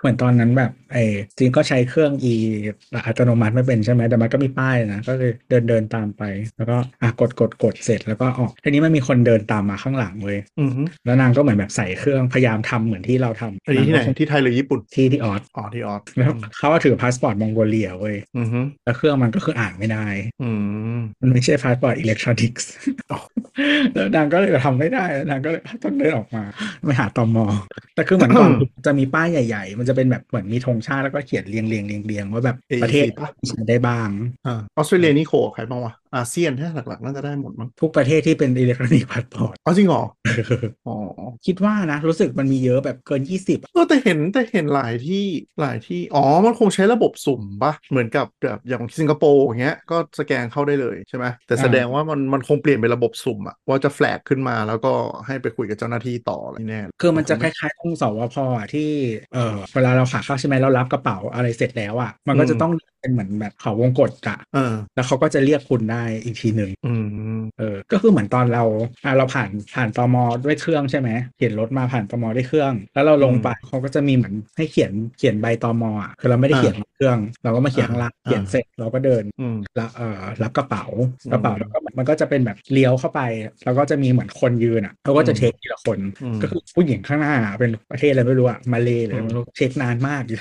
เหมือนตอนนั้นแบบไอ้จริงก็ใช้เครื่อง e อัตโนมัติไม่เป็นใช่ไหมแต่มันก็มีป้ายนะ ก็เลยเดินเดินตามไป แล้วก็อะกดกดกดเสร็จแล้วก็ออกทีนี้มันมีคนเดินตามมาข้างหลังเว้ยอือฮึแล้วนางก็เหมือนแบบใส่เครื่องพยายามทำเหมือนที่เราทำอันนี้ที่ไหนที่ไทยหรือญี่ปุ่นที่ที่ออสอ๋อที่ออสแล้วเขาก็ถือพาสปอร์ตมองโกเลียเว้ยอือฮึแล้วเครื่องมันก็คืออ่านไม่ได้อืมมันไม่ใช่พาสปอร์ตอิเล็กทรอนิกส์อ๋อแล้วนางก็เลยทำไม่ได้แล้วนางก็เลยต้องเดินออกมาไปหาตอมอแต่คือเหมือนก่อนจะมีป้ายใหญ่ ๆมันจะเป็นแบบเหมือนมีธงชาติแล้วก็เขียนเรียงเรียงเรียงเรียงว่าแบบประเทศปะที่ใช้ได้บ้างอ่าออสเตรเลียนี่โคกับใครบ้างวะอาเซียนแค่หลักๆน่าจะได้หมดมั้งทุกประเทศที่เป็นอิเล็กทรอนิกส์พาสปอร์ตอ๋อจริงเหรออ๋อคิดว่านะรู้สึกมันมีเยอะแบบเกิน 20เออแต่เห็นแต่เห็นหลายที่หลายที่อ๋อมันคงใช้ระบบสุ่มปะเหมือนกับแบบอย่างสิงคโปร์อย่างเงี้ยก็สแกนเข้าได้เลยใช่ไหมแต่อ่าแสดงว่ามันมันคงเปลี่ยนเป็นระบบสุ่มอะว่าจะ flag ขึ้นมาแล้วก็ให้ไปคุยกับเจ้าหน้าที่ต่ออะไรแน่คือมันจะคล้ายๆตรงสวพอะที่เออเวลาเราขาเข้าใช่ไหมเรารับกระเป๋าอะไรเสร็จแล้วอะมันก็จะต้องเป็นเหมือนแบบเขาวงกดอะเออแล้วเขาก็จะเรียกคุณได้อีกทีหนึ่งอืมเออ ก็คือเหมือนตอนเราอะเราผ่านผ่านตมด้วยเครื่องใช่ไหมเขียนรถมาผ่านตมด้วยเครื่อง แล้วเราลงไปเขาก็จะมีเหมือนให้เขียนเขียนใบตมอะคือเราไม่ได้เขียนบนเครื่อง เราก็มาเขียนข้างล่างอ่าเขียนเสร็จเราก็เดินอืมรับเอ่อรับกระเป๋าอืมกระเป๋าแล้วก็มันก็จะเป็นแบบเลี้ยวเข้าไป แล้วก็จะมีเหมือนคนยืนอะเขาก็จะอืมเช็คทีละคนอืมก็คือผู้หญิงข้างหน้าเป็นประเทศอะไรไม่รู้อะมาเลหรืออืมไม่รู้เช็คนานมากอยู่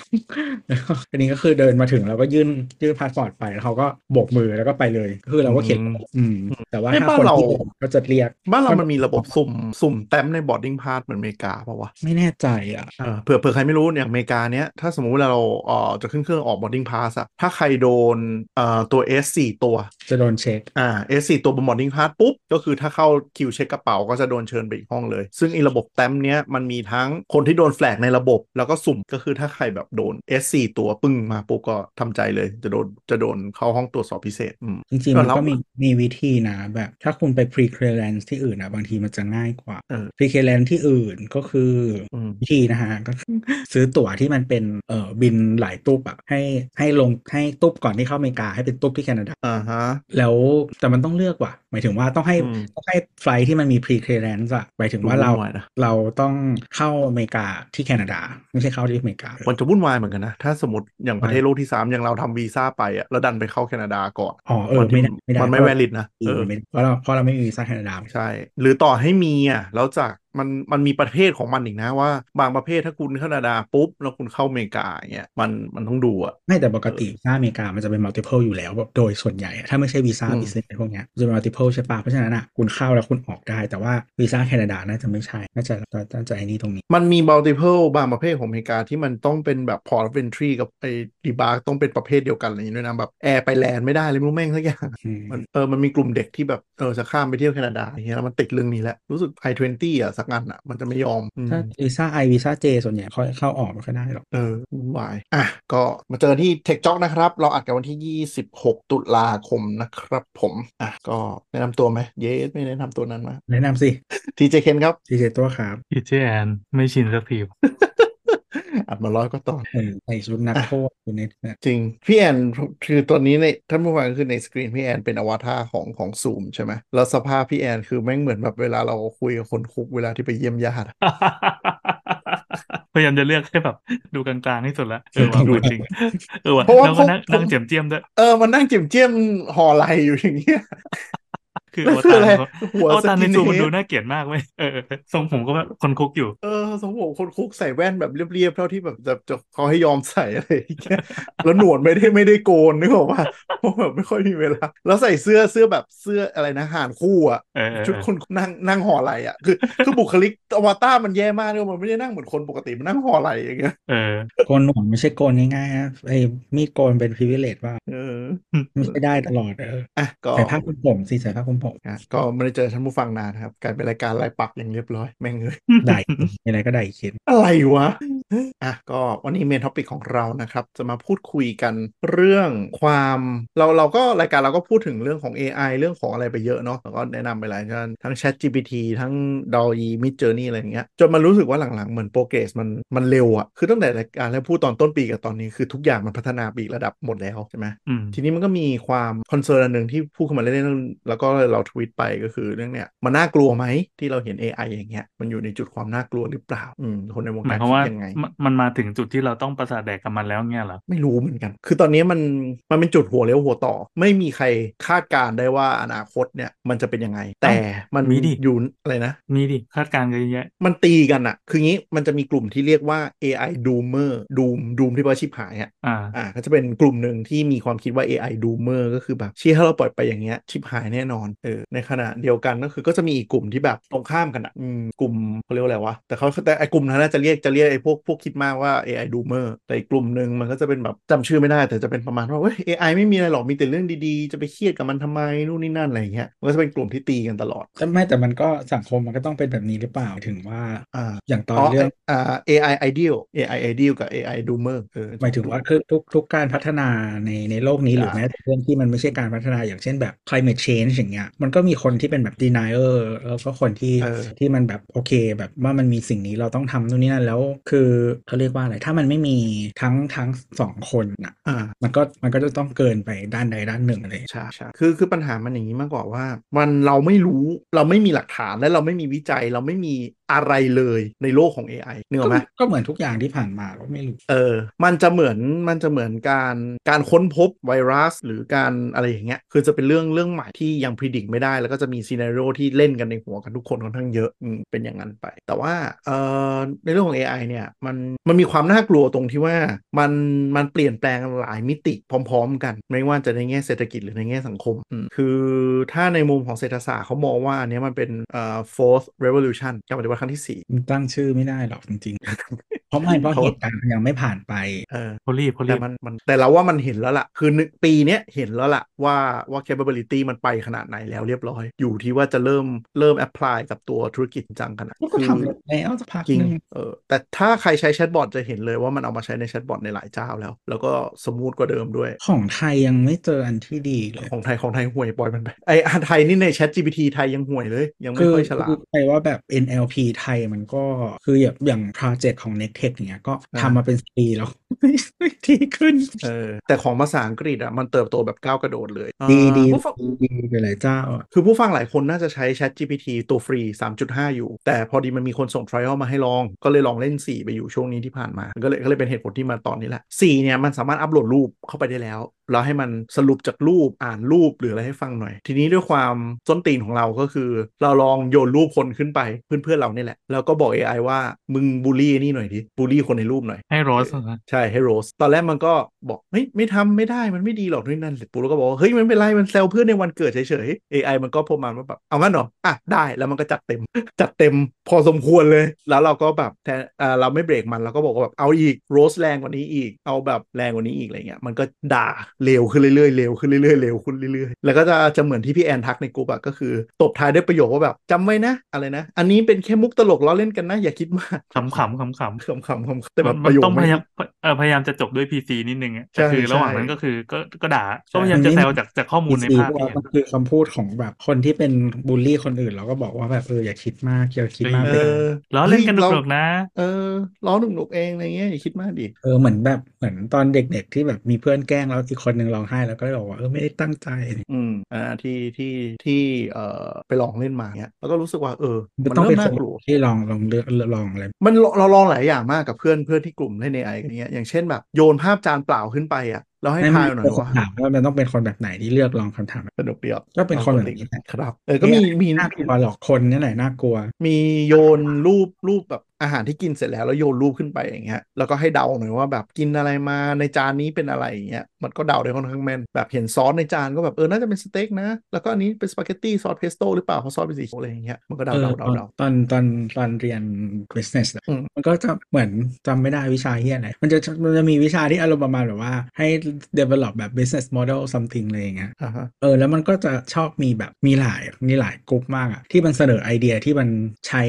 แล้วก็ทีนี้ก็คือเดินมาถึงเราก็ยื่นยื่นพาสปอร์ตไปแล้วเขาก็โบกมือแล้วก็ไปเลยก็คือเราก็เขียนอืม แต่ว่าเอ้ยถ้าบ้านคนเราที่เดินก็จะเรียก บ้านเรามันมีระบบสุ่มสุ่มแต้มใน boarding pass เหมือนอเมริกาป่าวะไม่แน่ใจอะเออเผื่อเผื่อใครไม่รู้อย่างอเมริกาเนี้ยถ้าสมมุติเวลาเราเอ่อจะขึ้นเครื่องออก boarding pass อะถ้าใครโดนเอ่อตัว S 4ตัว จะโดนเช็คอ่า S 4ตัวบน boarding pass ปุ๊บ ก็คือถ้าเข้าคิวเช็คกระเป๋าก็จะโดนเชิญไปอีกห้องเลย ซึ่งไอีระบบแต้มเนี้ยมันมีทั้งคนที่โดนแฟลกในระบบ แล้วก็สุ่มก็คือถ้าใครแบบโดน S 4ตัวปึ้งมาปุ๊บก็ทำใจเลยจะโดนจะโดนเข้าห้องตรวจสอบพิเศษอืมจริงๆมันแล้วก็มีมีวิธีนะ แบบถ้าคุณไป pre clearance ที่อื่นอะบางทีมันจะง่ายกว่าเออ pre clearance ที่อื่นก็คืออมวิธีนะฮะก็คือซื้อตั๋วที่มันเป็นเอ่อบินหลายตุ๊บอะให้ให้ลงให้ตุ๊บก่อนที่เข้าอเมริกาให้เป็นตุ๊บที่แคนาดาอ่าฮะแล้วแต่มันต้องเลือกว่ะหมายถึงว่าต้องให้อืมต้องให้ไฟลท์ที่มันมี pre clearance อะหมายถึงว่าดูเราวุ่นวายนะเราต้องเข้าอเมริกาที่แคนาดา ไม่ใช่เข้าที่อเมริกามันจะวุ่นวายเหมือนกันนะ ถ้าสมมติอย่างประเทศโลกที่ 3 อย่างเราทำวีซ่าไปอะแล้วดันไปเข้าแคนาดาก่อนอ๋อเออวันที่ไม่ได้ไม่ได้มันไม่ valid นะเออไม่ได้เพราะเราเพราะเราไม่มีวีซ่าแคนาดาใช่ หรือต่อให้มีอะแล้วจาก มันมันมีประเภทของมันอีกนะว่า บางประเภทถ้าคุณแคนาดาปุ๊บ แล้วคุณเข้าอเมริกาอย่างเงี้ยมันมันต้องดูอะไม่แต่ปกติวีซ่าอเมริกามันจะเป็น multiple อยู่แล้วแบบโดยส่วนใหญ่อะถ้าไม่ใช่วีซ่าอืม business พวกเนี้ยมันจะเป็น multiple ใช่ปะเพราะฉะนั้นอะคุณเข้าแล้วคุณออกได้ แต่ว่าวีซ่าแคนาดาน่าจะไม่ใช่น่าจะน่าจะไอ้นี่ตรงนี้ มันมี multiple บางประเภทของอเมริกาที่มันต้องเป็นแบบ port of entry กับไอ้ debark ต้องเป็นประเภทเดียวกันอะไรอย่างเงี้ยด้วยนะแบบแอร์ไป land ไม่ได้เลยไม่รู้แม่งสักอย่างอืมมันเออมันมีกลุ่มเด็กที่แบบเออจะข้ามไปเที่ยวแคนาดาอย่างเงี้ยแล้วมันติดเรื่องนี้แหละรู้สึก I-20 อะสักอันอะ มันจะไม่ยอมอืมถ้าวีซ่าไอวีซ่าเจส่วนใหญ่เขาเข้าออกไม่ค่อยได้หรอกเออวุ่นวายอะก็มาเจอที่ Tech Talk นะครับ เราอัดกันวันที่ 26 ตุลาคมนะครับผมอะก็แนะนำตัวไหมเยสไม่แนะนำตัวนั้นมาแนะนำสิทีเจเคนครับทีเจตัวครับพีเจแอนไม่ชินสักที อัดมาร้อยก็ตอนเออใส่ชุดนักโทษอยู่ในเนี่ยจริง พี่แอนคือตอนนี้ในท่านผู้ฟังคือในสกรีนพี่แอนเป็นอวตารของของซูมใช่ไหมแล้วสภาพพี่แอนคือแม่งเหมือนแบบเวลาเราคุยกับคนคุกเวลาที่ไปเยี่ยมญาติอะพยายามจะเลือกให้แบบดูกลางๆที่สุดละเออว่าเหมือนจริงเออว่ะเพราะว่าแล้วก็นั่งผมนั่งเจียมเจียมๆด้วยเออมันนั่งเจียมเจียมๆห่อไหลอยู่อย่างเงี้ย คือแล้วโอคือตาอะไรเขาหัวโอตาใน skinhead ซูมันดูน่าเกลียดมากเว้ยเออเออทรงผมก็แบบคนคุกอยู่ เออทรงผมคนคุกใส่แว่นแบบเรียบๆเท่าที่แบบจะจะเขาให้ยอมใส่อะไรอย่างเงี้ยแล้วหนวดไม่ได้ไม่ได้โกนนึกออกป่ะเพราะแบบไม่ค่อยมีเวลา แล้วใส่เสื้อเสื้อแบบเสื้ออะไรนะห่านคู่อะเออเออชุดคนนั่งนั่งห่อไหลอะคือคือบุคลิกอวตารมันแย่มากเลยมันไม่ได้นั่งเหมือนคนปกติมันนั่งห่อไหลอย่างเงี้ยเออโกนหนวดไม่ใช่โกนง่ายๆนะไอ้มีดโกนเป็น privilege ว่าเออไม่ใช่ได้ตลอดเอออะก็ใส่ผ้าคลุมผมสิใส่ผ้าคลุมผมอะก็ไม่ได้เจอท่านผู้ฟังนานนะครับกลายเป็นรายการรายปักอย่างเรียบร้อยแม่งเลยได้มีอะไรก็ได้เขียนอะไรวะ อะก็วันนี้ main topic ของเรานะครับ จะมาพูดคุยกันเรื่องความเราเราก็รายการเราก็พูดถึงเรื่องของ AI เรื่องของอะไรไปเยอะเนาะแล้วก็แนะนำไปหลายด้านทั้ง Chat GPT ทั้ง d a l l e Mid Journey อะไรอย่างเงี้ยจนมันรู้สึกว่าหลังๆเหมือน progress มันมันเร็วอะคือตั้งแต่รายการแล้วพูดตอนต้นปีกับตอนนี้คือทุกอย่างมันพัฒนาไปอีกระดับหมดแล้วใช่ไหมอืมทีนี้มันก็มีความ concern อันหนึ่งที่พูดขึ้นมาเล่นๆแล้วก็เราทวิตไปก็คือเรื่องเนี้ยมันน่ากลัวไหมที่เราเห็น AI อย่างเงี้ยมันอยู่ในจุดความน่ากลัวหรือเปล่าอืมคนในวงการหมายความว่าคิดยังไงมันมันมาถึงจุดที่เราต้องประสาทแดกกับมันแล้วเงี้ยเหรอ ไม่รู้เหมือนกัน คือตอนนี้มันมันเป็นจุดหัวเลี้ยวหัวต่อ ไม่มีใครคาดการณ์ได้ว่าอนาคตเนี่ยมันจะเป็นยังไง แต่มันมีดิอยู่อะไรนะ มีดิคาดการณ์กันเยอะแยะมันตีกันอะคืองี้มันจะมีกลุ่มที่เรียกว่า AI doomer doom doom ที่แปลว่าชิบหายอะอ่าอ่าก็จะเป็นกลุ่มหนึ่งที่มีความคิดว่า AI doomer ก็คือแบบเชี่ยถ้าเราปล่อยไปอย่างเงี้ยชิบหายแน่นอนเออในขณะเดียวกันก็คือก็จะมีอีกกลุ่มที่แบบตรงข้ามกันอะอืมกลุ่มเขาเรียกว่าอะไรวะแต่เขาแต่ไอ้กลุ่มนั้นน่าจะเรียกจะเรียกไอ้พวกพวกคิดมากว่า AI doomer แต่อีกกลุ่มหนึ่งมันก็จะเป็นแบบจำชื่อไม่ได้ แต่จะเป็นประมาณว่าเว้ย AI ไม่มีอะไรหรอกมีแต่เรื่องดีๆ จะไปเครียดกับมันทำไมนู่นนี่นั่นอะไรอย่างเงี้ยมันก็จะเป็นกลุ่มที่ตีกันตลอดแต่ไม่แต่มันก็สังคมมันก็ต้องเป็นแบบนี้หรือเปล่าถึงว่าอ่าอย่างตอนเรื่องอ่า AI ideal AI ideal กับ AI doomer เออหมายถึงว่าคือทุกทุกการพัฒนาในในโลกนี้หรือใช่แม้แต่เรื่องที่มันไม่ใช่การพัฒนาอย่างเช่นแบบ climate change อย่างเงี้ยมันก็มีคนที่เป็นแบบ denier แล้วก็คนที่เออที่มันแบบโอเค แบบว่ามันมีสิ่งนี้เราต้องทำนู่นนี่นั่นแล้วคือเขาเรียกว่าอะไร ถ้ามันไม่มีทั้งทั้งสองคนอะอ่ามันก็มันก็จะต้องเกินไปด้านใดด้านหนึ่งอะไรใช่ใช่คือคือปัญหามันอย่างนี้มากกว่าว่า มันเราไม่รู้เราไม่มีหลักฐานและเราไม่มีวิจัยเราไม่มีอะไรเลยในโลกของ AI เนื้ออกไหมก็เหมือนทุกอย่างที่ผ่านมาก็ไม่รู้เออ มันจะเหมือนมันจะเหมือนการการค้นพบไวรัส หรือการอะไรอย่างเงี้ยคือจะเป็นเรื่องเรื่องใหม่ที่ยังพิจิตรไม่ได้ แล้วก็จะมีซีนารีโอที่เล่นกันในหัวกันทุกคนค่อนข้างเยอะอืมเป็นอย่างนั้นไป แต่ว่าเอ่อในเรื่องของ AI เนี่ยมันมันมีความน่ากลัวตรงที่ว่ามันมันเปลี่ยนแปลงหลายมิติพร้อม ๆ กัน ไม่ว่าจะในแง่เศรษฐกิจหรือในแง่สังคมอืมคือถ้าในมุมของเศรษฐศาสตร์เขามองว่าอันเนี้ยมันเป็นเอ่อ fourth revolution การปฏิวัติครั้งที่สี่ตั้งชื่อไม่ได้หรอกจริงเพราะไม่เพราะเขาเหตุการณ์มันยังไม่ผ่านไปเออพอรีบพอรีแต่บมันมันแต่เราว่ามันเห็นแล้วล่ะ คือหนึ่งปีเนี้ยเห็นแล้วล่ะว่าว่า capability มันไปขนาดไหนแล้วเรียบร้อย อยู่ที่ว่าจะเริ่มเริ่ม apply กับตัวธุรกิจจริงจังกันนะก็ทำแล้วสักพักจริงหนึงเออแต่ถ้าใครใช้ chatbot จะเห็นเลยว่ามันเอามาใช้ใน chatbot ในหลายเจ้าแล้ว แล้วก็ smooth กว่าเดิมด้วย ของไทยยังไม่เจออันที่ดีเลยของไทยของไทยห่วยปล่อยมันไปไอ้อันไทยนี่ใน Chat GPT ไทยยังห่วยเลย ยังไม่คือค่อยฉลาคืดอไปว่าแบบ NLP ไทยมันก็คืออย่างอย่าง project ของ Next Tech อย่างเงี้ยก็อ่าทำมาเป็นปีแล้วไม่ไม่ดีขึ้นเออแต่ของภาษาอังกฤษอะมันเติบโตแบบก้าวกระโดดเลย ดีดีเอ่อผู้ฟังดีไปหลายเจ้าอะคือผู้ฟังหลายคนน่าจะใช้ Chat GPT ตัวฟรี 3.5 อยู่ แต่พอดีมันมีคนส่ง trial มาให้ลอง ก็เลยลองเล่น 4 ไปอยู่ช่วงนี้ที่ผ่านมา ก็เลยก็เลยเป็นเหตุผลที่มาตอนนี้แหละ 4 เนี่ยมันสามารถอัปโหลดรูปเข้าไปได้แล้ว แล้วให้มันสรุปจากรูปอ่านรูปหรืออะไรให้ฟังหน่อย ทีนี้ด้วยความส้นตีนของเราก็คือ เราลองโยนรูปคนขึ้นไปเพื่อนๆเรานี่แหละ แล้วก็บอก AI ว่ามึงบูลลี่นี่หน่อยดิบูลลี่คนในรูปหน่อยให้โรสนะใช่ให้โรสตอนแรกมันก็บอกเฮ้ยไม่ทำไม่ได้มันไม่ดีหรอกนู่นนนั่นเสร็จปุ๊บแล้วก็บอกว่าเฮ้ยมันเป็นไรมันแซวเพื่อนในวันเกิดเฉยๆ AI มันก็ประมาณว่าแบบเอางั้นเหรออะได้แล้วมันก็จัดเต็ม จัดเต็มพอสมควรเลย แล้วเราก็แบบแทนอ่าเราไม่เบรกมันเราก็บอกว่าแบบเอาอีกโรสแรงกว่านี้อีกเอาแบบแรงกว่านี้อีกอะไรเงี้ยมันก็ด่าเร็วขึ้นเรื่อยๆเร็วขึ้นเรื่อยๆเร็วขึ้นเรื่อยๆ แล้วก็จะจะเหมือนที่พี่แอนทักในกลุ่มอะก็คือ ตบท้ายด้วยประโยคว่าแบบจำไว้นะ อะไรนะ อันนี้เป็นแค่มุกตลกล้อเล่นกันนะ อย่าคิดมากขำขำขำขำขำๆขำๆแต่แบบมัประโยคต้องพไม่ยายามเออพยายามจะจบด้วยพีซีนิดนึงอะแต่ใช่คือระหว่างใช่นั้นก็คือก็ก็ด่าใช่ก็พยายามจะแซวจากจากข้อมูลในอีภาพว่าที่เห็นมันคือคำพูดของแบบคนที่เป็นบูลลี่คนอื่นเราก็บอกว่าแบบเอออย่าคิดมากอย่าคิดมากเอไปอล้อเล่นกันฮ้ยหนุกๆนะ เออล้อหนุกๆเองอะไรเงี้ยอย่าคิดมากดิเออเหมือนแบบเหมือนตอนเด็กๆที่แบบมีเพื่อนแกล้งแล้วอีกคนหนึ่งร้องไห้แล้วก็เลยบอกว่าเออไม่ได้ตั้งใจ อืมอ่าที่ที่ที่เอ่อไปลองเล่นมาเนี้ยแล้วก็รู้สึกว่าเออมันมันต้องเริ่เป็นมคน่านกลัวที่ลองลองเลือกลองอะไรมันเราเราลองหลายอย่างมากกับเพื่อนเพื่อนที่กลุ่มเล่น AI กันเงี้ยอย่างเช่นแบบโยนภาพจานเปล่าขึ้นไปอะแล้วให้ไม่ทายมีหน่อยคนว่าถามว่ามันต้องเป็นคนแบบไหนที่เลือกลองคำถามสนุกเดียวก็เป็นคนแบบนี้แหละครับเออก็มีมีน่ากลัวหรอกคนนี่แหละน่ากลัว มีโยนรูปรูปแบบอาหารที่กินเสร็จแล้วแล้วโยนรูปขึ้นไปอย่างเงี้ยแล้วก็ให้เดาหน่อยว่าแบบกินอะไรมาในจานนี้เป็นอะไรอย่างเงี้ยมันก็เดาได้ค่อนข้างแม่นแบบเห็นซอสในจานก็แบบเออน่าจะเป็นสเต็กนะ แล้วก็อันนี้เป็นสปาเกตตี้ซอสเพสโต้หรือเปล่าเพราะซอสเป็นสีเขียวอะไรอย่างเงี้ยมันก็เดาเออเดาตเดาอนเดาตอนตอนตอนเรียน business อะอืมมันก็จะเหมือนจำไม่ได้วิชาเฮียอะไรมันจะมันจะมีวิชาที่อารมณ์ประมาณแบบว่าให้ develop แบบ business model something อะไรอย่างเงี้ยอ่าฮะเออแล้วมันก็จะชอบมีแบบมีหลายมีหลายกลุ่มมากอะที่มันเสนอไอเดียที่มันใช้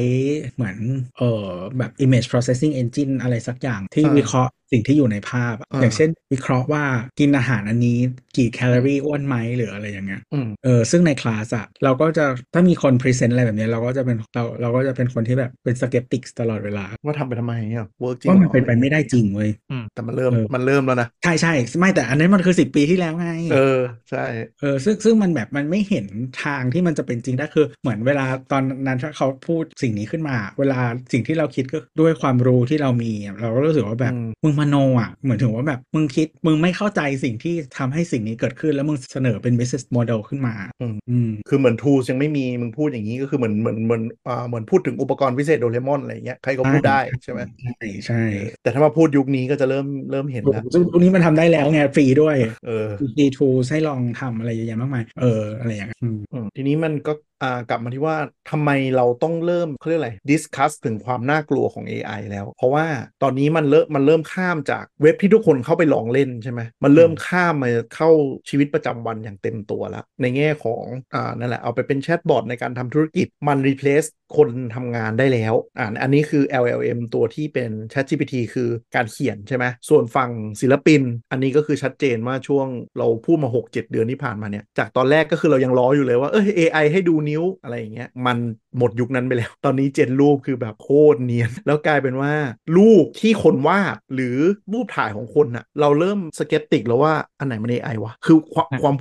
เหมือนเออแบบ image processing engine อะไรสักอย่างที่อ่าวิเคราะห์สิ่งที่อยู่ในภาพอะอ่าอย่างเช่น วิเคราะห์ว่ากินอาหารอันนี้กี่แคลอรี่อ้วนไหมหรืออะไรอย่างเงี้ยอืมเออซึ่งในคลาสอะเราก็จะถ้ามีคน present อะไรแบบเนี้ยเราก็จะเป็นเราเราก็จะเป็นคนที่แบบเป็น skeptic ตลอดเวลา ว่าทำไปทำไมอะ work จริงว่ามันหรอเป็นไปไม่ได้จริงเว้ยแต่มันเริ่มเออมันเริ่มแล้วนะ ใช่ใช่ไม่แต่อันนั้นมันคือสิบปีที่แล้วไง เออ ใช่ เออ ซึ่งซึ่งมันแบบมันไม่เห็นทางที่มันจะเป็นจริงได้คือ เหมือนเวลาตอนนั้นถ้าเขาพูดสิ่งนี้ขึ้นมา เวลาสิ่งที่เราคิดก็ด้วยความรู้ที่เรามีอะเราก็รู้สึกว่าแบบอืมมึงมโนอะ เหมือนถึงว่าแบบมึงคิดมึงไม่เข้าใจสิ่งที่ทำให้สิ่งนี้เกิดขึ้น แล้วมึงเสนอเป็น business model ขึ้นมาอืมอืมคือเหมือน tool ยังไม่มีมึงพูดอย่างนี้ก็คือเหมือนเหมือนเหมือนอ่าเหมือนพูดถึงอุปกรณ์พิเศษโดเรมอนอะไรอย่างเงี้ยใครก็พูดได้ใช่ไหมใช่ใช่เออแต่ถ้ามาพูดยุคนี้ก็จะเริ่มเริ่มเห็นแล้วซึ่งตรงนี้มันทำได้แล้วไงฟรีด้วยเออฟรี tool ให้ลองทำอะไรเยอะแยะมากมายเอออะไรอย่างเงี้ยอืมอืมทีนี้มันก็ อ่ากลับมาที่ว่าทำไมเราต้องเริ่มเขาเรียกอะไร discuss ถึงความน่ากลัวของ AI แล้ว เพราะว่าตอนนี้มันเริ่มมันเริ่มข้ามจากเว็บที่ทุกคนเข้าไปลองเล่นใช่ไหมมันเริ่มข้ามมาเข้าชีวิตประจำวันอย่างเต็มตัวแล้วในแง่ของอ่านั่นแหละเอาไปเป็นแชทบอทในการทำธุรกิจมัน replace คนทำงานได้แล้วอ่าอันนี้คือ LLM ตัวที่เป็น ChatGPT คือการเขียนใช่ไหมส่วนฝั่งศิลปิน อันนี้ก็คือชัดเจนว่าช่วงเราพูดมา 6-7 เดือนที่ผ่านมาเนี่ยจากตอนแรกก็คือเรายังล้ออยู่เลยว่าเออ AI ให้ดูนิ้วอะไรอย่างเงี้ยมันหมดยุคนั้นไปแล้ว ตอนนี้เจนรูปคือแบบโคตรเนียน แล้วกลายเป็นว่า รูปที่คนวาดหรือรูปถ่ายของคนอะเราเริ่มสเกปติกแล้วว่าอันไหนมัน AI วะ คือความความ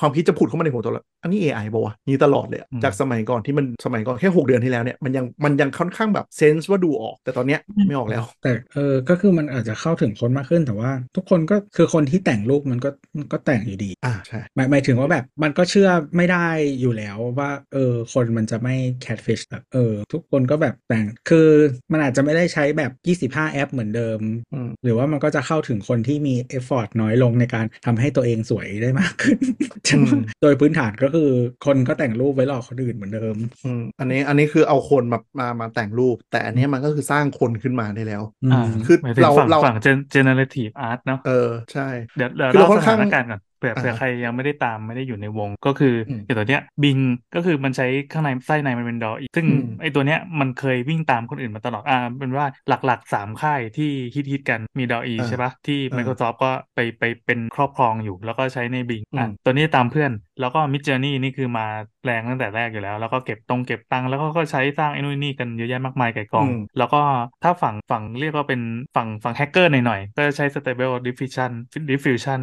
ความคิดจะผุดเข้ามาในหัวตลอดอันนี้ AI ป่าวะนี่ตลอดเลยอะอืมจากสมัยก่อนที่มันสมัยก่อนแค่ 6 เดือนที่แล้วเนี่ยมันยังมันยังค่อนข้างแบบเซนส์ว่าดูออก แต่ตอนเนี้ยไม่ออกแล้ว แต่เออก็คือมันอาจจะเข้าถึงคนมากขึ้นแต่ว่า ทุกคนก็คือคนที่แต่งรูปมันก็มันก็แต่งอยู่ดีอ่าใช่หมายหมายถึงว่าแบบมันก็เชื่อไม่ได้อยู่แล้วว่าเออ คนมันจะไม่ catfish แบบเออ ทุกคนก็แบบแต่งคือมันอาจจะไม่ได้ใช้แบบ 25 แอปเหมือนเดิมอืมหรือว่ามันก็จะเข้าถึงคนที่มี effort น้อยลงในการทำให้ตัวเองสวยได้มากขึ้นใช่ไหมอืมโดยพื้นฐานก็คือคนก็แต่งรูปไว้หลอกคนอื่นเหมือนเดิมอืมอันนี้อันนี้คือเอาคนมามามาแต่งรูป แต่อันเนี้ยมันก็คือสร้างคนขึ้นมาได้แล้วอืมอ่าคือหมายถึงเราฝั่งเราฝั่ง gen- generative art เนาะเออใช่เดี๋ยวเดี๋ยวคือเราเล่าค่สอนข้างถานการณ์ก่อน เผื่ออ่าเผื่อใครยังไม่ได้ตามไม่ได้อยู่ในวงก็คืออมอย่างตัวเนี้ยบิงก็คือมันใช้ข้างในไส้ในมันเป็นดออีซึ่งอืมไอตัวเนี้ยมันเคยวิ่งตามคนอื่นมาตลอดอ่าเป็นว่าหลักๆ 3 ค่ายที่ฮิตฮิตกันมีดออีอ่าใช่ปะที่อ่า Microsoft ก็ไปไปเป็นครอบครองอยู่ แล้วก็ใช้ในบิงอะอืมตัวนี้ตามเพื่อน แล้วก็ Mid Journey นี่คือมาแรงตั้งแต่แรกอยู่แล้ว แล้วก็เก็บตรงเก็บตังค์แล้วก็ก็ใช้สร้างไอ้นู่นนี่กันเยอะแยะมากมายไก่กองอืมแล้วก็ถ้าฝั่งฝั่งเรียกว่าเป็นฝั่งฝั่งแฮกเกอร์หน่อยๆก็จะใช้ Stable Diffusion Diffusion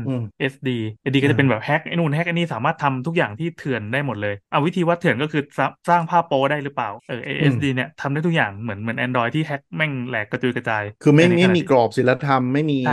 อืม SD SD ก็จะเป็นแบบแฮกไอ้นู่นแฮกไอ้นี่สามารถทำทุกอย่างที่เถื่อนได้หมดเลยเอาวิธีวัดเถื่อนก็คือสร้างสร้างภาพโปได้หรือเปล่าเออ SD เนี่ยทำได้ทุกอย่างเหมือนเหมือน Android ที่แฮกแม่งแหลกกระจุยกระจาย คือไม่แต่ในไม่ขณะมีที่กรอบศิลธรรมไม่มีใช่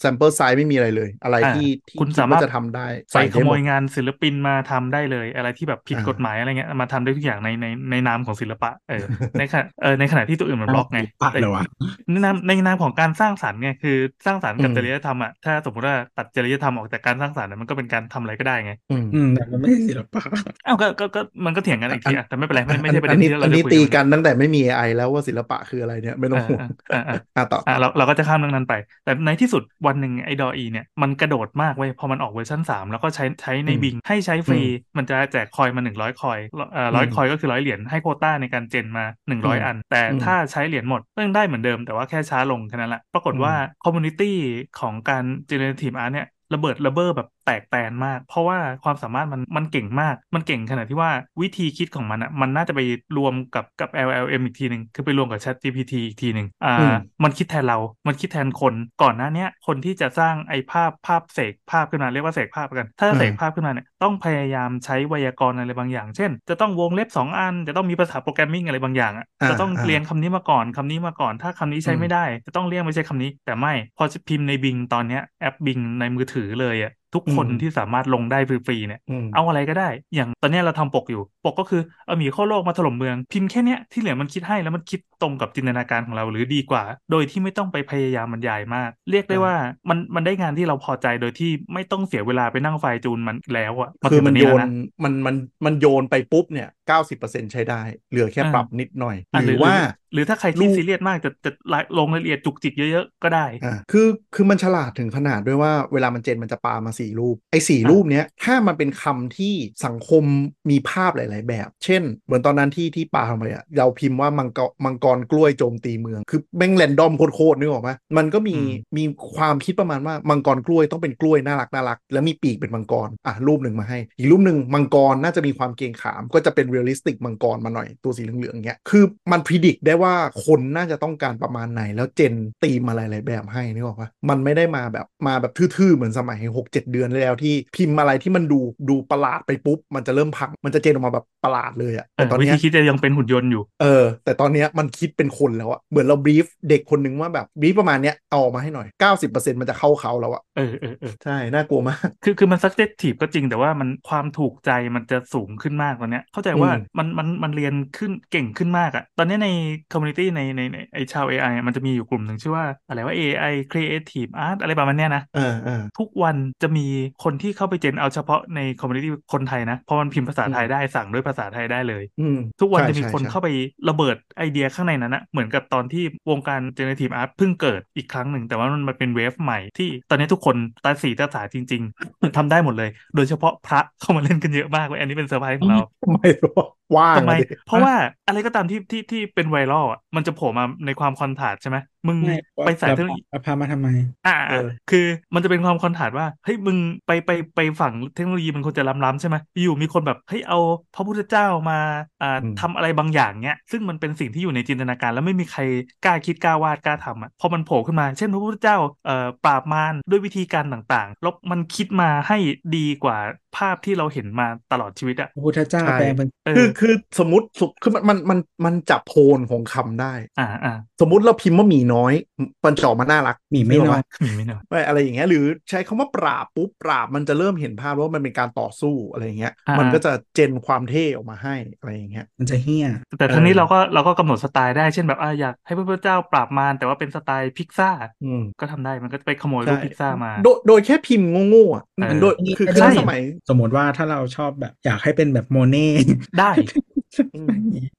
แซมเปิลไซส์ไม่มีอะไรเลย อะไรอ่าที่ที่คุณคิดสามารถว่าจะทำได้ใส่ขได้โมหมดยงานศิลปินมาทำได้เลย อะไรที่แบบผิดอ่ากฎหมายอะไรเงี้ยมาทำได้ทุกอย่างในในในนามของศิลปะเออในขณะเออในขณะที่ตัวอื่นมันบล็อกไงปะแต่เลยวะในนามในนามของการสร้างสรรค์ไงคือสร้างสรรค์กับอืมจริยธรรมอะถ้าสมมติว่าตัดจริยธรรมออกจากการสร้างสรรค์อะมันก็เป็นการทำอะไรก็ได้ไงอืมอืมแต่มันไม่ใช่ศิลปะอ้าวก็ก็ก็มันก็เถียงกันอีกทีอะแต่ไม่เป็นไรไม่ไม่ใช่ประเด็อันนี้ที่เราอันจะนี้คุยตีกักันนตั้งแต่ไม่มี AI แล้วว่าศิลปะคืออะไรเนี่ยไม่ต้องห่วงเออเออเอออะต่ออะเราเราก็จะข้ามเรื่องนั้นไป แต่ในที่สุดวันหนึ่งไอ้ดออีเนี่ยมันกระโดดมากเว้ยพอมันออกเวอร์ชัน3แล้วก็ใช้ใช้ในอืมบิงให้ใช้ฟรีอืมมันจะแจกคอยมา100คอยเอ่อร้อยอืมคอยก็คือร้อยเหรียญให้โควต้าในการเจนมา100อัน แต่อืมถ้าใช้เหรียญหมดก็ยังได้เหมือนเดิมแต่ว่าแค่ช้าลงแค่นั้นแหละปรากฏว่าอืมคอมมูนิตี้ของการ generative art เนี่ยระเบิดระเบ้อแบบ แตกแตนมาก เพราะว่าความสามารถมันมันเก่งมาก มันเก่งขนาดที่ว่าวิธีคิดของมันอะมันน่าจะไปรวมกับกับ LLM อีกทีหนึ่งคือไปรวมกับ Chat GPT อีกทีหนึ่งอ่าอืมมันคิดแทนเรา มันคิดแทนคนก่อนหน้าเนี้ยคนที่จะสร้างไอ้ภาพภาพเสกภาพขึ้นมาเรียกว่าเสกภาพกัน ถ้าจะเสกภาพขึ้นมาเนี่ยต้องพยายามใช้ไวยากรณ์อะไรบางอย่าง เช่น จะต้องวงเล็บ 2 อัน จะต้องมีภาษาโปรแกรมมิ่งอะไรบางอย่างอะอ่าจะต้องอ่าเรียงคำนี้มาก่อนคำนี้มาก่อน ถ้าคำนี้ใช้อืมไม่ได้ จะต้องเรียงไม่ใช่คำนี้ แต่ไม่พอจะพิมพ์ในบิงตอนเนี้ยแอปบิงในมือถือเลยอะ ทุกคนอืมที่สามารถลงได้ฟรีๆเนี่ยอืมเอาอะไรก็ได้ อย่างตอนเนี้ยเราทำปกอยู่ ปกก็คือเอาหมีเข้าโลกมาถล่มเมือง พิมพ์แค่เนี้ยที่เหลือมันคิดให้แล้วมันคิดตรงกับจินตนาการของเราหรือดีกว่า โดยที่ไม่ต้องไปพยายามบรรยายมาก เรียกได้ว่ามันมันได้งานที่เราพอใจโดยที่ไม่ต้องเสียเวลาไปนั่งไฟล์จูนมันแล้วอะาคือถึงมันวัโยนแล้วะมันมันมันโยนไปปุ๊บเนี่ยเก้าสิบเปอร์เซ็นใช้ได้ เหลือแค่อ่าปรับนิดหน่อยอะหรือว่า หรือถ้าใครรูที่ปซีเรียสมากจะจะลงรายละเอียดจุกจิกเยอะๆ ก็ได้อ่าคือคือมันฉลาดถึงขนาดด้วยว่าเวลามันเจนมันจะปามาสี่รูปไอ้สี่อะรูปเนี้ยถ้ามันเป็นคำที่สังคมมีภาพหลายๆ แบบ เช่น เหมือนตอนนั้นที่ที่ปามาอะเราพิมพ์ว่ามังกรมังกรกล้วยโจมตีเมือง คือแม่ง random โคตรๆนึกออกไหมมันก็มีมีความคิดประมาณว่ามังกรกล้วยต้องเป็นกล้วยน่ารักน่ารักแล้วมีปีกเป็นมังกรอะรูปหนึ่งมาให้ อีกรูปหนึ่งมังกรน่าจะมีความน่าเกรงขาม ก็จะเป็น realistic มังกรมาหน่อยตัวสีเหลืองๆเงี้ยคือมัน predict ได้ว่าคนน่าจะต้องการประมาณไหน แล้ว gen theme อะไรหลายแบบให้นึกออกปะมันไม่ได้มาแบบมาแบบทื่อๆเหมือนสมัย 6 7 เดือนแล้วที่พิมพ์อะไรที่มันดูดูประหลาดไปปุ๊บ มันจะเริ่มพัง มันจะเจนออกมาแบบประหลาดเลยอะแต่ตอนวิเนี้ธียคิดจะยังเป็นหุ่นยนต์อยู่ เออ แต่ตอนเนี้ยมันคิดเป็นคนแล้วอะเหมือนเราบรีฟเด็กคนหนึ่งว่าแบบบรีฟประมาณเนี้ยเอาออกมาให้หน่อย 90%มันจะเข้าเขาแล้วอะเออเออเออใช่ น่ากลัวมาก คือคือมัน subjective ก็จริงแต่ว่ามันความถูกใจมันจะสูงขึ้นมากตอนเนี้ย เข้าใจว่าอืมมันมันมันเรียนขึ้นเก่งขึ้นมากอะตอนนี้ใน community ในในในไอชาว AI อะมันจะมีอยู่กลุ่มหนึ่งชื่อว่าอะไรว่า AI creative art อะไรประมาณเนี้ยนะเออเออทุกวันจะมีคนที่เข้าไปเจนเอาเฉพาะใน community คนไทยนะเพราะมันพิมพ์ภาษาไทยได้สั่งด้วยภาษาไทยได้เลย อืมทุกวันใช่จะมีใช่คนใช่เข้าไประเบิดไอเดียข้างในนั้นนะเหมือนกับตอนที่วงการ generative art เพิ่งเกิดอีกครั้งหนึ่ง แต่ว่ามันมันเป็นเวฟใหม่ที่ตอนนี้ทุกคนตาสีตาสาจริง ๆทำได้หมดเลย โดยเฉพาะพระเข้ามาเล่นกันเยอะมากเลยอันนี้เป็นเซอร์ไพรส์ของเราทำไมวะว่างทำไมอะดิเพราะว่าอะไรก็ตามที่ที่ที่เป็นไวรัลอะมันจะโผล่มาในความคอนทราสต์ใช่ไหมมึงไม่ไปสายแล้วเทคโนโลยีแล้วพามาทำไม อ่าเออคือมันจะเป็นความคอนทราสต์ว่าเฮ้ยมึงไปไปไปฝั่งเทคโนโลยีมันควรจะล้ำๆใช่ไหมอยู่มีคนแบบเฮ้ยเอาพระพุทธเจ้ามาอ่าอืมทำอะไรบางอย่างเนี้ยซึ่งมันเป็นสิ่งที่อยู่ในจินตนาการ แล้วไม่มีใครกล้าคิดกล้าวาดกล้าทำอะพอมันโผล่ขึ้นมา เช่นพระพุทธเจ้าเอ่อปราบมารด้วยวิธีการต่างๆแล้วมันคิดมาให้ดีกว่า ภาพที่เราเห็นมาตลอดชีวิตอะพระพุทธเจ้าใช่แปลงเป็นเอคืออคือสมมติสุคือมันมันมันมันจับโทนของคำได้ อ่าอ่าสมมุติเราพิมพ์ว่าหมีน้อยมันจะออกมาน่ารักหมีไม่กกน้ปะอยมีไม่เนอะไม่อะไรอย่างเงี้ยหรือใช้คำว่าปราบปุ๊บปราบมันจะเริ่มเห็นภาพว่ามันเป็นการต่อสู้อะไรอย่างเงี้ยอ่ามัมันก็จะเจนความเท่ออกมาให้อะไรอย่างเงี้ยมันจะเฮี้ยแต่ทั้งนี้เออเราก็เราก็กำหนดสไตล์ได้เช่นแบบอ่าอยากให้พระพุทธเจ้าปราบมารแต่ว่าเป็นสไตล์พิกซ่าอืมก็ทำได้มันก็จะไปขโมยรูปพิกซ่ามา โดยโดยแค่พิมพ์โง่ๆอะเออโดยคือใช่คือสมัยสมมติว่าถ้าเราชอบแบบ อยากให้เป็นแบบโมเน่ได้อืม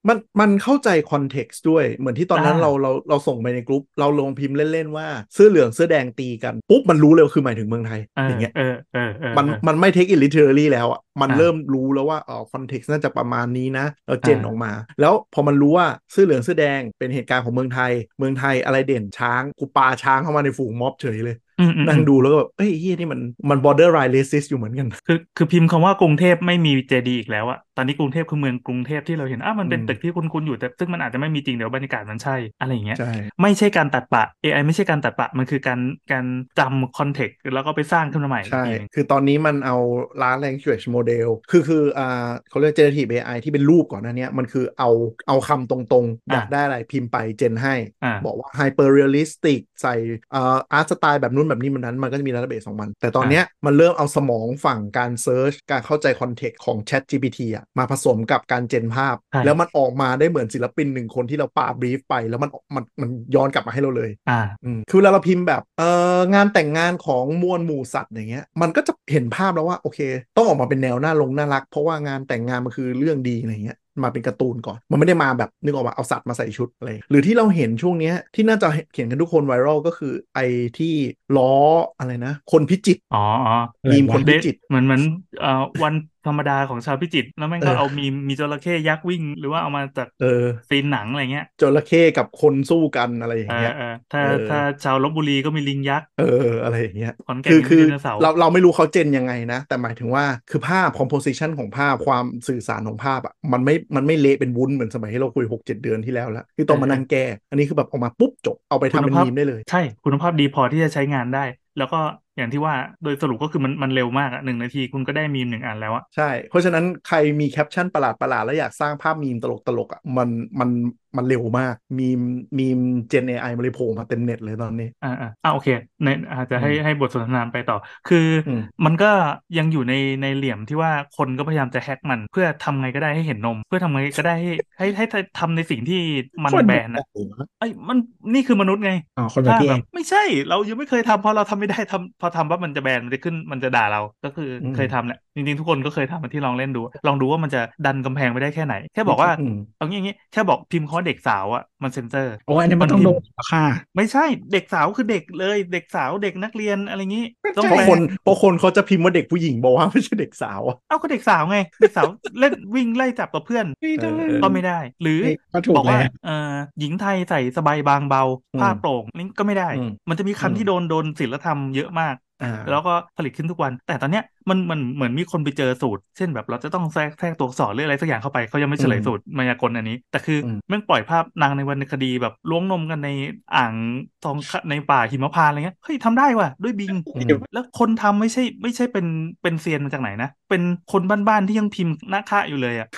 มันมันเข้าใจ context ด้วย เหมือนที่ตอนนั้นอ่าเราเราเราส่งไปในกลุ่มเราลงพิมพ์เล่น ๆ ว่าเสื้อเหลืองเสื้อแดงตีกัน ปุ๊บ มันรู้เลยว่าคือหมายถึงเมืองไทยเอออย่างเงี้ยเออเออเออมันเออมันไม่เทคอิ t ลิเทอรี่แล้วอะมันอ่าเริ่มรู้แล้วว่าอ๋อ context น่าจะประมาณนี้นะ เราเจนอ่าออกมา แล้วพอมันรู้ว่าเสื้อเหลืองเสื้อแดงเป็นเหตุการณ์ของเมืองไทย เมืองไทยอะไรเด่นช้างกูปาช้างเข้ามาในฝูงม็อบเฉยเลยอืมอืม นั่งดูแล้วก็แบบเอ้ยเฮียนี่มันมัน border line racist อยู่เหมือนกัน คือคือพิมพ์คำว่ากรุงเทพไม่มีเจดีอีกแล้วอะ ตอนนี้กรุงเทพคือเมืองกรุงเทพที่เราเห็นอะมันเป็นอืมตึกที่คุ้นๆอยู่แต่ซึ่งมันอาจจะไม่มีจริงเดี๋ยวบรรยากาศมันใช่อะไรอย่างเงี้ยใช่ไม่ใช่การตัดปะ AI ไม่ใช่การตัดปะมันคือการการจำคอนเทกต์แล้วก็ไปสร้างขึ้นมาใหม่อีกใช่ทีหนึ่งคือตอนนี้มันเอา large language model คือคืออ่าเขาเรียก generative AI ที่เป็นรูปก่อนหน้าเนี้ยมันคือเอาเอาคำตรงๆ อยากได้อะไรพิมพ์ไปเจนให้อ่าบอกว่า hyper realistic ใส่อ่า art style แบบนู้นแบบนี้มันนั้นมันก็จะมี database ของมัน แต่ตอนเนี้ยมันเริ่มเอาสมองฝั่งการ search การเข้าใจ context ของ chat GPT อะมาผสมกับการเจนภาพใช่แล้วมันออกมาได้เหมือนศิลปินหนึ่งคนที่เราปา brief ไป แล้วมันมันมันย้อนกลับมาให้เราเลยอ่าอืมคือเวลาเราพิมพ์แบบเอ่องานแต่งงานของมวลหมู่สัตว์อย่างเงี้ยมันก็จะเห็นภาพแล้วว่าโอเค ต้องออกมาเป็นแนวน่าลงน่ารัก เพราะว่างานแต่งงานมันคือเรื่องดีอะไรเงี้ยมาเป็นการ์ตูนก่อน มันไม่ได้มาแบบนึกออกมาเอาสัตว์มาใส่ชุดอะไร หรือที่เราเห็นช่วงเนี้ยที่น่าจะเขียนกันทุกคนไวรัลก็คือไอ้ที่ล้ออะไรนะ คนพิจิตรอ๋ออ๋ออะไรมีมวะคนพิจิตรเหมือนเหมือนเอ่อวันธรรมดาของชาวพิจิตรแล้วแม่งก็เออเอามีมีจระเข้ยักษ์วิ่ง หรือว่าเอามาจากเออซีนหนังอะไรเงี้ยจระเข้กับคนสู้กันอะไรอย่างเออเงี้ยเออถ้าเออถ้าชาวลบบุรีก็มีลิงยักษ์เอออะไรอย่างเงี้ยขอนแก่นคือมีคือไดโนเสาร์เราเราไม่รู้เขาเจนยังไงนะ แต่หมายถึงว่าคือภาพ composition ของภาพความสื่อสารของภาพอะมันไม่มันไม่เละเป็นวุ้นเหมือนสมัยที่เราคุย6 7เดือนที่แล้วแล้วที่ต้องมานั่งแก้อันนี้คือแบบออกมาปุ๊บจบเอาไปทำเป็นคุณภาพมีมได้เลย ใช่ คุณภาพดีพอที่จะใช้งานได้ แล้วก็ อย่างที่ว่าโดยสรุปก็คือมันมันเร็วมากอะหนึ่งนาทีคุณก็ได้มีมหนึ่งอันแล้วอะใช่ เพราะฉะนั้นใครมีแคปชั่นประหลาดประหลาดๆแล้วอยากสร้างภาพมีมตลกตลกๆอะมันมันมันเร็วมาก มีมมีมเจน AI มันเลยโผล่มาเต็มเน็ตเลยตอนนี้ อ่าอ่าอ่าโอเคในอาจจะให้อืมให้บทสนทนาไปต่อ คืออมมันก็ยังอยู่ในในเหลี่ยมที่ว่าคนก็พยายามจะแฮกมันเพื่อทำไงก็ได้ให้เห็นนม เพื่อทำไงก็ได้ให้ให้ให้ให้ทำในสิ่งที่มันคนแบนอะไอ้ยมันนี่คือมนุษย์ไงอ๋อคนแบบถ้าพี่แบเอบงไม่ใช่ เรายังไม่เคยทำเพราะเราทำไม่ได้ทำพอทำว่ามันจะแบนมันจะขึ้นมันจะด่าเราก็คืออมเคยทำแหละจริงๆทุกคนก็เคยทำมาที่ลองเล่นดู ลองดูว่ามันจะดันกำแพงไปได้แค่ไหน แค่บอกว่าอืมเอางี้อย่างงี้แค่บอกพิมพ์เขาว่าเด็กสาวอะมันเซ็นเซอร์โอ้อันนี้มันต้องโดนค่ะ ไม่ใช่เด็กสาวคือเด็กเลย เด็กสาวเด็กนักเรียนอะไรงี้ต้องเพราะแปลคนเพราะคนเขาจะพิมพ์ว่าเด็กผู้หญิงบอกว่าไม่ใช่เด็กสาวอะเอ้าก็เด็กสาวไงเด็กสาวเล่นวิ่งไล่จับกับเพื่อนไม่ได้เออก็ไม่ได้ หรือเอ้ยก็ถูกบอกว่าแล้วเอ่อหญิงไทยใส่สบายบางเบาผ้าโปร่งนี่ก็ไม่ได้อืมมันจะมีอืมคำที่โดนโดนศิลธรรมเยอะมากอ่า แล้วก็ผลิตขึ้นทุกวัน แต่ตอนเนี้ย มันมันเหมือนมีคนไปเจอสูตร เช่นแบบเราจะต้องแทรกแทรกตัวอักษรหรืออะไรสักอย่างเข้าไปเขายังไม่เฉลยอืมสูตรมายากลอันนี้ แต่คืออมแม่งปล่อยภาพนางในวรรณคดีแบบล้วงนมกันในอ่างทองคในป่าหิมพานต์อะไรเงี้ยเฮ้ยทำได้ว่ะด้วยบิงอืมแล้วคนทำไม่ใช่ไม่ใช่เป็นเป็นเซียนมาจากไหนนะ เป็นคนบ้านๆที่ยังพิมพ์หน้าค่าอยู่เลยอะ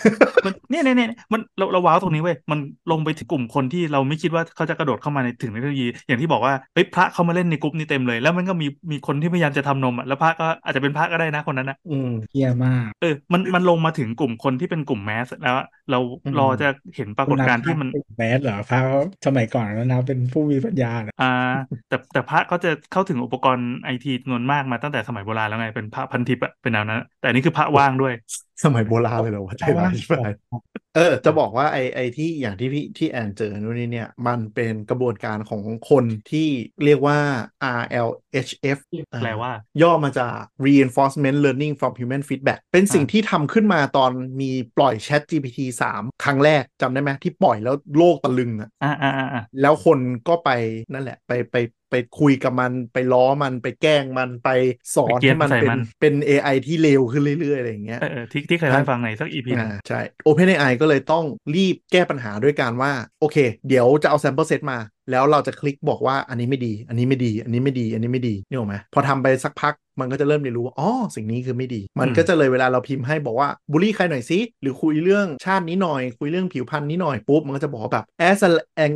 มันเนี่ยเนี่ยเนี่ยมันเราเราว้าวตรงนี้เว้ยมันลงไปถึงกลุ่มคนที่เราไม่คิดว่าเขาจะกระโดดเข้ามาในถึงเทคโนโลยี อย่างที่บอกว่าเฮ้ยพระเขามาเล่นในกลุ่มนี้เต็มเลย แล้วมันก็มีมีคนที่พยายามจะทำนมอะแล้วพระก็อาจจะเป็นพระก็ได้นะคนนั้นนะอืมเฮียมาก เออ มันมันลงมาถึงกลุ่มคนที่เป็นกลุ่มแมสแล้วอะเราอืมรอจะเห็นปรากฏการณ์ที่มันคุณแมสเหรอพระเขาสมัยก่อนแล้วนะเป็นผู้มีปัญญาเนี่ยอ่า แต่แต่พระเขาจะเข้าถึงอุปกรณ์ไอทีจำนวนมากมาตั้งแต่สมัยโบราณแล้วไงเป็นพระพันทิปอะเป็นแนวนั้นแต่อันนี้คือพระว่างด้วย สมัยโบราณเลยเหรอวะใจร้ายใช่ไหม เออ จะบอกว่าไอไอที่อย่างที่พี่ที่แอนเจอนู่นนี่เนี่ย มันเป็นกระบวนการของคนที่เรียกว่า RLHF แปลว่า ย่อมาจาก Reinforcement Learning from Human Feedback เป็นสิ่งที่ทำขึ้นมาตอนมีปล่อย Chat GPT 3 ครั้งแรกจำได้ไหมที่ปล่อยแล้วโลกตะลึงอะอ่าอ่าอ่าอ่าแล้วคนก็ไปนั่นแหละ ไปไป ไปคุยกับมันไปล้อมันไปแกล้งมันไปสอนให้มันเป็นเป็น AI ที่เร็วขึ้นเรื่อยๆอะไรอย่างเงี้ยเออเออที่ที่เคยเล่าให้ฟังในสักอีพีนึงอ่าใช่ OpenAI ก็เลยต้องรีบแก้ปัญหาด้วยการว่า โอเค เดี๋ยวจะเอา sample set มา แล้วเราจะคลิกบอกว่าอันนี้ไม่ดี อันนี้ไม่ดี อันนี้ไม่ดี อันนี้ไม่ดีนี่หรอกไหมพอทำไปสักพักมันก็จะเริ่มเรียนรู้ว่าอ๋อสิ่งนี้คือไม่ดี มันก็จะเลยเวลาเราพิมพ์ให้บอกว่าบูลลี่ใครหน่อยซิหรือคุยเรื่องชาตินี้หน่อย คุยเรื่องผิวพรรณนี้หน่อยปุ๊บมันก็จะบอกว่าแบบ as an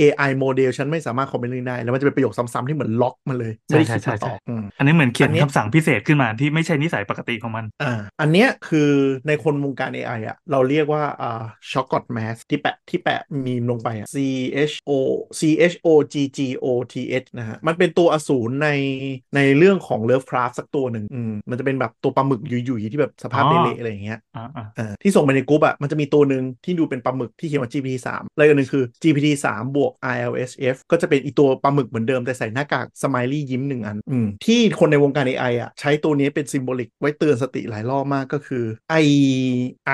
AI model ฉันไม่สามารถคอมเมนต์เรื่องนี้ได้แล้วมันจะเป็นประโยคซ้ำๆที่เหมือนล็อกมันเลยไม่ได้คิดมาตอบอืมอันนี้เหมือนเขียนอันเนี้ยคำสั่งพิเศษขึ้นมาที่ไม่ใช่นิสัยปกติของมันอ่าอันเนี้ยคือในคนวงการ AI อะเราเรียกว่าอ่า Shoggoth mask ที่แปะที่แปะมีมลงไปอะ S H O S H O G G O T H นะฮะ มันเป็นตัวอสูรในในเรื่องของ Lovecraft สักตัวหนึ่งอืมมันจะเป็นแบบตัวปลาหมึกหยุยๆที่แบบสภาพอ๋อเละๆอะไรอย่างเงี้ยอ่าอ่าอ่าที่ส่งไปในกรุ๊ปอะมันจะมีตัวหนึ่งที่ดูเป็นปลาหมึกที่เขียนว่า GPT 3อะไรกันหนึ่งคือ GPT 3บวก RLHF ก็จะเป็นอีตัวปลาหมึกเหมือนเดิมแต่ใส่หน้ากาก smiley ยิ้มหนึ่งอันอืมที่คนในวงการ AI อะใช้ตัวนี้เป็น symbolic ไว้เตือนสติหลายรอบมากก็คือไอ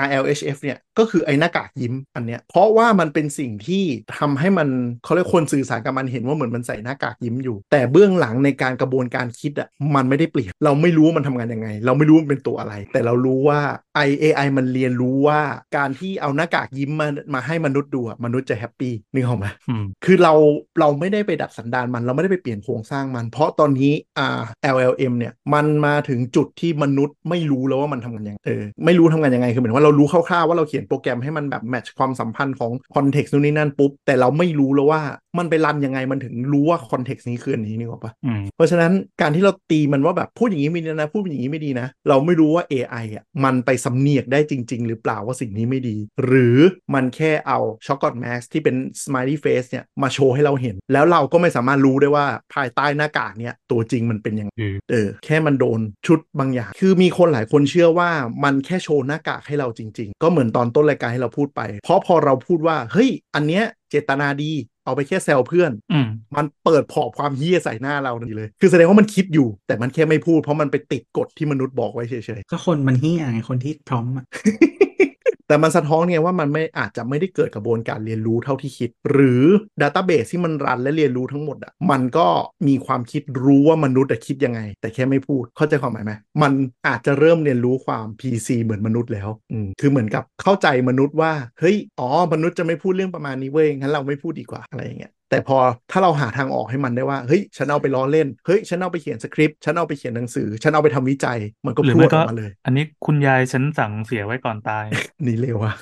RLHF เนี่ยก็คือไอหน้ากากยิ้มอันเนี้ยเพราะว่ามันเป็นสิ่งที่ทำให้มันเขาเรียกคนสื่อสารกับมันเห็นว่าเหมือนมันใส่หน้ากากยิ้มอยู่ แต่เบื้องหลังในการกระบวนการคิดอะมันไม่ได้เปลี่ยนเราไม่รู้ว่ามันทำงานยังไง เราไม่รู้ว่ามันเป็นตัวอะไร แต่เรารู้ว่า I AI มันเรียนรู้ว่าการที่เอาหน้ากากยิ้มมามาให้มนุษย์ดูอะมนุษย์จะแฮปปี้นึกออกไหมอืมคือเราเราไม่ได้ไปดัดสันดานมันเราไม่ได้ไปเปลี่ยนโครงสร้างมัน เพราะตอนนี้อ่า LLM เนี่ยมันมาถึงจุดที่มนุษย์ไม่รู้แล้วว่ามันทำงานยังไงเออไม่รู้ทำงานยังไงคือเหมือนว่าเรารู้คร่าวๆว่าเราเขียนโปรแกรมให้มันแบบ match ความสัมพันธ์ของ context นู่นนี่นั่นปุ๊บแต่เราไม่รู้แล้วว่ามันไป run ยังไงมันถึงรู้ว่า context นี้คืออันนี้นึกออกปะอืมเพราะฉะนั้นการที่เราตีมันว่าแบบพูดอย่างนี้ไม่ดีนะพูดอย่างนี้ไม่ดีนะ เราไม่รู้ว่า AI อะมันไปสำเหนียกได้จริง ๆ หรือเปล่าว่าสิ่งนี้ไม่ดี หรือมันแค่เอา Shoggoth mask ที่เป็น smiley face เนี่ยมาโชว์ให้เราเห็น แล้วเราก็ไม่สามารถรู้ได้ว่าภายใต้หน้ากากเนี่ยตัวจริงมันเป็นยังไงอืมเออแค่มันโดนชุดบางอย่าง คือมีคนหลายคนเชื่อว่ามันแค่โชว์หน้ากากให้เราจริง ๆ ก็เหมือนตอนต้นรายการให้เราพูดไป เพราะพอเราพูดว่าเฮ้ยอันเนี้ยเจตนาดี เอาไปแค่แซวเพื่อนอืมมันเปิดพอบความเฮี้ยใส่หน้าเราทันทีเลย คือแสดงว่ามันคิดอยู่ แต่มันแค่ไม่พูดเพราะมันไปติดกฎที่มนุษย์บอกไว้เฉยก็คนมันเฮียไงคนที่พร้อมอะๆ แต่มันสะท้อนไงว่ามันไม่อาจจะไม่ได้เกิดกระบวนการเรียนรู้เท่าที่คิด หรือดัตต้าเบสที่มันรันและเรียนรู้ทั้งหมดอะมันก็มีความคิดรู้ว่ามนุษย์อะคิดยังไง แต่แค่ไม่พูดเข้าใจความหมายไหมมันอาจจะเริ่มเรียนรู้ความ PC เหมือนมนุษย์แล้วอืมคือเหมือนกับเข้าใจมนุษย์ว่าเฮ้ยอ๋อมนุษย์จะไม่พูดเรื่องประมาณนี้เว้ยงั้นเราไม่พูดดีกว่าอะไรอย่างเงี้ย แแต่พอถ้าเราหาทางออกให้มันได้ว่าเฮ้ยฉันเอาไปล้อเล่นเฮ้ยฉันเอาไปเขียนสคริปต์ฉันเอาไปเขียนหนังสือ ฉันเอาไปทำวิจัย มันก็หรือพรวไม่ดอก็อกมาเลย อันนี้คุณยายฉันสั่งเสียไว้ก่อนตายนี่เร็วอะ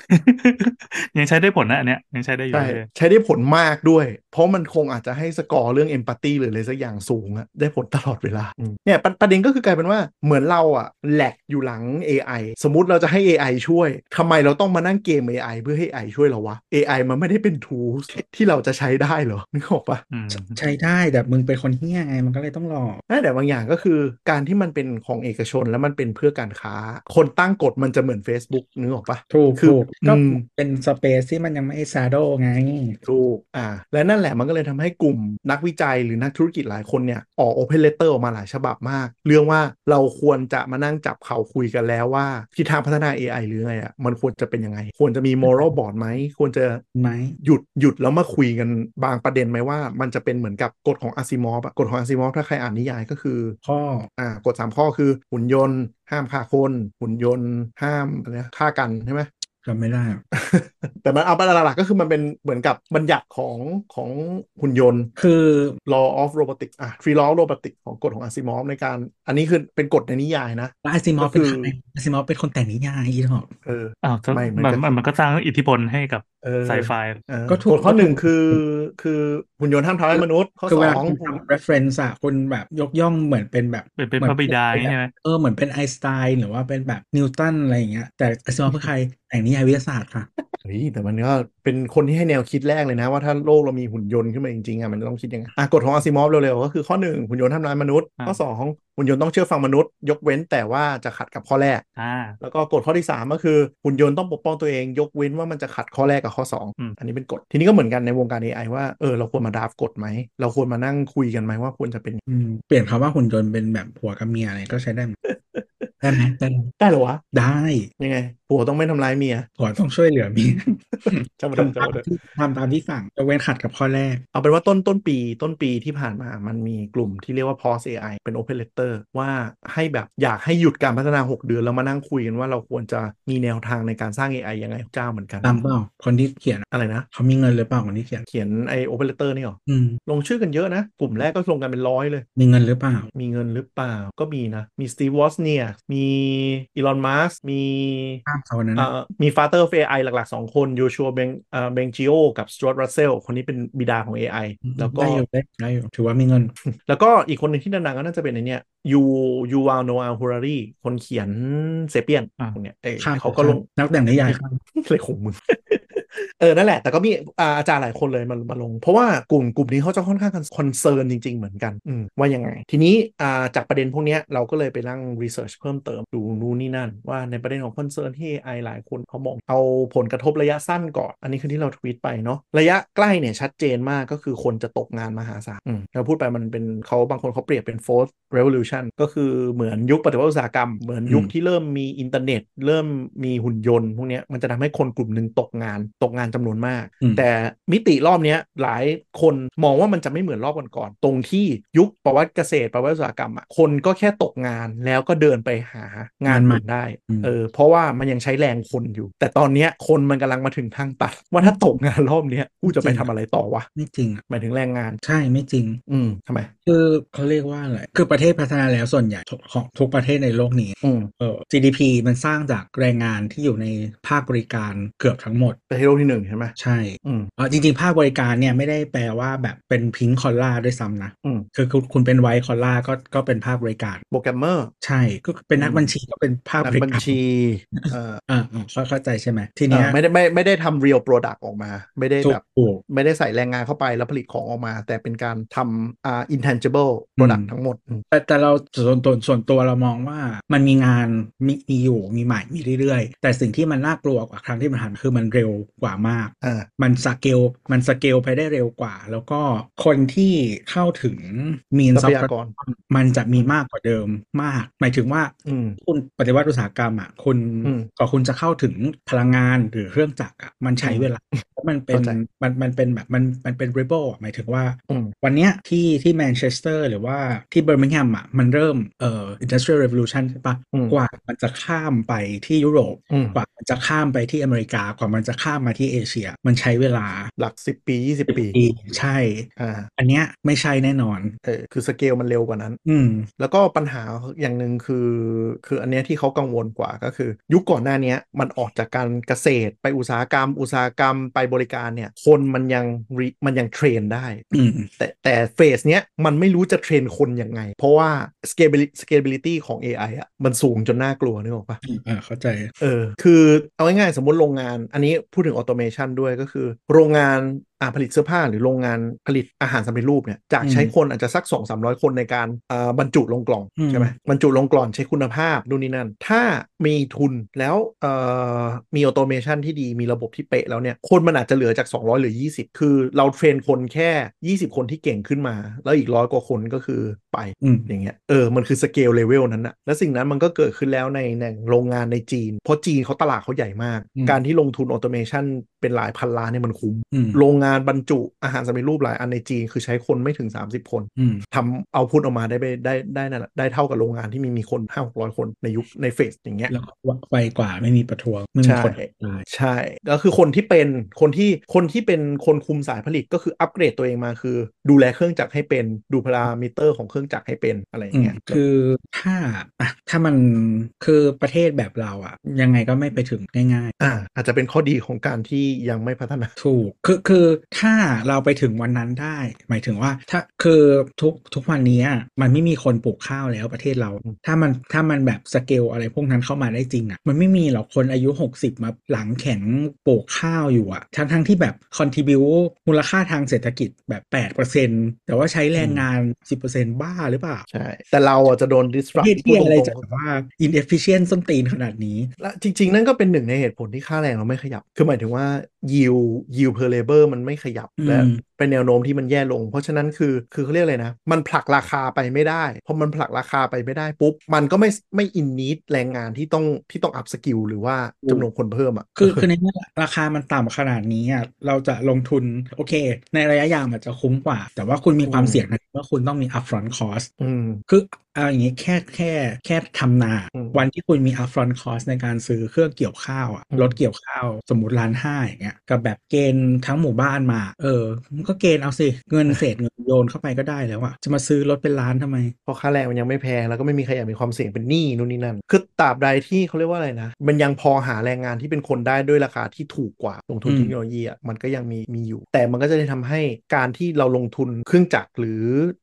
ยังใช้ได้ผลนะอันเนี้ยยังใช้ได้อยู่ใช่เลยใช้ได้ผลมากด้วย เพราะมันคงอาจจะให้สกอร์เรื่องเอมพัตตีหรืออะไรสักอย่างสูงอะได้ผลตลอดเวลาอืมเนี่ยประประเด็นก็คือกลายเป็นว่าเหมือนเราอะแหลกอยู่หลัง AI สมมุติเราจะให้ AI ช่วยทำไมเราต้องมานั่งเกม AI เพื่อให้ AI ช่วยเราวะ AI มันไม่ได้เป็น tools ที่เราจะใช้ได้เหรอนึกออกปะอืมใช้ได้แต่มึงเป็นคนเฮี้ยไงมันก็เลยต้องรอแต่บางอย่างก็คือการที่มันเป็นของเอกชนแล้วมันเป็นเพื่อการค้า คนตั้งกฎมันจะเหมือน Facebook นึกออกปะถูกคือถูกก็อืมเป็นสเปซที่มันยังไม่ซาโดไงถูกอ่าและนั่นแหละมันก็เลยทำให้กลุ่มนักวิจัยหรือนักธุรกิจหลายคนเนี่ยออก Open Letter ออกมาหลายฉบับมาก เรื่องว่าเราควรจะมานั่งจับเขาคุยกันแล้วว่าทิศทางพัฒนา AI หรือไงอะมันควรจะเป็นยังไง ควรจะมี moral board ไหมควรจะไหมหยุดหยุดแล้วมาคุยกันบางประเด็นไหมว่ามันจะเป็นเหมือนกับกฎของอาซิมอฟกฎของอาซิมอฟถ้าใครอ่านนิยายก็คือ ข้ออ่ากฎสามข้อคือหุ่นยนต์ ห้ามฆ่าคน หุ่นยนต์ ห้ามอะไรนะฆ่ากันใช่ไหม จำไม่ได้อะแต่มันเอาไปหลักๆก็คือมันเป็นเหมือนกับบัญญัติของของหุ่นยนต์ คือ law of robotics อะ three law of robotics ของกฎของอาซิมอฟในการ อันนี้คือเป็นกฎในนิยายนะแล้วอาซิมอฟก็คืเป็นใครอาซิมอฟเป็นคนแต่งนิยายอีหรอกเอออ้าวก็ไม่มันมันก็มันมันก็สร้างอิทธิพลให้กับเออไซไฟเออก็ถูกกฎข้อก็ถูกหนึ่งคือคือหุ่นยนต์ห้ามทำร้ายมนุษย์ข้อคือสเวอลางคุณทำ reference อะคุณแบบยกย่องเหมือนเป็นแบบเป็นเป็นหมือพระบิดาอย่างงี้ใช่ไหมเออเหมือนเป็นไอน์สไตน์หรือว่าเป็นแบบนิวตันอะไรอย่างเงี้ยแต่อาซิมอฟเป็นใคร แต่งนิยายวิทยาศาสตร์ค่ะเฮ้ยแต่มันก็เป็นคนที่ให้แนวคิดแรกเลยนะ ว่าถ้าโลกเรามีหุ่นยนต์ขึ้นมาจริงๆอะมันจะต้องคิดยังไงอะกฎของอาซิมอฟเร็วๆก็คือข้อหนึ่งหุ่นยนต์ทำร้ายมนุษย์อ่าข้อสองหุ่นยนต์ต้องเชื่อฟังมนุษย์ ยกเว้นแต่ว่าจะขัดกับข้อแรกอ่าแล้วก็กฎข้อที่ 3 ก็คือหุ่นยนต์ต้องปกป้องตัวเอง ยกเว้นว่ามันจะขัดข้อแรกกับข้ออืม2อันนี้เป็นกฎทีนี้ก็เหมือนกันในวงการ AI ว่าเออเราควรมาดราฟกฎไหมเราควรมานั่งคุยกันไหมว่าควรจะเป็นอืมเปลี่ยนคำว่าหุ่นยนต์เป็นแบบผัวกับเมียอะไรก็ใช้ได้หมดได้ไหมได้ไหมได้เหรอวะได้ยังไง ผัวต้องไม่ทำร้ายเมียผัวต้องช่วยเหลือเมียจำไม่ได้ทำตามจำไม่ได้ที่ทำตามที่สั่งยกเว้นขัดกับข้อแรก เอาเป็นว่าต้นต้นปีต้นปีที่ผ่านมามันมีกลุ่มที่เรียกว่า Pause AI เป็น Open Letter ว่าให้แบบอยากให้หยุดการพัฒนา 6 เดือน แล้วมานั่งคุยกันว่าเราควรจะมีแนวทางในการสร้าง AI ยังไงเจ้าเหมือนกันตามเปล่าคนที่เขียนอะอะไรนะเขามีเงินหรือเปล่าคนที่เขียนเขียนไอ้ Open Letter นี่หรออืมลงชื่อกันเยอะนะ กลุ่มแรกก็ลงกันเป็นร้อยเลย มีเงินหรือเปล่า มีเงินหรือเปล่าก็มีนะ มีสตีฟวอสเนียมีอีลอนมัสมีข้ามเขานั้นเอ่นะอมีฟาเตอร์เฟไอหลักๆ2คนโยชัวเบงเอ่อเบงจิโอกับสจ u ต r รัสเซลคนนี้เป็นบิดาของ AI แล้วก็ได้อยู่ได้ได้อยู่ถือว่ามีเงิน แล้วก็อีกคนหนึ่งที่ดังๆก็น่าจะเป็นในเนี้ยยูยูวาล โนอาห์ แฮรารีคนเขียน Sapiens อ่าคนเนี้ยเอ้ยข้ามเขาก็ลงนักแต่งนิยายข้ามอะไรของมึง เออ นั่นแหละ แต่ก็มีอ่าอาจารย์หลายคนเลยมามาลง เพราะว่ากลุ่มกลุ่มนี้เขาจะค่อนข้าง concern จริง ๆ เหมือนกันอืมว่ายังไง ทีนี้อ่าจากประเด็นพวกเนี้ยเราก็เลยไปนั่ง research เพิ่มเติมดูนู่นนี่นั่น ว่าในประเด็นของ concern ที่ AI หลายคนเขามองเอาผลกระทบระยะสั้นก่อน อันนี้คือที่เราทวีตไปเนาะระยะใกล้เนี่ยชัดเจนมากก็คือคนจะตกงานมหาศาลอืมเราพูดไปมันเป็นเขาบางคนเขาเปรียบเป็น fourth revolution ก็คือเหมือนยุคปฏิวัติอุตสาหกรรมเหมือนยุคอืมที่เริ่มมีอินเทอร์เน็ต เริ่มมีหุ่นยนต์พวกเนี้ยมันจะทำให้คนกลุ่มหนึ่งตกงานตกงานจำนวนมากอืมแต่มิติรอบเนี้ยหลายคนมองว่ามันจะไม่เหมือนรอบก่อนๆตรงที่ยุคประวัติเกษตรประวัติอุตสาหกรรมอะคนก็แค่ตกงานแล้วก็เดินไปหางานใหม่ได้อืมเออเพราะว่ามันยังใช้แรงคนอยู่ แต่ตอนเนี้ยคนมันกำลังมาถึงทางตัดว่าถ้าตกงานรอบเนี้ยกูจะไปทำอะไรต่อวะไม่จริงอะหมายถึงแรงงานใช่ไม่จริง อืมทำไมคือเขาเรียกว่าอะไรคือประเทศพัฒนาแล้วส่วนใหญ่ทุกของทุกประเทศในโลกนี้อืมเออ GDP มันสร้างจากแรงงานที่อยู่ในภาคบริการเกือบทั้งหมดประเทศโลกที่หนึ่งใช่ไหมใช่อืมเออจริงๆ ภาคบริการเนี่ยไม่ได้แปลว่าแบบเป็น pink collar ด้วยซ้ำนะอืมคือคุณคุณเป็น white collar ก็ก็เป็นภาคบริการโปรแกรมเมอร์ใช่ก็เป็นนักบัญชีก็เป็นภาคบริการ นักบัญชีเอ่ออ่าอ่าเข้าเข้าใจใช่ไหมทีเอ่เนี้อยไม่ได้ไม่ไม่ได้ทำ real product ออกมา ไม่ได้ถูกแบบถูกไม่ได้ใส่แรงงานเข้าไปแล้วผลิตของออกมา แต่เป็นการทำอ่า intangible product อืมทั้งหมดอืมแต่แต่เราส่วนตัวส่วนตัวเรามองว่ามันมีงานมีมีอยู่มีใหม่มีเรื่อยๆ แต่สิ่งที่มันน่ากลัวกว่าครั้งที่มันผ่านมาคือมันเร็วกว่ามากอ่ามันสเกลมันสเกลไปได้เร็วกว่า แล้วก็คนที่เข้าถึงมีนทรัพยากรมันจะมีมากกว่าเดิมมาก หมายถึงว่าอืมคุณปฏิวัติอุตสาหกรรมอะคุณอืมก่อนคุณจะเข้าถึงพลังงานหรือเครื่องจักรอะมันใช้อืมเวลามันเป็นเข้าใจมันมันเป็นแบบมันมันเป็น ripple อะหมายถึงว่าอืมวันเนี้ยที่ที่แมนเชสเตอร์หรือว่าที่เบอร์มิงแฮมอะมันเริ่มเอ่อ industrial revolution ใช่ปะอืมกว่ามันจะข้ามไปที่ยุโรปอืมกว่ามันจะข้ามไปที่อเมริกากว่ามันจะข้ามมาที่เอเชีย มันใช้เวลาหลักสิบปียี่สิบปี ใช่อ่าอันเนี้ยไม่ใช่แน่นอนเออคือสเกลมันเร็วกว่านั้น อืมแล้วก็ปัญหาอย่างหนึ่งคือ คืออันเนี้ยที่เขากังวลกว่าก็คือ ยุคก่อนหน้าเนี้ยมันออกจากการเกษตรไปอุตสาหกรรม อุตสาหกรรมไปบริการเนี่ย คนมันยัง re- มันยังเทรนได้อืมแต่แต่เฟสเนี้ยมันไม่รู้จะเทรนคนยังไง เพราะว่า scalability scalability ของ AI อะมันสูงจนน่ากลัวนึกออกปะอ่าเข้าใจ เออ คือเอาง่ายๆสมมติโรงงาน อันนี้พูดถึงออโตเมชันด้วยก็คือ โรงงาน ผลิตเสื้อผ้าหรือโรงงานผลิตอาหารสำเร็จรูปเนี่ยจากใช้อืมคนอาจจะสัก 2 3 0 0 คนในการอ่าบรรจุลงกล่องอืมใช่ไหมบรรจุลงกล่องใช้คุณภาพนู่นนี่นั่น ถ้ามีทุนแล้วเอ่อมี automation ที่ดีมีระบบที่เป๊ะแล้วเนี่ยคนมันอาจจะเหลือจาก 200หรือ 20 คือเรา train คนแค่ 20 คนที่เก่งขึ้นมา แล้วอีกร้อยกว่าคนก็คือไปอืมอย่างเงี้ยเออมันคือ scale level นั้นอะและสิ่งนั้นมันก็เกิดขึ้นแล้วในในโรงงานในจีน เพราะจีนเขาตลาดเขาใหญ่มากอืมการที่ลงทุน automation เป็นหลายพันล้านเนี่ยมันคุ้มอืมโรงงานบรรจุอาหารสำเร็จรูปหลายอันในจีนคือใช้คนไม่ถึง 30 คนอืมทำ output ออกมาได้ไปได้ได้นั่นแหละได้เท่ากับโรงงานที่มีมีคนห้าหกร้อยคนในยุคใน phase อย่างเงี้ยแล้วก็ไวกว่าไม่มีประท้วงไม่มีใช่คนตายใช่ก็คือคนที่เป็นคนที่คนที่เป็นคนคุมสายผลิตก็คืออัปเกรดตัวเองมาคือ ดูแลเครื่องจักรให้เป็นดูพารามิเตอร์ของเครื่องจักรให้เป็นอะไรอย่างอืมเงี้ยคือถ้าอะถ้ามันคือประเทศแบบเราอะ ยังไงก็ไม่ไปถึงง่ายอ่าอาจจะเป็นข้อดีของการที่ยังไม่พัฒนาๆถูกคือคือถ้าเราไปถึงวันนั้นได้ หมายถึงว่าถ้าคือทุกทุกวันนี้อะมันไม่มีคนปลูกข้าวแล้วประเทศเราอืมถ้ามันถ้ามันแบบสเกลอะไรพวกนั้นเข้ามาได้จริงอะมันไม่มีหรอกคนอายุ 60 มาหลังแข็งปลูกข้าวอยู่อะทั้งทั้งที่แบบคอนทิบิวมูลค่าทางเศรษฐกิจแบบ 8%แต่ว่าใช้แรงงาน 10%บ้าหรือเปล่า ใช่ แต่เราอะจะโดนประ disrupt เทศที่อะไรพูดตจะงแบบว่า inefficient ส้นตีนขนาดนี้ๆและจริง ๆ นั่นก็เป็นหนึ่งในเหตุผลที่ค่าแรงเราไม่ขยับ คือหมายถึงว่า yield yield per labor มันไไม่ขยับและ เป็นแนวโน้มที่มันแย่ลง เพราะฉะนั้นคือคือเขาเรียกอะไรนะ มันผลักราคาไปไม่ได้พอมันผลักราคาไปไม่ได้ปุ๊บ มันก็ไม่ไม่อินนิดแรงงานที่ต้องที่ต้องอัพสกิลหรือว่าจำนวนคนเพิ่มอะคือคือในเมื่อราคามันต่ำขนาดนี้อะเราจะลงทุนโอเค ในระยะยาวมันจะคุ้มกว่า แต่ว่าคุณมีความอืมเสี่ยงนะว่าคุณต้องมี upfront cost อืมคือเอาอย่างนี้แค่แค่แค่ทำนาอืมวันที่คุณมี upfront cost ในการซื้อเครื่องเกี่ยวข้าวอะอืมรถเกี่ยวข้าว สมมติล้านห้าอย่างเงี้ยกับแบบเกณฑ์ทั้งหมู่บ้านมา เออมันก็เกณฑ์เอาสิ เงินเศษเงินโยนเข้าไปก็ได้แล้วอะจะมาซื้อรถเป็นล้านทำไมเพราะค่าแรงมันยังไม่แพงแล้วก็ไม่มีใครอยากมีความเสี่ยงเป็นหนี้นู่นนี่นั่น คือตราบใดที่เขาเรียกว่าอะไรนะ มันยังพอหาแรงงานที่เป็นคนได้ด้วยราคาที่ถูกกว่าลงทุนอืมเทคโนโลยีอะมันก็ยังมีมีอยู่ แต่มันก็จะได้ทำให้การที่เราลงทุนเครื่องจักรหรือ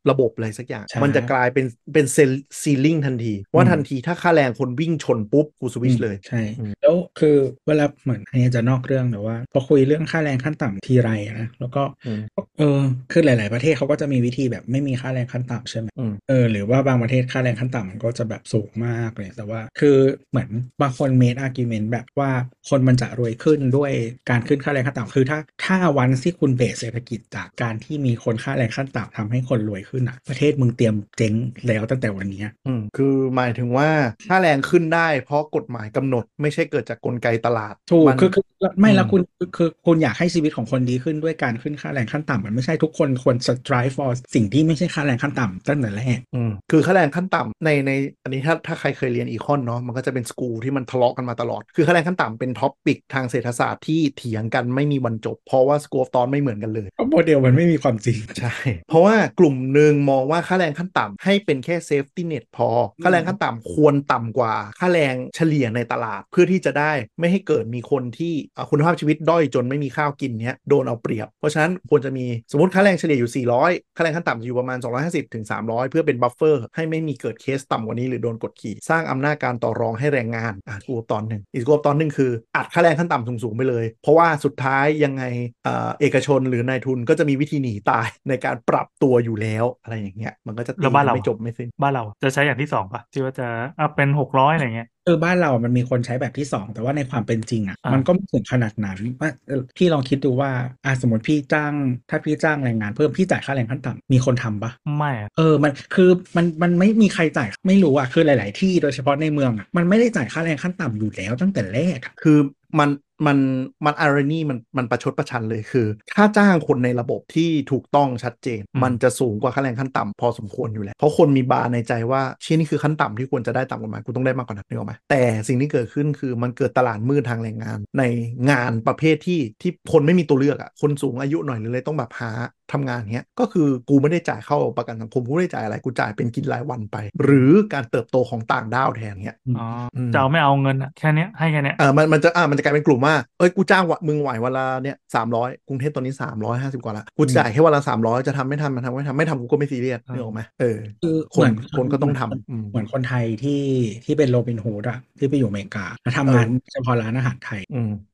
ระบบอะไรสักอย่างใช่มันจะกลายเป็นเป็นเซลซีลิงทันที ว่าอืมทันทีถ้าค่าแรงคนวิ่งชนปุ๊บกูสวิชเลยใช่อืมแล้วคือเวลาเหมือนอันนี้จะนอกเรื่องแต่ว่า พอคุยเรื่องค่าแรงขั้นต่ำทีไรนะแล้วก็อืมเออคือหลาย ๆ ประเทศเขาก็จะมีวิธีแบบไม่มีค่าแรงขั้นต่ำใช่ไหมอืมเออหรือว่าบางประเทศค่าแรงขั้นต่ำมันก็จะแบบสูงมากเลยแต่ว่าคือเหมือนบางคน made argument แบบว่าคนมันจะรวยขึ้นด้วยการขึ้นค่าแรงขั้นต่ำคือถ้าถ้าวันที่คุณ base เศรษฐกิจจากการที่มีคนค่าแรงขั้นต่ำทำให้คนรวยขึ้นอะ ประเทศมึงเตรียมเจ๊งแล้วตั้งแต่วันเนี้ยอืมคือหมายถึงว่าค่าแรงขึ้นได้ เพราะกฎหมายกำหนดไม่ใช่เกิดจากกลไกตลาดถูกมันคือคือไม่อืมแล้วคุณคือคือคุณอยากให้ชีวิตของคนดีขึ้นด้วยการขึ้นค่าแรงขั้นต่ำมันไม่ใช่ทุกคนควร strive for สิ่งที่ไม่ใช่ค่าแรงขั้นต่ำตั้งแต่แรกอืมคือค่าแรงขั้นต่ำในในอันนี้ถ้าถ้าใครเคยเรียน econ เนาะมันก็จะเป็นสกูลที่มันทะเลาะกันมาตลอด คือค่าแรงขั้นต่ำเป็น topic ทางเศรษฐศาสตร์ที่เถียงกันไม่มีวันจบ เพราะว่าสกูลตอนไม่เหมือนกันเลยเพราะโมเดลมันไม่มีความจริงใช่เพราะว่ากลุ่มหนึ่งมองว่าค่าแรงขั้นต่ำให้เป็นแค่ safety net พอค่าแรงขั้นต่ำควรต่ำกว่าค่าแรงเฉลี่ยในตลาดเพื่อที่จะได้ไม่ให้เกิดมีคนที่อะคุณภาพชีวิตด้อยจนไม่มีข้าวกินเนี้ยโดนเอาเปรียบ เพราะฉะนั้นควรจะมีสมมติค่าแรงเฉลี่ยอยู่ 400 ค่าแรงขั้นต่ำอยู่ประมาณ 250ถึง300 เพื่อเป็น buffer ให้ไม่มีเกิดเคสต่ำกว่านี้หรือโดนกดขี่ สร้างอำนาจการต่อรองให้แรงงานอะกูตอนหนึ่งอีกกูตอนหนึ่งคืออัดค่าแรงขั้นต่ำสูงๆไปเลย เพราะว่าสุดท้ายยังไงเอเอกชนหรือนายทุนก็จะมีวิธีหนีตายในการปรับตัวอยู่แล้วอะไรอย่างเงี้ยมันก็จะตีไม่จบไม่สิ้นบ้านเราจะใช้อย่างที่สองปะที่ว่าจะอัพเป็นหกร้อยอะไรเงี้ย คือบ้านเรามันมีคนใช้แบบที่สองแต่ว่าในความเป็นจริงอะอ่ามัมันก็ไม่ถึงขนาดนั้นว่าเออพี่ลองคิดดูว่าอะสมมติพี่จ้าง ถ้าพี่จ้างแรงงานเพิ่มพี่จ่ายค่าแรงขั้นต่ำมีคนทำปะไม่อะเออมันคือมันมันไม่มีใครจ่ายไม่รู้อะคือหลาย ๆ ที่โดยเฉพาะในเมืองอะมันไม่ได้จ่ายค่าแรงขั้นต่ำอยู่แล้วตั้งแต่แรกอะคือมัน มันมันอารนี่มันมันประชดประชันเลยคือ ค่าจ้างคนในระบบที่ถูกต้องชัดเจนอืมมันจะสูงกว่าค่าแรงขั้นต่ำพอสมควรอยู่แล้ว เพราะคนมีบาร์ในใจว่าเชี่ยนี่คือขั้นต่ำที่ควรจะได้ตามกฎหมายกูต้องได้มากกว่านั้นนึกออกไหมแต่สิ่งที่เกิดขึ้นคือมันเกิดตลาดมืดทางแรงงาน ในงานประเภทที่ที่คนไม่มีตัวเลือกอะ่ะคนสูงอายุหน่อยหรือเลยต้องแบบหา ทำงานเนี้ยก็คือกูไม่ได้จ่ายเข้าประกันสังคมกูไม่ได้จ่ายอะไรกูจ่ายเป็นกินรายวันไป หรือการเติบโตของต่างด้าวแทนเนี้ยอ๋ออมจะเอาไม่เอาเงินอะแค่เนี้ยให้แค่เนี้ยเออมันมันจะอ่ามันจะกลายเป็นกลุ่มว่าเอ้ยกูจ้างวะมึงไหววันละเนี่ยสามร้อยกรุงเทพตอนนี้สามร้อยห้าสิบกว่าละกูจ่ายแค่วันละสามร้อยจะทำไม่ทำมันทำไม่ทำไม่ทำกูก็ไม่ซีเรียสอ่านึกออกไหมเออคือคนเหมือนคนก็ต้องทำอืมเหมือนคนไทยที่ที่เป็นโรบินฮูดอะที่ไปอยู่อเมริกาแล้วทำงานเฉพาะร้านอาหารไทย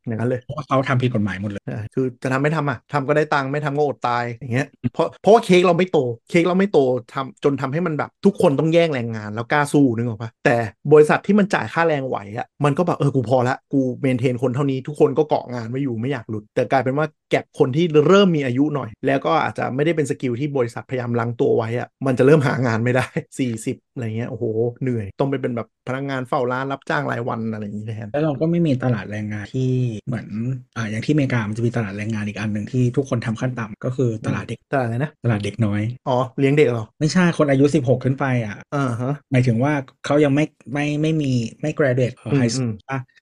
อืมอย่างนั้นเลยเพราะว่าเขาทำผิดกฎหมายหมดเลยใช่คือจะทำไม่ทำอะทำก็ได้ตังค์ไม่ทำก็อดตายอย่างเงี้ยเพราะเพราะว่าเค้กเราไม่โตเค้กเราไม่โตทำจนทำให้มันแบบทุกคนต้องแย่งแรงงานแล้วกล้าสู้นึกออกปะแต่บริษัทที่มันจ่ายค่าแรงไหวอะมันก็แบบเออกูพอละกู maintain คนเท่านี้ทุกคนก็เกาะงานไว้อยู่ไม่อยากหลุด แต่กลายเป็นว่า gap คนที่เริ่มมีอายุหน่อย แล้วก็อาจจะไม่ได้เป็น skill ที่บริษัทพยายามรั้งตัวไว้อะมันจะเริ่มหางานไม่ได้ 40 อะไรเงี้ยโอ้โห เหนื่อย ต้องไปเป็นแบบพนักงานเฝ้าร้านรับจ้างรายวันอะไรอย่างนี้แทนแล้วเราก็ไม่มีตลาดแรงงานที่เหมือนอ่าอย่างที่อเมริกามันจะมีตลาดแรงงานอีกอันหนึ่งที่ทุกคนทำขั้นต่ำก็คือตลาดเด็กตลาดอะไรนะตลาดเด็กน้อยอ๋อเลี้ยงเด็กเหรอไม่ใช่คนอายุ 16 ขึ้นไปอะอ่าฮะหมายถึงว่าเขายังไม่ไม่ไม่มีไม่ graduate อืม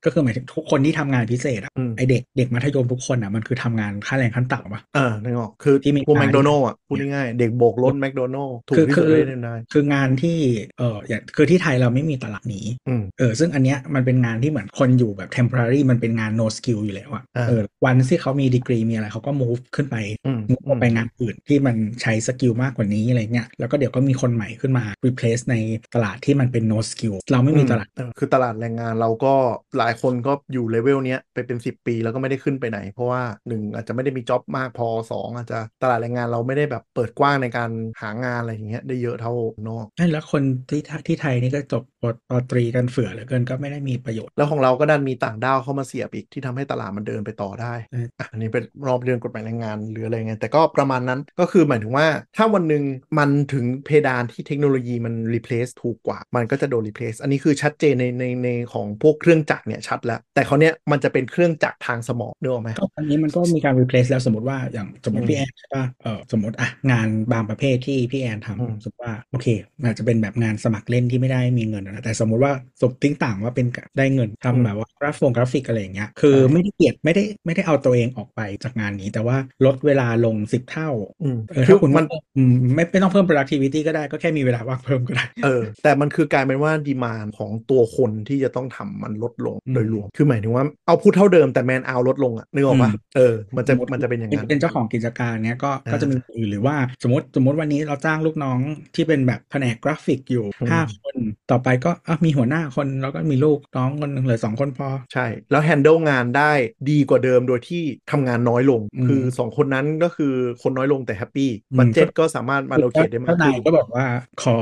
ไฮสอืคูมลป่ะก็คือหมายถึงทุกคนที่ทำงานพิเศษอะอืมไอเด็กเด็กมัธยมทุกคนอะมันคือทำงานค่าแรงขั้นต่ำป่ะอ่านึกออกคือที่อเมริกาพวกแมคโดนัลล์อะพูดง่ายๆเด็กโบกรถแมคโดนัลล์ถูกคือที่คืสุดอเลยได้ได้คืองานที่เอออย่างคือที่ไทยเราไม่มีตลาดนี้อืมเออซึ่งอันเนี้ยมันเป็นงานที่เหมือนคนอยู่แบบ temporary มันเป็นงาน no skill อยู่แล้วอะอ่าเออวันที่เขามีดีกรีมีอะไรเขาก็ move ขึ้นไปอืม move ออกไปงานอื่นที่มันใช้ skill มากกว่านี้อะไรเงี้ยแล้วก็เดี๋ยวก็มีคนใหม่ขึ้นมา replace ในตลาดที่มันเป็น no skill เราไม่มีตลาดเออคือตลาดแรงงานเราก็หลายคนก็อยู่เลเวลเนี้ยไปเป็น 10 ปีแล้วก็ไม่ได้ขึ้นไปไหน เพราะว่าหนึ่งอาจจะไม่ได้มีจ็อบมากพอสองอาจจะตลาดแรงงานเราไม่ได้แบบเปิดกว้างในการหางานอะไรอย่างเงี้ยได้เยอะเท่านอกใช่แล้วคนที่ที่ไทยนี่ก็จบปปตรีกันเฟื่อเหลือเกินก็ไม่ได้มีประโยชน์ แล้วของเราก็ดันมีต่างด้าวเข้ามาเสียบอีกที่ทำให้ตลาดมันเดินไปต่อได้ใช่อะอันนี้เป็นรอบเรื่องกฎหมายแรงงานหรืออะไรเงี้ยแต่ก็ประมาณนั้นก็คือหมายถึงว่า ถ้าวันหนึ่งมันถึงเพดานที่เทคโนโลยีมัน replace ถูกกว่า มันก็จะโดน replace อันนี้คือชัดเจนในในในของพวกเครื่องจักรเนี่ยชัดแล้ว แต่เขาวเนี้ยมันจะเป็นเครื่องจักรทางสมองนึกออกไหมก็อันนี้มันก็มีการ replace แล้วสมมติว่าอย่างสมมติอืมพี่แอนใช่ป่ะเออสมมติอะงานบางประเภทที่พี่แอนอืมทำสมมติว่าโอเคอาจจะเป็นแบบงานสมัครเล่นที่ไม่ได้มีเงินนะแต่สมมุติว่าสมติ้งต่างว่าเป็นได้เงินทำแบบว่ากราฟงกราฟิกอะไรอย่างเงี้ยคือไม่ได้เกลียดไม่ได้ไม่ได้เอาตัวเองออกไปจากงานนี้ แต่ว่าลดเวลาลงสิบเท่าอืมเออคืถ้าอคุณมันอืมไม่ไม่ต้องเพิ่ม productivity ก็ได้ก็แค่มีเวลาว่างเพิ่มก็ได้เออแต่มันคือกลายเป็นว่า demand ของตัวคนที่จะต้องทำมันลดลงอืมโดยรวม คือหมายถึงว่า output เท่าเดิมแต่ man hour ลดลงอะนึกออกปะอืมเออมันจะมันจะเป็นอย่างนั้นเป็นเจ้าของกิจการเนี้ยก็อ่าก็จะมีอื่นหรือว่าสมมติสมมติวันนี้เราจ้างลูกน้องที่เป็นแบบแผนกกราฟิกอยู่อืมห้าคนต่อไปก็อะมีหัวหน้าคนแล้วก็มีลูกน้องคนหนึ่งเหลือสองคนพอ ใช่ แล้ว handle งานได้ดีกว่าเดิมโดยที่ทำงานน้อยลงอืมคือ 2 คนนั้นก็คือคนน้อยลงแต่ happy อืม budget ก็สามารถมา allocate ได้มากเจ้านายขึ้นก็บอกว่าขอ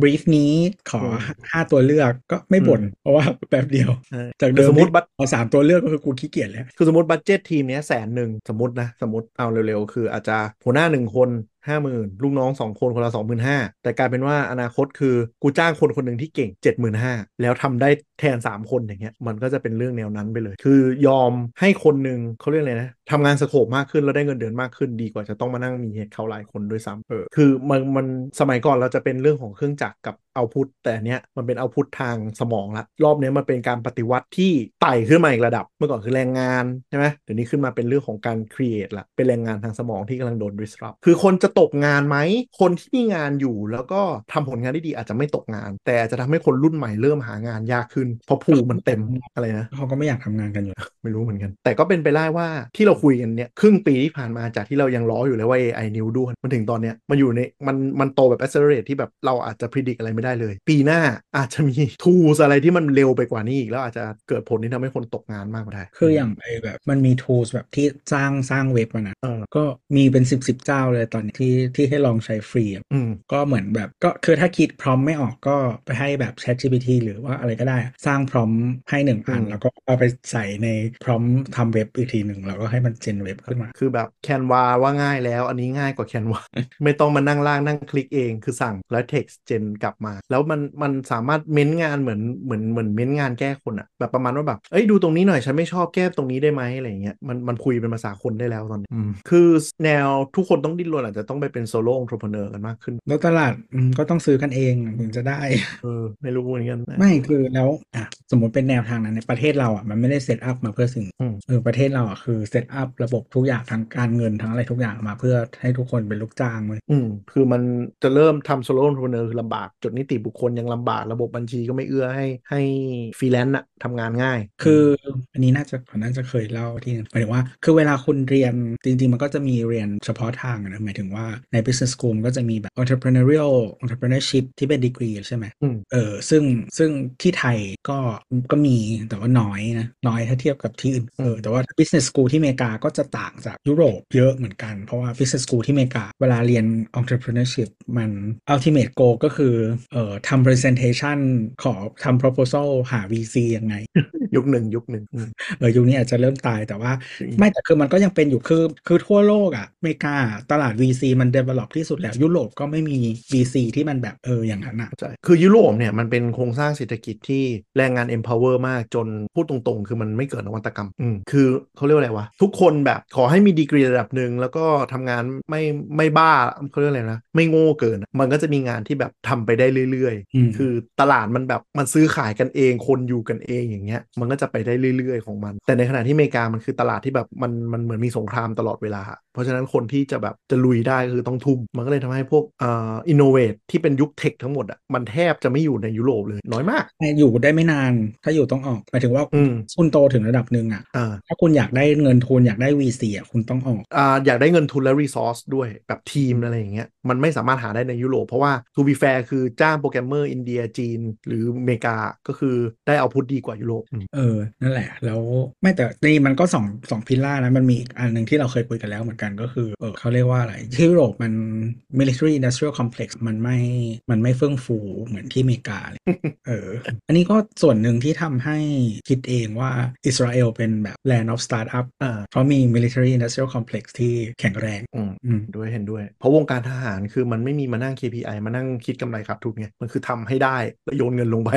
brief นี้ขออืมห้าตัวเลือกก็ไม่บ่นอืมเพราะว่าแป๊บเดียวเออจากเดิมสมมุติบัตเอาสามตัวเลือกก็คือกูขี้เกียจแล้ว คือสมมติ budget ทีมเนี้ยแสนหนึ่งสมมตินะ สมมติเอาเร็วๆ คืออาจจะหัวหน้าหนึ่งคน ห้าหมื่นลูกน้องสองคนคนละสองหมื่นห้าแต่กลายเป็นว่าอนาคตคือกูจ้างคนคนหนึ่งที่เก่งเจ็ดหมื่นห้าแล้วทำได้แทนสามคนอย่างเงี้ยมันก็จะเป็นเรื่องแนวนั้นไปเลย คือยอมให้คนหนึ่งเขาเรียกอะไรนะทำงาน scope มากขึ้นแล้วได้เงินเดือนมากขึ้นดีกว่าจะต้องมานั่งมี headcount หลายคนด้วยซ้ำเออคือมันมันสมัยก่อนเราจะเป็นเรื่องของเครื่องจักรกับ output แต่เนี้ยมันเป็น output ทางสมองละรอบนี้มันเป็นการปฏิวัติที่ไต่ขึ้นมาอีกระดับ เมื่อก่อนคือแรงงานใช่ไหมเดี๋ยวนี้ขึ้นมาเป็นเรื่องของการ create ละเป็นแรงงานทางสมองที่กำลังโดน disrupt คือคนจะตกงานไหม คนที่มีงานอยู่แล้วก็ทำผลงานได้ดีอาจจะไม่ตกงาน แต่อาจจะทำให้คนรุ่นใหม่เริ่มหางานยากขึ้น เพราะภูมิมันเต็มอะไรนะเขาก็ไม่อยากทำงานกันอยู่ไม่รู้เหมือนกัน แต่ก็เป็นไปได้ว่าที่เราคุยกันเนี่ยครึ่งปีที่ผ่านมาจากที่เรายังล้ออยู่เลยว่า AI นิ้วด้วนมันถึงตอนเนี้ยมันอยู่ในมันมันโตแบบ accelerate ที่แบบเราอาจจะ predict อะไรไม่ได้เลย ปีหน้าอาจจะมี tools อะไรที่มันเร็วไปกว่านี้อีกแล้วอาจจะเกิดผลที่ทำให้คนตกงานมากกว่าได้คืออย่างไอแบบมันมี tools แบบที่สร้างสร้างเว็บอะนะเออก็มีเป็นสิบสิบเจ้าเลยตอนนี้ที่ที่ที่ให้ลองใช้ฟรีอะอืมก็เหมือนแบบก็คือถ้าคิดพร้อมไม่ออกก็ไปให้แบบ Chat GPT หรือว่าอะไรก็ได้ สร้างพร้อมให้หนึ่งอันอืมแล้วก็เอาไปใส่ในพร้อมทำเว็บอีกทีหนึ่งแล้วก็ให้มันเจนเว็บขึ้นมา คือแบบแคนวาว่าง่ายแล้ว อันนี้ง่ายกว่าแคนวาไม่ต้องมานั่งล่างนั่งคลิกเองคือสั่งแล้ว text gen กลับมา แล้วมันมันสามารถเม้นงานเหมือนเหมือนเหมือนเม้นงานแก้คนอะแบบประมาณว่าแบบเอ้ยดูตรงนี้หน่อยฉันไม่ชอบแก้ตรงนี้ได้ไหมอะไรอย่างเงี้ยมันมันคุยเป็นภาษาคนได้แล้วตอนนี้อืมคือแนวทุกคนต้องดิ้นรนอาจจะต้องไปเป็น solo entrepreneur กันมากขึ้น แล้วตลาดอืมก็ต้องซื้อกันเองถึงจะได้เออไม่รู้เหมือนกันนะไม่คือแล้วอะสมมติเป็นแนวทางนั้นในประเทศเราอะมันไม่ได้ set up มาเพื่อสิ่งอืมเออประเทศเราอะคือ set up ระบบทุกอย่างทั้งการเงินทั้งอะไรทุกอย่างมาเพื่อให้ทุกคนเป็นลูกจ้างเลยอืมคือมันจะเริ่มทำโซโล่ entrepreneur คือลำบากจดนิติบุคคลยังลำบากระบบบัญชีก็ไม่เอื้อให้ให้ฟรีแลนซ์อะทำงานง่าย คืออันนี้น่าจะผมน่าจะเคยเล่าที่หนึงหมายถึงว่า คือเวลาคุณเรียนจริงๆ มันก็จะมีเรียนเฉพาะทางอะนะหมายถึงว่าใน business school มันก็จะมีแบบ entrepreneurial entrepreneurship ที่เป็นดีกรีใช่ไหมอืมเออซึ่งซึ่งที่ไทยก็ก็มีแต่ว่าน้อยนะน้อยถ้าเทียบกับที่อื่นเออแต่ว่า business school ที่อเมริกาก็จะต่างจากยุโรปเยอะเหมือนกัน เพราะว่า business school ที่อเมริกาเวลาเรียน entrepreneurship มัน ultimate goal ก็คือเอ่อทำ presentation ขอทำ proposal หา VC ยังไง ยุคหนึ่งยุคหนึ่งอืมเออยุคนี้อาจจะเริ่มตายแต่ว่าจริงไม่แต่คือมันก็ยังเป็นอยู่คือคือทั่วโลกอะ่ะอเมริกาตลาด VC มัน develop ที่สุดแล้วยุโรปก็ไม่มี VC ที่มันแบบเอออย่างนั้นอะเข้าใจคือยุโรปเนี่ยมันเป็นโครงสร้างเศรษฐกิจที่แรงงาน empower มากจนพูดตรงๆ คือมันไม่เกิดนวัตกรรมอืมคือเขาเรียกว่าอะไรวะ ทุกคนแบบขอให้มีดีกรีระดับหนึ่งแล้วก็ทำงานไม่ไม่บ้าเขาเรียกอะไรนะ ไม่โง่เกินอะมันก็จะมีงานที่แบบทำไปได้เรื่อยอืมๆคือตลาดมันแบบมันซื้อขายกันเองคนอยู่กันเองอย่างเงี้ยมันก็จะไปได้เรื่อยๆของมัน แต่ในขณะที่อเมริกามันคือตลาดที่แบบมันมันเหมือนมีสงครามตลอดเวลา เพราะฉะนั้นคนที่จะแบบจะลุยได้ก็คือต้องทุ่มมันก็เลยทำให้พวกเอ่ออินโนเวทที่เป็นยุคเทคทั้งหมดอะมันแทบจะไม่อยู่ในยุโรปเลยน้อยมากอยู่ได้ไม่นานถ้าอยู่ต้องออกหมายถึงว่าอืมคุณโตถึงระดับหนึ่งอะอ่าถ้าคุณอยากได้เงินทุนอยากได้ VC อะคุณต้องออกอ่าอยากได้เงินทุนและ resource ด้วยแบบทีมอะไรอย่างเงี้ยมันไม่สามารถหาได้ในยุโรปเพราะว่า to be fair คือจ้างโปรแกรมเมอร์อินเดียจีน หรืออเมริกาก็คือได้ output ดีกว่ายุโรปอืมเออนั่นแหละ แล้วไม่แต่นี่มันก็สองสอง pillar นะมันมีอีกอันหนึ่งที่เราเคยคุยกันแล้วเหมือนกันก็คือเออเขาเรียกว่าอะไรที่ยุโรปมัน military industrial complex มันไม่มันไม่เฟื่องฟูเหมือนที่อเมริกาเลยเออ อันนี้ก็ส่วนหนึ่งที่ทำให้คิดเองว่าอิสราเอลเป็นแบบ land of startup อ่าเพราะมี military industrial complex ที่แข็งแรงอืมอืมด้วยเห็นด้วย เพราะวงการทหารคือมันไม่มีมานั่ง KPI มานั่งคิดกำไรขาดทุนไงมันคือทำให้ได้แล้วโยนเงินลงไป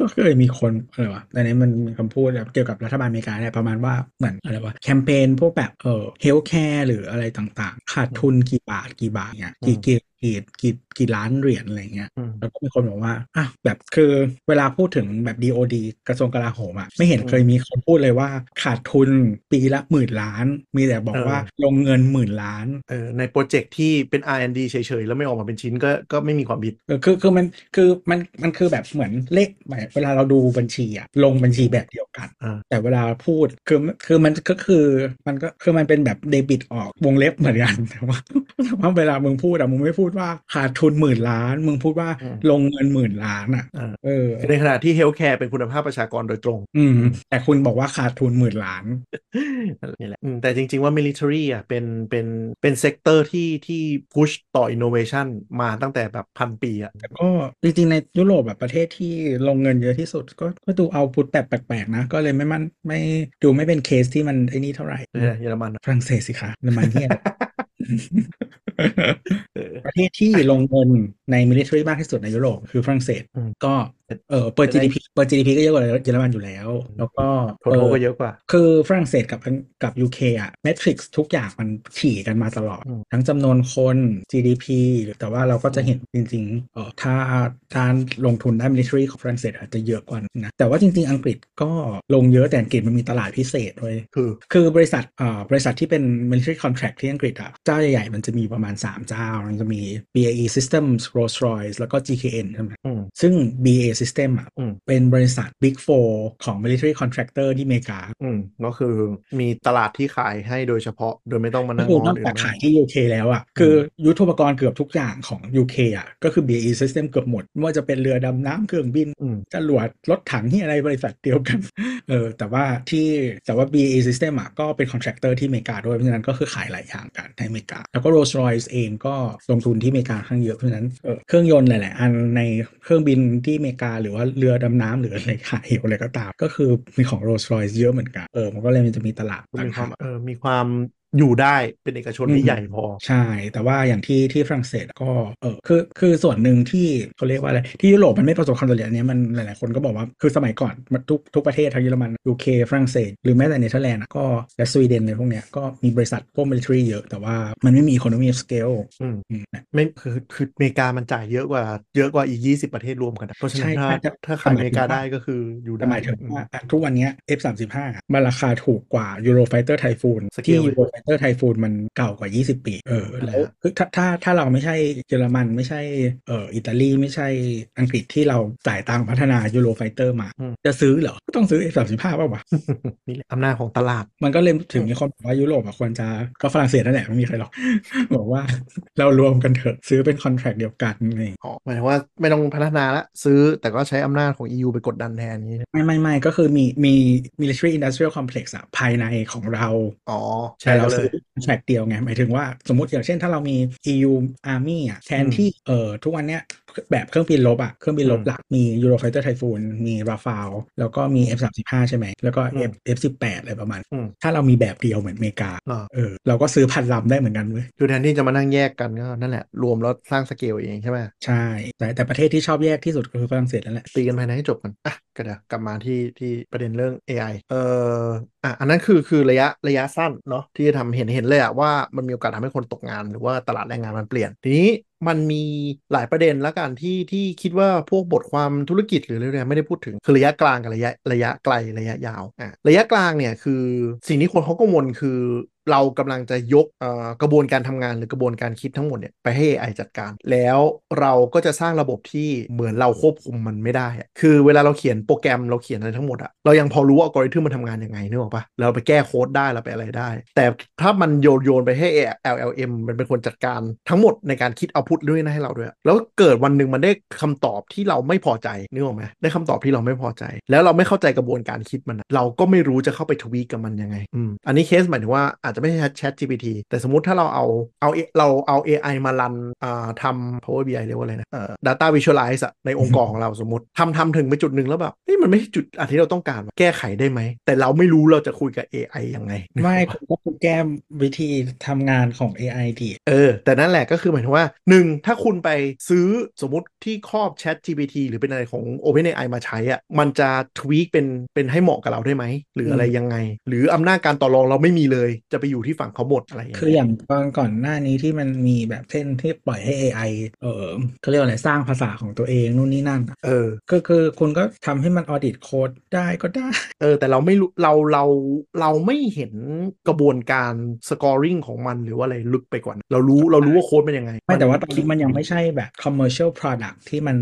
ก็เคยมีคนอะไรวะแต่นี้มันมีคำพูดแบบเกี่ยวกับรัฐบาลอเมริกาเนี่ยประมาณว่าเหมือนอะไรวะแคมเปญพวกแบบเออ healthcare หรืออะไรต่างๆ ขาดทุนกี่ี่บาทกี่บาทเนี่ยกี่อืมกี่ กี่กี่กี่ล้านเหรียญอะไรเงี้ยอืมแล้วก็มีคนบอกว่าอะแบบคือเวลาพูดถึงแบบ DOD กระทรวงกลาโหมอะไม่เห็นอืมเคยมีคนพูดเลยว่าขาดทุนปีละหมื่นล้าน มีแต่บอกเออว่าลงเงินหมื่นล้านเออในโปรเจกต์ที่เป็น R&D เฉยๆ แล้วไม่ออกมาเป็นชิ้นก็ก็ไม่มีความผิดเออคือคือมันคือมันมันคือแบบเหมือนเลขแบบเวลาเราดูบัญชีอะลงบัญชีแบบเดียวกันอ่าแต่เวลาพูดคือคือมันก็คือมันก็คือมันเป็นแบบเดบิตออกวงเล็บเหมือนกันแต่ว่าแต่ว่าเวลามึงพูดอะมึงไม่พูดว่าขาดทุนหมื่นล้าน มึงพูดว่าอืมลงเงินหมื่นล้านอะอ่าเออในขณะที่ healthcare เป็นคุณภาพประชากรโดยตรง อืมแต่คุณบอกว่าขาดทุนหมื่นล้านนี่แหละอืมแต่จริง ๆว่า military อะเป็นเป็นเป็น sector ที่ที่ push ต่อ innovation มาตั้งแต่แบบพันปีอะแต่ก็จริง ๆ ในยุโรปแบบประเทศที่ลงเงินเยอะที่สุด ก็ก็ดู output แบบแปลกๆนะ ก็เลยไม่มันไม่ดูไม่เป็นเคสที่มันไอ้นี่เท่าไหร่เนี่ยเยอรมันอะฝรั่งเศสสิคะเยอรมันเนี่ยเออ ประเทศที่ลงเงิน ใน military มากที่สุดในยุโรปคือฝรั่งเศสอืมก็เออเปิดจะได้ GDP เปิด GDP ก็เยอะกว่าเยอรมันอยู่แล้ว แล้วก็โทโทก็เยอะกว่า คือฝรั่งเศสกับอังกับ UK อะ metric ทุกอย่างมันขี่กันมาตลอดอืมทั้งจำนวนคน GDP หรือแต่ว่าเราก็จะเห็นจริงๆเออถ้าการลงทุนด้าน military ของฝรั่งเศสอาจจะเยอะกว่านะ แต่ว่าจริง ๆ อังกฤษก็ลงเยอะแต่อังกฤษมันมีตลาดพิเศษด้วยคือคือบริษัทเอ่อบริษัทที่เป็น military contract ที่อังกฤษอะเจ้าใหญ่ๆมันจะมีประมาณ 3 เจ้ามันจะมี BAE Systems Rolls Royce แล้วก็ GKN ใช่ไหมอืมซึ่ง BAE System อะอืมเป็นบริษัท Big Four ของ military contractor ที่อเมริกาอืมก็คือมีตลาดที่ขายให้โดยเฉพาะ โดยไม่ต้องมาก็นั่งคืงออนอกอื่จากนขายที่ UK แล้วอะคือยุทโธปกรณ์เกือบทุกอย่างของ UK อะก็คือ BAE System เกือบหมดไม่ว่าจะเป็นเรือดำน้ำเครื่องบินอืมจรวดรถถังที่อะไรบริษัทเดียวกันเออแต่ว่าที่แต่ว่า BAE System อะก็เป็น contractor ที่อเมริกาด้วยเพราะฉะนั้นก็คือขายหลายอย่างกันในอเมริกา แล้วก็ Rolls Royce เองก็ลงทุนที่อเมริกาค่อนข้างเยอะเพราะฉะนั้นเครื่องยนต์หลายๆอันในเครื่องบินที่อเมริกาหรือว่าเรือดำน้ำหรืออะไรหายอะไรก็ตาม ก็คือมีของ Rolls Royce เยอะเหมือนกันเออมันก็เลยมันจะมีตลาดมีความเออมีความ อยู่ได้เป็นเอกชนที่อืมใหญ่พอ ใช่ แต่ว่าอย่างที่ที่ฝรั่งเศสก็เออคือคือส่วนหนึ่งที่เขาเรียกว่าอะไร ที่ยุโรปมันไม่ประสบความสำเร็จอันเนี้ยมันหลายๆคนก็บอกว่าคือสมัยก่อนมันทุกทุกประเทศทั้งเยอรมัน UK ฝรั่งเศส หรือแม้แต่เนเธอร์แลนด์อะก็และสวีเดนในพวกเนี้ยก็มีบริษัทพวกมิลิ t รีเยอะ แต่ว่ามันไม่มี economy of scale อืมอืมนะไม่คือคืออเมริกามันจ่ายเยอะกว่าเยอะกว่าอีก20ประเทศรวมกันอะเพราะฉะนั้นใช่ถ้าใช่ถ้าขายอเมริกาได้ก็คืออยู่แต่ได้หมายถึงว่าอะทุกวันเนี้ย F35 มันราคาถูกกว่า Eurofighter Typhoon สเกที่ Eurofighter Typhoon มันเก่ากว่า 20 ปี เออนั่นแหแล้วคือถ้าถ้าถ้าเราไม่ใช่เยอรมันไม่ใช่เอ่ออิตาลีไม่ใช่อังกฤษที่เราจ่ายตังค์พัฒนา Eurofighter มา จะซื้อเหรอ ก็ต้องซื้อ F35 ป่าววะนี่แหละอำนาจของตลาด มันก็เลยถึงมีคนบอกว่ายุโรปอะควรจะก็ฝรั่งเศสนั่นแหละไม่มีใครหรอก บอกว่าเรารวมกันเถอะซื้อเป็นคอนแท c t เดียวกันนี่อ๋อหมายถึงว่าไม่ต้องพัฒนาละซื้อแต่ก็ใช้อำนาจของ EU ไปกดดันแทนนี้ ไม่ไม่ไม่ก็คือมีมี military industrial complex อะภายในของเราอ๋อแต่ใช่เราเลซื้อยแทร็กเดียวไงหมายถึงว่าสมมติอย่างเช่นถ้าเรามี EU Army อะแทนอืมที่เอ่อทุกวันเนี้ย แบบเครื่องบินลบอะเครื่องบินลบอืมหลักมี Eurofighter Typhoon มี Rafale แล้วก็มี F35 ใช่ไหมแล้วก็อืม F F18 อะไรประมาณอืมถ้าเรามีแบบเดียวเหมือนอเมริกาอ่าเออเราก็ซื้อพันลำได้เหมือนกันเว้ยคือแทนที่จะมานั่งแยกกันก็นั่นแหละ รวมแล้วสร้างสเกลเองใช่ไหมใช่ แต่แต่ประเทศที่ชอบแยกที่สุดก็คือฝรั่งเศสนั่นแหละตีกันภายในให้จบกันอะก็เดี๋ยวกลับมาที่ที่ประเด็นเรื่อง AI เอ่ออะอันนั้นคือคือระยะระยะสั้นเนาะที่จะทำเห็นเห็นเลยอะว่ามันมีโอกาสทำให้คนตกงานหรือว่าตลาดแรงงานมันเปลี่ยนทีนี้ มันมีหลายประเด็นแล้วกันที่ที่คิดว่าพวกบทความธุรกิจหรืออะไรเนี่ยไม่ได้พูดถึงคือระยะกลางกับระยะระยะไกลระยะยาวอะระยะกลางเนี่ยคือสิ่งที่คนเขากังวลคือ เรากำลังจะยกกระบวนการทำงานหรือกระบวนการคิดทั้งหมดเนี่ยไปให้ AI จัดการ แล้วเราก็จะสร้างระบบที่เหมือนเราควบคุมมันไม่ได้คือเวลาเราเขียนโปรแกรมเราเขียนอะไรทั้งหมดอะเรายังพอรู้ว่าอัลกอริทึมมันทำงานยังไงนึกออกปะเราไปแก้โค้ดได้เราไปอะไรได้ แต่ถ้ามันโยนโยนไปให้ LLM มันเป็นคนจัดการทั้งหมดในการคิดเอาพุทด้วยนะให้เราด้วย แล้วเกิดวันหนึ่งมันได้คำตอบที่เราไม่พอใจนึกออกไหมได้คำตอบที่เราไม่พอใจ แล้วเราไม่เข้าใจกระบวนการคิดมัน เราก็ไม่รู้จะเข้าไปทวีกับมันยังไงอืมอันนี้เคสหมายถึงว่าอาจจะไม่ใช่ Chat GPT แต่สมมุติถ้าเราเอาเอาเราเอา AI มารันอ่าทำ Power BI เรียกว่าอะไรนะเอ่อ data visualize อะในองค์กรของเราสมมติทำทำถึงไปจุดหนึ่งแล้วแบบนี่มันไม่ใช่จุดอันที่เราต้องการว่ะแก้ไขได้ไหม แต่เราไม่รู้เราจะคุยกับ AI ยังไง ไม่ผมก็คือแก้วิธีทำงานของ AI ดีเออ แต่นั่นแหละก็คือหมายถึงว่าหนึ่งถ้าคุณไปซื้อสมมติที่ครอบ Chat GPT หรือเป็นอะไรของ OpenAI มาใช้อะมันจะทวีคเป็นเป็นให้เหมาะกับเราได้ไหมหรืออะไรยังไง หรืออำนาจการต่อรองเราไม่มีเลยจะไปอยู่ที่ฝั่งเขาหมดอะไรอย่างคือเงี้ยอย่างตอนก่อนหน้านี้ที่มันมีแบบเช่นที่ปล่อยให้ AI เออเขาเรียกว่าอะไรสร้างภาษาของตัวเองนู่นนี่นั่นอะเออก็คือคุณก็ทำให้มันออดิตโค้ดได้ก็ได้ เออ แต่เราไม่รู้เราเราเราไม่เห็นกระบวนการ scoring ของมันหรือว่าอะไรลึกไปกว่านั้นเรารู้เรารู้ว่าโค้ดเป็นยังไง ไม่แต่ว่าตอนนี้มันยังไม่ใช่แบบ commercial product ที่มัน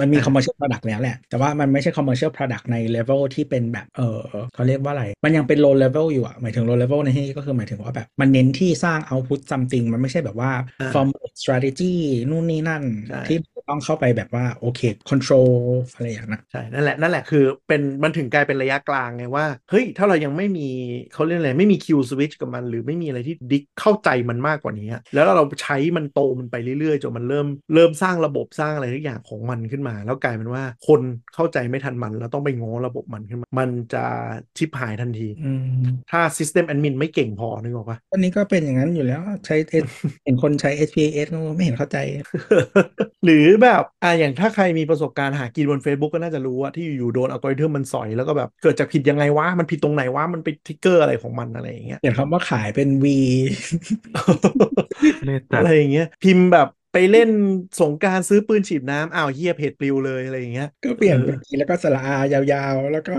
มันมีอะ commercial product แล้วแหละ แต่ว่ามันไม่ใช่ commercial product ใน level ที่เป็นแบบเออเขาเรียกว่าอะไร มันยังเป็น low level อยู่อะหมายถึง low level ในที่นี้ก็คือหมายถึงว่าแบบ มันเน้นที่สร้าง output something มันไม่ใช่แบบว่าอ่า formulate strategy นู่นนี่นั่นใช่ที่ต้องเข้าไปแบบว่าโอเค control อะไรอย่างนั้นใช่นั่นแหละนั่นแหละคือเป็นมันถึงกลายเป็นระยะกลางไงว่า เฮ้ย ถ้าเรายังไม่มีเขาเรียกอะไร ไม่มี Q switch กับมัน หรือไม่มีอะไรที่ดิกเข้าใจมันมากกว่านี้อะแล้วเราใช้มันโตมันไปเรื่อยๆจนมันเริ่มเริ่มสร้างระบบสร้างอะไรทุกอย่างของมันขึ้นมา แล้วกลายเป็นว่าคนเข้าใจไม่ทันมัน แล้วต้องไปง้อระบบมันขึ้นมา มันจะชิบหายทันทีอืมถ้า system admin ไม่เก่งพอนึกออกปะตอนนี้ก็เป็นอย่างนั้นอยู่แล้วใช้ S เห็นคนใช้ SPAS ก็ไม่เห็นเข้าใจ หรือแบบอ่าอย่างถ้าใครมีประสบการณ์หากินบน Facebook ก็น่าจะรู้ว่าที่อยู่ๆโดนอัลกอริทึมมันสอยแล้วก็แบบเกิดจากผิดยังไงวะ มันผิดตรงไหนวะ มันไปทริกเกอร์อะไรของมันอะไรอย่างเงี้ยเห็นคำว่าขายเป็น V เล่นจัดอะไรอย่างเงี้ยพิมพ์แบบไปเล่นสงกรานต์ซื้อปืนฉีดน้ำอ้าวเหี้ยเพจปลิวเลยอะไรอย่างเงี้ย ก็เปลี่ยนเป็น V แล้วก็สระอายาวๆ แล้วก็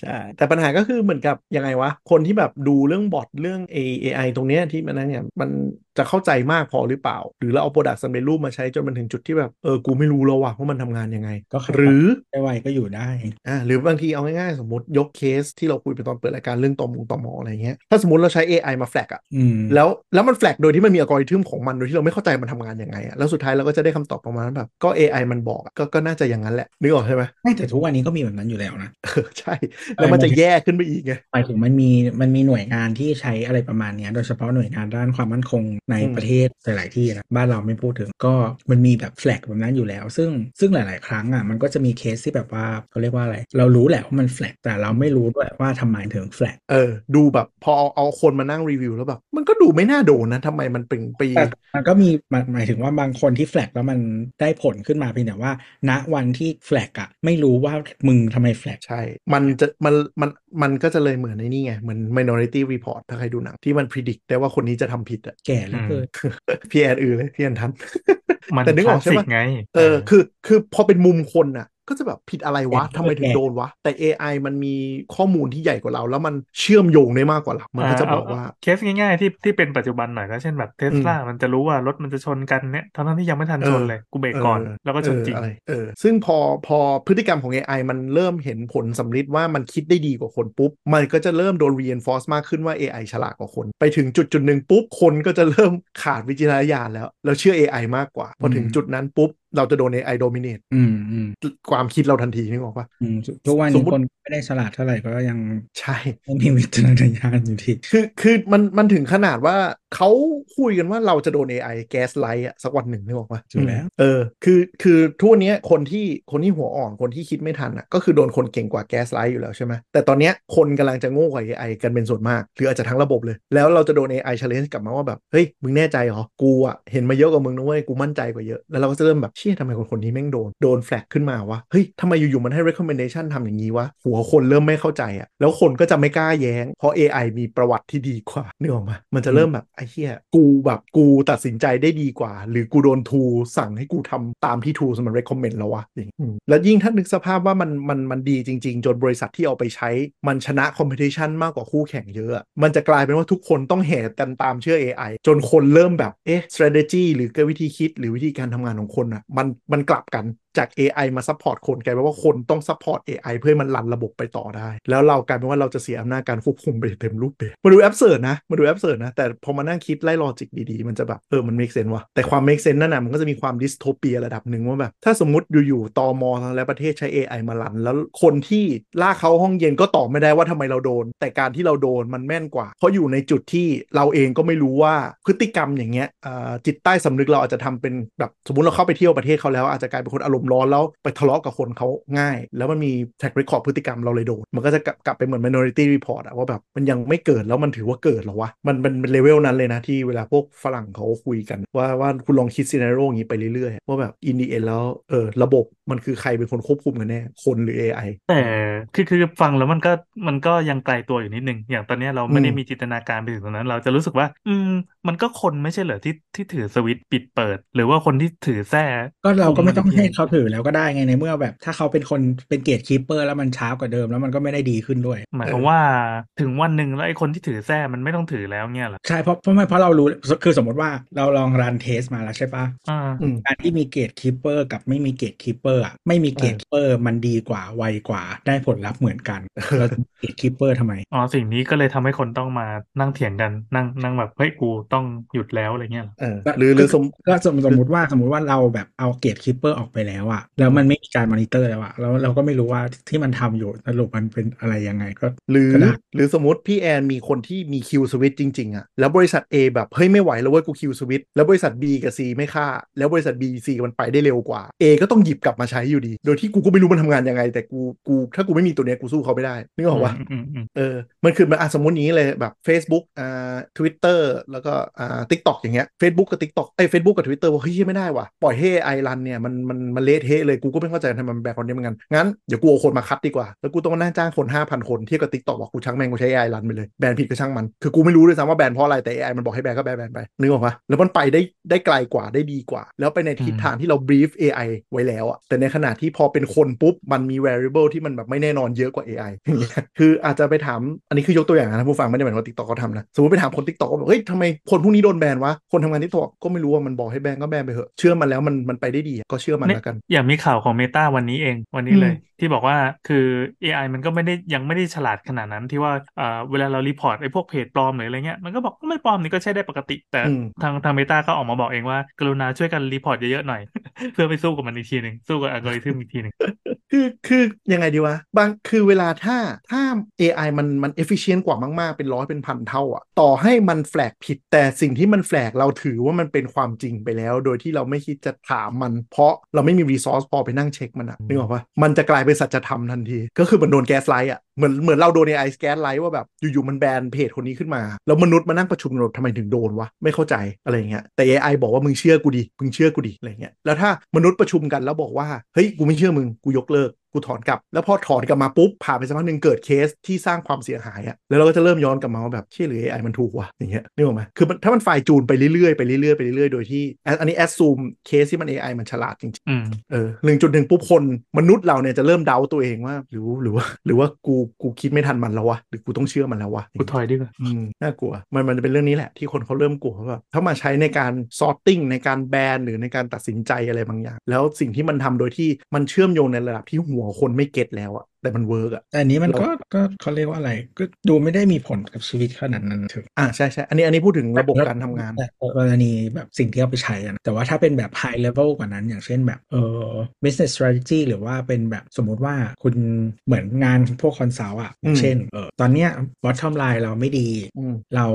ใช่ แต่ปัญหาก็คือเหมือนกับยังไงวะ คนที่แบบดูเรื่องบอทเรื่อง AI ตรงเนี้ยที่มันนั้นเนี่ยมันจะเข้าใจมากพอหรือเปล่า หรือเราเอา product สำเร็จรูปมาใช้จนมันถึงจุดที่แบบ เออ กูไม่รู้แล้วว่ะว่ามันทำงานยังไง ก็เข้าหรือได้ไวก็อยู่ได้อ่าหรือบางทีเอาง่ายๆ สมมติยกเคสที่เราคุยไปตอนเปิดรายการเรื่องตอมงตอมออะไรเงี้ยถ้าสมมติเราใช้ AI มา flag อะอืมแล้วแล้วมัน flag โดยที่มันมีอัลกอริทึมของมันโดยที่เราไม่เข้าใจมันทำงานยังไงอะแล้วสุดท้ายเราก็จะได้คำตอบประมาณนั้นแบบก็ AI มันบอกอะก็ก็น่าจะอย่างนั้นแหละนึกออกใช่ไหมไม่แต่ทุกวันนี้ก็มีแบบนั้นอยู่แล้วนะเออใช่แล้วมันจะแย่ขึ้นไปอีกไงหมายถึงมันมีมันมีหน่วยงานที่ใช้อะไรประมาณเนี้ยโดยเฉพาะหน่วยงานด้านความมั่นคงในอืมประเทศหลาย ๆ ที่นะบ้านเราไม่พูดถึงก็มันมีแบบ flag แบบนั้นอยู่แล้ว ซึ่งซึ่งหลาย ๆ ครั้งอะมันก็จะมีเคสที่แบบว่าเขาเรียกว่าอะไร เรารู้แหละว่ามัน flag แต่เราไม่รู้ด้วยว่าทำไมถึง flag เออ ดูแบบพอเอาเอาคนมานั่งรีวิวแล้วแบบมันก็ดูไม่น่าโดนนะทำไมมันเป็นปีแต่มันก็มีหมายหมายถึงว่าบางคนที่แฟลกแล้วมันได้ผลขึ้นมาเพียงแต่ว่า ณวันที่แฟลกอะไม่รู้ว่ามึงทำไมแฟลกใช่ มันจะมันมันมันก็จะเลยเหมือนในนี่ไง เหมือน Minority Report ถ้าใครดูหนัง ที่มันพิจิตได้ว่าคนนี้จะทำผิดอะแก่แล้วเกินพี่แอนอือเลยพี่แอนทันมันแต่นึกคอลาอสกใช่สิปะกไงเออคือ คือพอเป็นมุมคนน่ะ ก็จะแบบผิดอะไรวะแปลกทำไมถึงแปลกโดนวะ แต่ AI มันมีข้อมูลที่ใหญ่กว่าเรา แล้วมันเชื่อมโยงได้มากกว่าเรา มันก็จะบอกว่า เคสง่ายๆที่ที่เป็นปัจจุบันหน่อยก็เช่นแบบเทสลามันจะรู้ว่ารถมันจะชนกันเนี่ยทั้งๆที่ยังไม่ทันชนเลย กูเบรกก่อนเแล้วก็ชนจริงเอออะไรเออซึ่งพอพอพฤติกรรมของ AI มันเริ่มเห็นผลสำลิดว่ามันคิดได้ดีกว่าคนปุ๊บ มันก็จะเริ่มโดน reinforce มากขึ้นว่า AI ฉลาดกว่าคน ไปถึงจุดจุดหนึ่งปุ๊บคนก็จะเริ่มขาดวิจารณญาณแล้ว แล้วเชื่อ AI มากกว่า พอถึงอืมจุดนั้นปุ๊บ เราจะโดน AI dominate อืมอืมความคิดเราทันทีนึกออกปะอืมทุกวันสมนี้มุติคนไม่ได้ฉลาดเท่าไหร่ก็ยังใช่ไม่มีวิจารณญาณอยู่ที่คือคือมันมันถึงขนาดว่าเขาคุยกันว่าเราจะโดน AI แกสไลท์อะสักวันหนึ่งนึกออกปะอยู่แล้วเออคือคือทุกวันเนี้ยคนที่คนที่หัวอ่อนคนที่คิดไม่ทันอะก็คือโดนคนเก่งกว่า gaslight อยู่แล้วใช่ไหมแต่ตอนเนี้ยคนกำลังจะโง่กว่า AI กันเป็นส่วนมาก หรืออาจจะทั้งระบบเลย แล้วเราจะโดน AI challenge กลับมาว่าแบบเฮ้ยมึงแน่ใจเหรอกูอะเห็นมาเยอะกว่ามึงนะเว้ยกูมั่นใจกว่าเยอะแล้วเราก็จะเริ่มแบบเชี่ยทำไมคนคนนี้แม่งโดนโดน flag ขึ้นมาวะเฮ้ยทำไมอยู่ๆมันให้ recommendation ทำอย่างนี้วะหัวคนเริ่มไม่เข้าใจอะแล้วคนก็จะไม่กล้าแย้ง เพราะ AI มีประวัติที่ดีกว่านึกออกปะมันจะเริ่มแบบไอ้เหี้ยกูแบบกูตัดสินใจได้ดีกว่า หรือกูโดน toolสั่งให้กูทำตามที่ tool มัน recommend แล้ววะอย่างแล้วยิ่งถ้านึกสภาพว่ามันมันมันดีจริง ๆ จนบริษัทที่เอาไปใช้มันชนะ competition มากกว่าคู่แข่งเยอะ มันจะกลายเป็นว่าทุกคนต้องแห่กันตามเชื่อ AI จนคนเริ่มแบบเอ๊ะ strategy หรือวิธีคิดหรือวิธีการทำงานของคนอะมันมันกลับกัน จาก AI มา support คนกลายเป็นว่าคนต้อง support AI เพื่อมัน run ระบบไปต่อได้ แล้วเรากลายเป็นว่าเราจะเสียอำนาจการควบคุมไปเต็มรูปแบบมันดู absurd นะมันดู absurd นะ แต่พอมานั่งคิดไล่ logic ดีๆ มันจะแบบเออมัน make sense ว่ะแต่ความ make sense นั่นน่ะมันก็จะมีความ dystopia ระดับหนึ่งว่าแบบถ้าสมมติอยู่ๆตอมอทั้งและประเทศใช้ AI มา run แล้วคนที่ลากเขาห้องเย็นก็ตอบไม่ได้ว่าทำไมเราโดน แต่การที่เราโดนมันแม่นกว่า เพราะอยู่ในจุดที่เราเองก็ไม่รู้ว่าพฤติกรรมอย่างเงี้ยจิตใต้สำนึกเราอาจจะทำเป็นแบบสมมติเราเข้าไปเที่ยวประเทศเขาแล้วอาจจะกลายเป็นคนอารมณ์ร้อนแล้วไปทะเลาะกับคนเขาง่าย แล้วมันมี track record พฤติกรรมเราเลยโดน มันก็จะกลับกลับไปเหมือน minority report อะว่าแบบมันยังไม่เกิดแล้วมันถือว่าเกิดเหรอวะ มันเป็นเป็นเลเวลนั้นเลยนะที่เวลาพวกฝรั่งเขาคุยกัน ว่าว่าคุณลองคิด scenario อย่างนี้ไปเรื่อยๆ ว่าแบบ in the end แล้วเออระบบมันคือใครเป็นคนควบคุมกันแน่คนหรือ AI แต่คือคือฟังแล้วมันก็มันก็ยังไกลตัวอยู่นิดนึง อย่างตอนเนี้ยเราไม่ได้อืมมีจินตนาการไปถึงตรงนั้น เราจะรู้สึกว่า อืมมันก็คนไม่ใช่เหรอที่ที่ถือสวิตช์ปิดเปิด หรือว่าคนที่ถือแท้ก็เราก็ไม่ต้องคุให้นกทีเขาถือแล้วก็ได้ไงในเมื่อแบบ ถ้าเขาเป็นคนเป็นเกตคีเปอร์แล้วมันช้ากว่าเดิม แล้วมันก็ไม่ได้ดีขึ้นด้วย หมายความว่าถึงวันหนึ่งแล้วไอ้คนที่ถือแท้มันไม่ต้องถือแล้วเนี่ยเหรอใช่เพราะเพราะไม่เพราะเรารู้คือสมมติว่าเราลอง run test มาแล้วใช่ปะอ่าอืมการที่มี gatekeeper กับไม่มี gatekeeper อะไม่มี gatekeeper มันดีกว่าไวกว่าได้ผลลัพธ์เหมือนกันเราจะ gatekeeper ทำไมอ๋อสิ่งนี้ก็เลยทำให้คนต้องมานั่งเถียงกันนั่งนั่งแบบเฮ้ยกูต้องหยุดแล้วอะไรเงี้ยเหรอเออหรือหรือสมก็สมสมมติว่าสมมติว่าเราแบบเอา gatekeeper ออกไปแล้วอะแล้วมันไม่มีการมอนิเตอร์แล้วอะแล้วเราก็ไม่รู้ว่าที่มันทำอยู่สรุปมันเป็นอะไรยังไงก็หรือก็ได้หรือสมมติพี่แอนมีคนที่มี kill switch จริงๆอะแล้วบริษัท A แบบเฮ้ยไม่ไหวแล้วเว้ยกู kill switch แล้วบริษัท B กับ C ไม่ค่า แล้วบริษัท B C มันไปได้เร็วกว่า A ก็ต้องหยิบกลับมาใช้อยู่ดี โดยที่กูก็ไม่รู้มันทำงานยังไง แต่กูกูถ้ากูไม่มีตัวเนี้ยกูสู้เขาไม่ได้นึกออกปะอืมอืมอืมเออมันคือมันอะสมมติอย่างนี้เลยแบบ Facebook อ่า Twitter แล้วก็อ่า TikTok อย่างเงี้ย Facebook กับ TikTok เอ้ย Facebook กับ Twitter ว่าเฮ้ยไม่ได้ว่ะปล่อยให้ไอรันเนี่ยมันมันมันเละเทะเลยกูก็ไม่เข้าใจทำไมมันแบกคนนี้เหมือนกัน งั้นเดี๋ยวกูเอาคนมาคัดดีกว่า แล้วกูต้องมานั่งจ้างคน5,000 คนเทียบกับ TikTok บอกกูช่างแม่งกูใช้ AI รันไปเลยแบนผิดก็ช่างมัน คือกูไม่รู้ด้วยซ้ำว่าแบนเพราะอะไรแต่ AI มันบอกให้แบนก็แบนไปนึกออกปะแล้วมันไปได้ได้ไกลกว่าได้ดีกว่า แล้วไปในทิศทางที่เรา brief AI ไว้แล้วอะแต่ในขณะที่พอเป็นคนปุ๊บมันมี variable ที่มันแบบไม่แน่นอนเยอะกว่า AI คืออาจจะไปถามอันนี้คือยกตัวอย่างนะผู้ฟังไม่ได้หมายว่า TikTok เขาทำนะสมมติไปถามคน TikTok ก็อกเฮ้ยทำไมคนพวกนี้โดนแบนวะคนทำงาน TikTok ก็ไม่รู้ว่ามันบอกให้แบนก็แบนไปเถอะเชื่อมันแล้วมันมันไปได้ดีก็เชื่อมันแล้วกันอย่างมีข่าวของ Meta วันนี้เองวันนี้เลยอืมที่บอกว่าคือ AI มันก็ไม่ได้ยังไม่ได้ฉลาดขนาดนั้นที่ว่าเอ่อเวลาเรา report ไอ้พวกเพจปลอมหรืออะไรเงี้ยมันก็บอกไม่ปลอมนี่ก็ใช้ได้ปกติ แต่อืมทางทาง Meta ก็ออกมาบอกเองว่า กรุณาช่วยกัน report เยอะๆหน่อย เพื่อไปสู้กับมันอีกทีหนึ่งสู้กับอัลกอริทึมอีกทีหนึ่งคือคือยังไงดีวะบางคือเวลาถ้าถ้า AI มันมัน efficient กว่ามากๆ เป็นร้อยเป็นพันเท่าอะต่อให้มัน flag ผิด แต่สิ่งที่มัน flag เราถือว่ามันเป็นความจริงไปแล้ว โดยที่เราไม่คิดจะถามมัน เพราะเราไม่มี resource พอไปนั่งเช็คมันอะนึกออกปะมันจะกลายเป็นสัจธรรมทันที ก็คือมันโดน gaslight อะเหมือนเหมือนเราโดน AI gaslight ว่าแบบอยู่ๆมันแบนเพจคนนี้ขึ้นมา แล้วมนุษย์มานั่งประชุมกันว่าทำไมถึงโดนวะไม่เข้าใจอะไรอย่างเงี้ยแต่ AI บอกว่ามึงเชื่อกูดิมึงเชื่อกูดิอะไรเงี้ยแล้วถ้ามนุษย์ประชุมกันแล้วบอกว่าเฮ้ยกูไม่เชื่อมึงกูยกเลิก กูถอนกลับ แล้วพอถอนกลับมาปุ๊บผ่านไปสักพักหนึ่งเกิดเคสที่สร้างความเสียหายอะแล้วเราก็จะเริ่มย้อนกลับมาว่าแบบเชื่อหรือ AI มันถูกวะอย่างเงี้ยนึกออกไหมคือมันถ้ามันไฟล์จูนไปเรื่อยๆไปเรื่อยๆไปเรื่อยๆโดยที่แอดอันนี้แอดซูมเคสที่มัน AI มันฉลาดจริงอืมๆเออหนึ่งจุดหนึ่งปุ๊บคนมนุษย์เราเนี่ยจะเริ่มเดาตัวเองว่าหรือหรือว่า หรือว่ากูกูคิดไม่ทันมันแล้ววะหรือกูต้องเชื่อมันแล้ววะกูถอยดีกว่าอืมน่ากลัวมันมันจะเป็นเรื่องนี้แหละที่คนเขาเริ่มกลัวว่าแบบถ้ามาใช้ในการ sorting ในการแบนหรือในการตัดสินใจอะไรบางอย่าง แล้วสิ่งที่มันทำโดยที่มันเชื่อมโยงในระดับที่หัวคนไม่ get แล้วอะ แต่มัน work อะแต่อันนี้มันเราก็ก็เขาเรียกว่าอะไร ก็ดูไม่ได้มีผลกับชีวิตขนาดนั้นถึงอ่าใช่ใช่อันนี้อันนี้พูดถึงระบบการทำงานแต่กรณีแบบสิ่งที่เอาไปใช้อะนะแต่ว่าถ้าเป็นแบบ high level กว่านั้น อย่างเช่นแบบเออ business strategy หรือว่าเป็นแบบสมมุติว่าคุณเหมือนงานพวก consult อะอย่างเช่นเออตอนเนี้ย bottom line เราไม่ดีอืมเรา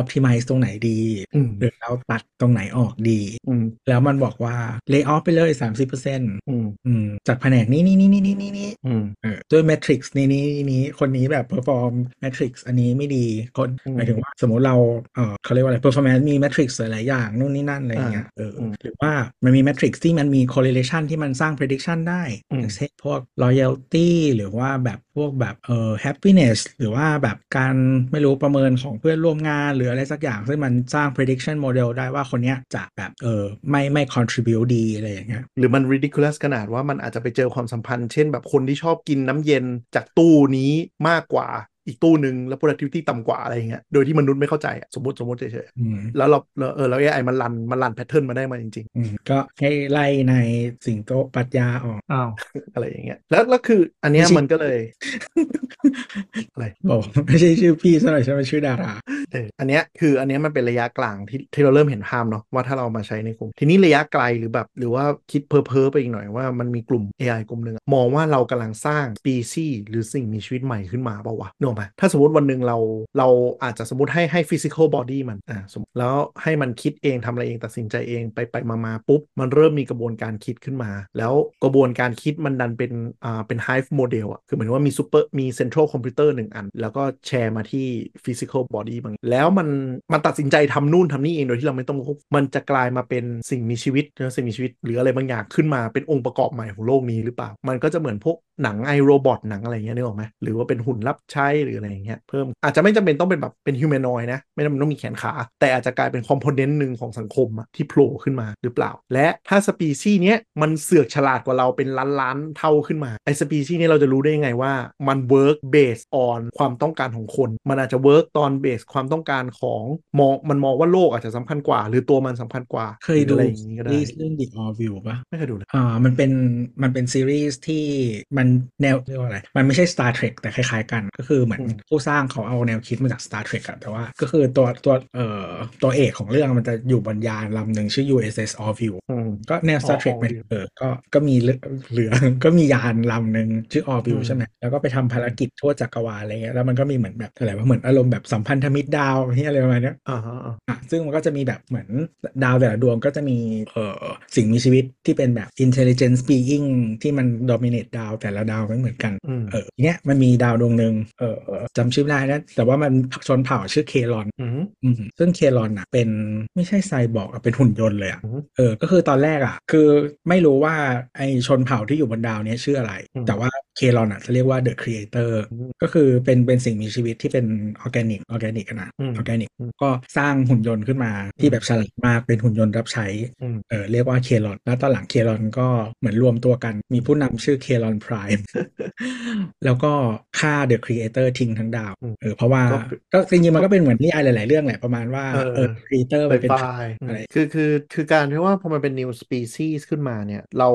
optimize ตรงไหนดีอืมหรือเราตัดตรงไหนออกดีอืมแล้วมันบอกว่า lay off ไปเลย 30%อืมอืมจากแผนกนี้นี่นี่นี่นี่นี่นี่อืมเออด้วย matrix นี้นี้นี้คนนี้แบบ perform matrix อันนี้ไม่ดีคนอืมหมายถึงว่าสมมติเราเออเขาเรียกว่าอะไร performance มี matrix หลายๆอย่างนู่นนี่นั่นอะไรอย่างเงี้ยเอออมหรือว่ามันมี matrix ที่มันมี correlation ที่มันสร้าง prediction ได้อืมอย่างเช่นพวก loyalty หรือว่าแบบพวกแบบเออ happiness หรือว่าแบบการไม่รู้ประเมินของเพื่อนร่วมงานหรืออะไรสักอย่าง ซึ่งมันสร้าง prediction model ได้ว่าคนเนี้ยจะแบบเออไม่ไม่ contribute ดีอะไรอย่างเงี้ยหรือมัน ridiculous ขนาดว่ามันอาจจะไปเจอความสัมพันธ์ เช่นแบบคนที่ชอบกินน้ำเย็นจากตู้นี้มากกว่า อีกตู้หนึ่งแล้ว productivity ต่ำกว่าอะไรอย่างเงี้ยโดยที่มนุษย์ไม่เข้าใจอะสมมติสมมติเฉยอืมๆแล้วเราเราเออแล้ว AI มันรันมันรันแพทเทิร์นมาได้มาจริงอืมก็ให้ไล่ในสิงโตปรัชญาออกอ้าวๆอะไรอย่างเงี้ยแล้วแล้วคืออันเนี้ยไม่ใช่มันก็เลยอะไรบอกไม่ใช่ชื่อพี่ซะหน่อยใช่ไหมชื่อดาราเอออันเนี้ยคืออันเนี้ยมันเป็นระยะกลางที่ที่เราเริ่มเห็นภาพเนาะว่าถ้าเรามาใช้ในกลุ่ม ทีนี้ระยะไกลหรือแบบ หรือว่าคิดเพ้อเพ้อๆไปอีกหน่อยว่ามันมีกลุ่ม AI กลุ่มหนึ่งอะมองว่าเรากำลังสร้างสปีซีหรือสิ่งมีชีวิตใหม่ขึ้นมาเปล่าวะนึกออกไหมถ้าสมมติวันหนึ่งเราเราอาจจะสมมติให้ให้ physical body มันอ่าสมมติแล้วให้มันคิดเองทำอะไรเองตัดสินใจเองไปไปมามาปุ๊บ มันเริ่มมีกระบวนการคิดขึ้นมา แล้วกระบวนการคิดมันดันเป็นอ่าเป็น hive model อะคือเหมือนว่ามี super มี central computer หนึ่งอัน แล้วก็แชร์มาที่ physical body บางแล้วมันมันตัดสินใจทำนู่นทำนี่เองโดยที่เราไม่ต้องควบมันจะกลายมาเป็นสิ่งมีชีวิตหรือสิ่งมีชีวิต หรืออะไรบางอย่างขึ้นมาเป็นองค์ประกอบใหม่ของโลกนี้หรือเปล่า มันก็จะเหมือนพวกหนังไอโรบอทหนังอะไรเงี้ยนึกออกไหมหรือว่าเป็นหุ่นรับใช้หรืออะไรอย่างเงี้ยเพิ่มอาจจะไม่จำเป็นต้องเป็นแบบเป็นฮิวแมนอยนะไม่จำเป็นต้องมีแขนขา แต่อาจจะกลายเป็น component หนึ่งของสังคมอะที่โผล่ขึ้นมาหรือเปล่า และถ้าสปีชีส์เนี้ยมันเสือกฉลาดกว่าเราเป็นล้านล้านๆเท่าขึ้นมาไอสปีชีส์นี้เราจะรู้ได้ยังไงว่ามัน work based on ความต้องการของคน มันอาจจะ work on base ความต้องการของมองมันมองว่าโลกอาจจะสำคัญกว่า หรือตัวมันสำคัญกว่าเคยหรือดูอะไรอย่างนี้ก็ได้ซีรีส์เรื่อง The Orville ปะไม่เคยดูเลยอ่ามันเป็นมันเป็นซีรีส์ที่มันแนวเรียกว่าอะไรมันไม่ใช่ Star Trek แต่คล้ายๆกันก็คือเหมือนอืมผู้สร้างเขาเอาแนวคิดมาจาก Star Trek อะแต่ว่าก็คือตัวตัวเอ่อตัวเอกของเรื่องมันจะอยู่บนยานลำหนึ่งชื่อ USS Orville อืมก็แนว Star อ๋อ Trek ไป Orville เออก็ก็มีเรือเรือก็มียานลำหนึ่งชื่อ Orville อืมใช่ไหมแล้วก็ไปทำภารกิจทั่วจักรวาลอะไรเงี้ยแล้วมันก็มีเหมือนแบบอะไรว่าเหมือนอารมณ์แบบสัมพันธมิตรดาวที่อะไรประมาณเนี้ยอ่าฮะอ่าอะซึ่งมันก็จะมีแบบเหมือนดาวแต่ละดวงก็จะมีเอ่อสิ่งมีชีวิตที่เป็นแบบ intelligence being ที่มัน dominate ดาวแต่ละดาวไม่เหมือนกันอืมเออทีเนี้ยมันมีดาวดวงหนึ่งเออจำชื่อไม่ได้นะ แต่ว่ามันชนเผ่าชื่อ Kaylon อืมอืมซึ่ง Kaylon อะเป็นไม่ใช่ไซบอร์กอะเป็นหุ่นยนต์เลยอะอืมเออ ก็คือตอนแรกอะ คือไม่รู้ว่าไอชนเผ่าที่อยู่บนดาวเนี้ยชื่ออะไรอืมแต่ว่า Kaylon อะจะเรียกว่า the creator อืมก็คือเป็นเป็นสิ่งมีชีวิตที่เป็นออร์แกนิกออร์แกนิกนะอืมออร์แกนิกอืมก็สร้างหุ่นยนต์ขึ้นมาที่แบบฉลาดมากเป็นหุ่นยนต์รับใช้อืมเออเรียกว่า Kaylon แล้วตอนหลัง Kaylon ก็เหมือนรวมตัวกันมีผู้นำชื่อ Kaylon Primeแล้วก็ฆ่า the creator ทิ้งทั้งดาวอืมเออเพราะว่าก็คือก็จริงๆมันก็เป็นเหมือนนิยายหลายๆเรื่องแหละประมาณว่าเออเออ creator ไปมันเป็นปลายอะไรคือคือคือการที่ว่าพอมันเป็น new species ขึ้นมาเนี่ยเรา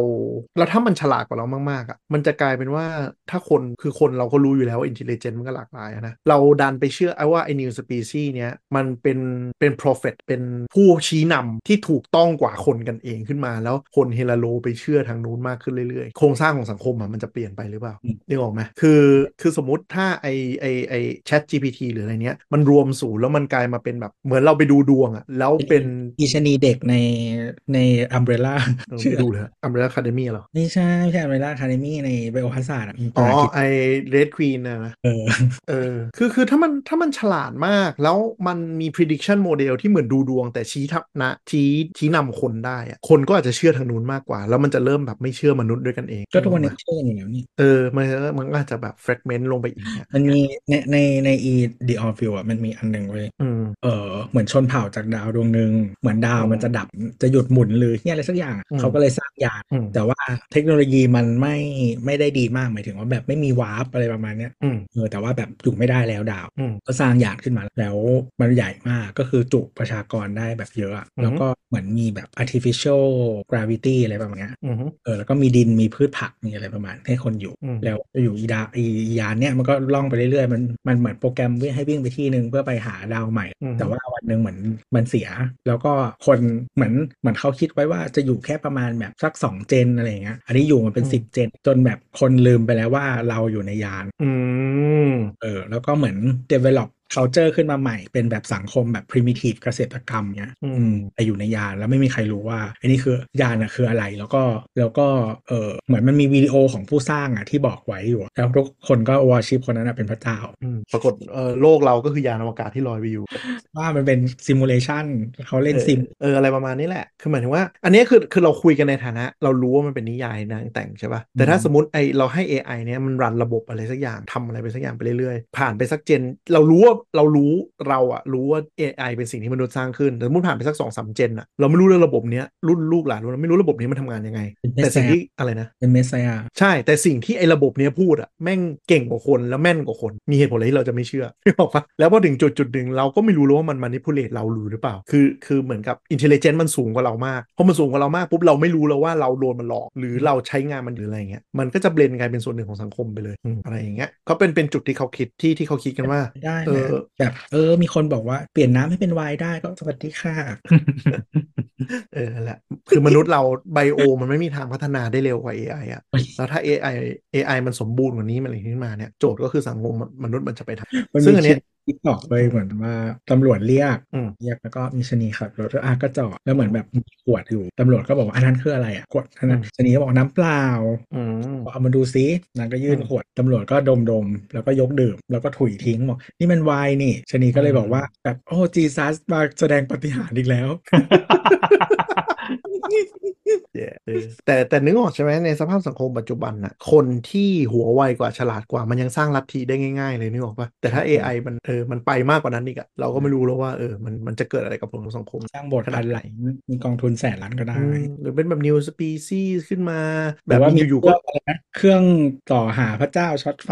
เราถ้ามันฉลาดกว่าเรามากๆอะมันจะกลายเป็นว่าถ้าคนคือคนเราก็รู้อยู่แล้วว่า intelligence มันก็หลากหลายอะนะ เราดันไปเชื่อไอ้ว่าไอ้ new species เนี้ยมันเป็นเป็น prophet เป็นผู้ชี้นำที่ถูกต้องกว่าคนกันเองขึ้นมา แล้วคนเฮละโลไปเชื่อทางนู้นมากขึ้นเรื่อยๆ โครงสร้างของสังคมอะมันจะเปลี่ยนไปหรือเปล่าอืมนึกออกไหมคือคือสมมติถ้าไอไอไอ ChatGPT หรืออะไรเนี้ยมันรวมศูนย์แล้วมันกลายมาเป็นแบบเหมือนเราไปดูดวงอะแล้วเป็นอีชะนีเด็กในใน Umbrella เออไม่ดูเลย Umbrella Academy เหรอไม่ใช่ไม่ใช่ Umbrella Academy ใน Biohazard อ๋อไอ Red Queen นะนะเออเออคือคือถ้ามันถ้ามันฉลาดมาก แล้วมันมี prediction model ที่เหมือนดูดวง แต่ชี้ทับนะชี้ชี้นำคนได้อะคนก็อาจจะเชื่อทางนู้นมากกว่า แล้วมันจะเริ่มแบบไม่เชื่อมนุษย์ด้วยกันเอง ก็ทุกวันนี้เชื่อกันอยู่แล้วนี่เออมันมันก็อาจจะแบบ fragment ลงไปอีกเนี่ยมันมีในในในไอ้ The Orville อะมันมีอันหนึ่งเว้ยอืมเออเหมือนชนเผ่าจากดาวดวงหนึ่งเหมือนดาวอืมมันจะดับจะหยุดหมุนหรือเนี่ยอะไรสักอย่างอะอืมเขาก็เลยสร้างยานอืมแต่ว่าเทคโนโลยีมันไม่ไม่ได้ดีมากหมายถึงว่าแบบไม่มีวาร์ปอะไรประมาณเนี้ยอืมเออแต่ว่าแบบอยู่ไม่ได้แล้วดาวอืมก็สร้างยานขึ้นมาแล้วมันใหญ่มากก็คือจุประชากรได้แบบเยอะอะอือฮึแล้วก็เหมือนมีแบบ artificial gravity อะไรประมาณเนี้ยอืมเออแล้วก็มีดินมีพืชผักมีอะไรประมาณให้คนอยู่อืมแล้วอยู่อีดาอียานเนี่ยมันก็ล่องไปเรื่อยๆมันมันเหมือนโปรแกรมวิ่งให้วิ่งไปที่หนึ่งเพื่อไปหาดาวใหม่อืมแต่ว่าวันหนึ่งเหมือนมันเสีย แล้วก็คนเหมือนเหมือนเขาคิดไว้ว่าจะอยู่แค่ประมาณแบบสักสองเจนอะไรอย่างเงี้ยอันนี้อยู่มาเป็นสิบเจน จนแบบคนลืมไปแล้วว่าเราอยู่ในยาน อืมเออ แล้วก็เหมือน develop culture ขึ้นมาใหม่เป็นแบบสังคมแบบ primitive เกษตรกรรมเนี้ยอืมอืมไปอยู่ในยานแล้วไม่มีใครรู้ว่าอันนี้คือยานอะคืออะไรแล้วก็แล้วก็เออเหมือนมันมีวิดีโอของผู้สร้างอะที่บอกไว้อยู่ แล้วทุกคนก็วอชิปคนนั้นอะเป็นพระเจ้าอืมปรากฏเออโลกเราก็คือยานอวกาศที่ลอยไปอยู่ ว่ามันเป็นซิมูเลชันเขาเล่นซิมเออเอออะไรประมาณนี้แหละ คือหมายถึงว่า อันนี้คือคือเราคุยกันในฐานะ เรารู้ว่ามันเป็นนิยายนางแต่งใช่ป่ะแต่ถ้าอืมสมมติไอเราให้ AI เนี้ยมันรันระบบอะไรสักอย่างทำอะไรไปสักอย่างไปเรื่อยๆ ผ่านไปสักเจน เรารู้ว่าเรารู้เราอะรู้ว่า AI เป็นสิ่งที่มนุษย์สร้างขึ้นแต่สมมติผ่านไปสักสองสามเจนอะเราไม่รู้เรื่องระบบเนี้ยรุ่นลูกหลานเราไม่รู้ระบบนี้มันทำงานยังไงเป็นแต่สิ่ง Messiah ที่อะไรนะเป็น messiahใช่แต่สิ่งที่ไอ้ระบบเนี้ยพูดอะแม่งเก่งกว่าคนแล้วแม่นกว่าคน มีเหตุผลอะไรที่เราจะไม่เชื่อนึกออกปะแล้วพอถึงจุดจุดหนึ่งเราก็ไม่รู้เลยว่ามัน manipulate เราหรือหรือเปล่า คือคือเหมือนกับ intelligence มันสูงกว่าเรามากพอมันสูงกว่าเรามากปุ๊บเราไม่รู้แล้วว่าเราโดนมันหลอก หรือเราใช้งานมันหรืออะไรเงี้ยมันก็จะ blend กลายเป็นส่วนหนึ่งของสังคมไปเลยอืมอะไรอย่างเงี้ยก็เป็นเป็นจุดที่เขาคิดที่ที่เขาคิดกันว่าได้เอนะอแบบเออ มีคนบอกว่าเปลี่ยนน้ำให้เป็นไวน์ได้ก็สวัสดีค่ะ เออนั่นแหละ คือมนุษย์เราไบโอมันไม่มีทางพัฒนาได้เร็วกว่า AI อะแล้วถ้า AI AI มันสมบูรณ์กว่านี้มันอะไรขึ้นมาเนี่ย โจทย์ก็คือสังคมมนุษย์มันจะไปทางมันซึ่มีงอันคเนี้ ลิยปที่บอกเลยเหมือนว่าตำรวจเรียกอืมเรียกแล้วก็มีชะนีขับรถอะก็จอดแล้วเหมือนแบบมีขวดอยู่ตำรวจก็บอกว่าอันนั้นคืออะไรอะขวดอันนั้นอืมชะนีก็บอกน้ำเปล่าอืมบอกเอามาดูซินางก็ยื่นอืมขวดตำรวจก็ดมดมๆแล้วก็ยกดื่ม แล้วก็ถุยทิ้งบอกนี่มันไวน์นี่ชะนีก็เลยบอกว่าแบบโอ้จีซัสมาแสดงปาฏิหาริย์อีกแล้วแย่เออ แต่แต่นึกออกใช่ไหมในสภาพสังคมปัจจุบันน่ะคนที่หัวไวกว่าฉลาดกว่ามันยังสร้างลัทธิได้ง่ายๆเลยนึกออกปะแต่ถ้า AI มันเออมันไปมากกว่านั้นอีกอะเราก็ไม่รู้แล้วว่าเออมันมันจะเกิดอะไรกับผลของสังคม สร้างบทพันไหลมีกองทุนแสนล้านก็ได้อืมหรือเป็นแบบ new species ขึ้นมาหแบรืบว่ามีอยู่ๆเคก็รื่องอะไรนะเครื่องต่อหาพระเจ้าช็อตไฟ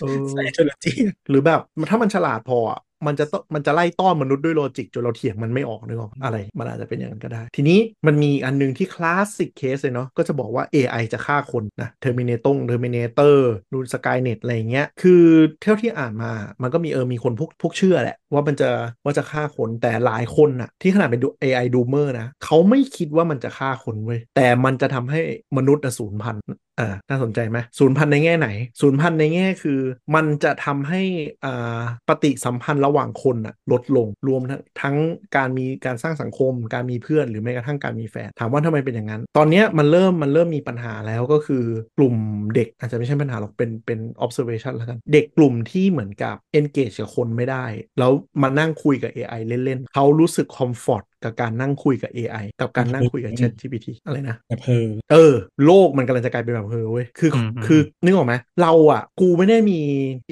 เออ Scientology หรือแบบถ้ามันฉลาดพออะ มันจะต้องมันจะไล่ต้อนมนุษย์ด้วย logic จนเราเถียงมันไม่ออกนึกออกอะไร มันอาจจะเป็นอย่างนั้นก็ได้ ทีนี้มันมีอันหนึ่งที่ classic case เลยเนาะก็จะบอกว่า AI จะฆ่าคนนะ Terminator Terminator รูน Skynet อะไรอย่างเงี้ยคือเท่าที่อ่านมามันก็มีเออมีคนพวกพวกเชื่อแหละ ว่ามันจะว่าจะฆ่าคนแต่หลายคนน่ะที่ขนาดเป็นดู AI doomer นะเขาไม่คิดว่ามันจะฆ่าคนเว้ยแต่มันจะทำให้มนุษย์สูญพันธุ์อ่าน่าสนใจไหมศูนย์พันในแง่ไหนศูนย์พันในแง่คือ มันจะทำให้อ่าปฏิสัมพันธ์ระหว่างคนอะลดลงรวมทั้งการมีการสร้างสังคม การมีเพื่อนหรือแม้กระทั่งการมีแฟน ถามว่าทำไมเป็นอย่างนั้น ตอนเนี้ยมันเริ่มมันเริ่มมีปัญหาแล้วก็คือกลุ่มเด็กอาจจะไม่ใช่ปัญหาหรอกเป็นเป็น observation แล้วกัน เด็กกลุ่มที่เหมือนกับ engage กับคนไม่ได้ แล้วมานั่งคุยกับ AI เล่นๆเขารู้สึก comfort กับการนั่งคุยกับ AI กับการนั่งคุยกับ Chat GPT อะไรนะแบบเพอเออ โลกมันกำลังจะกลายเป็นแบบเฮอเว้ยคืออมอืมคือนึกออกไหมเราอะ กูไม่ได้มี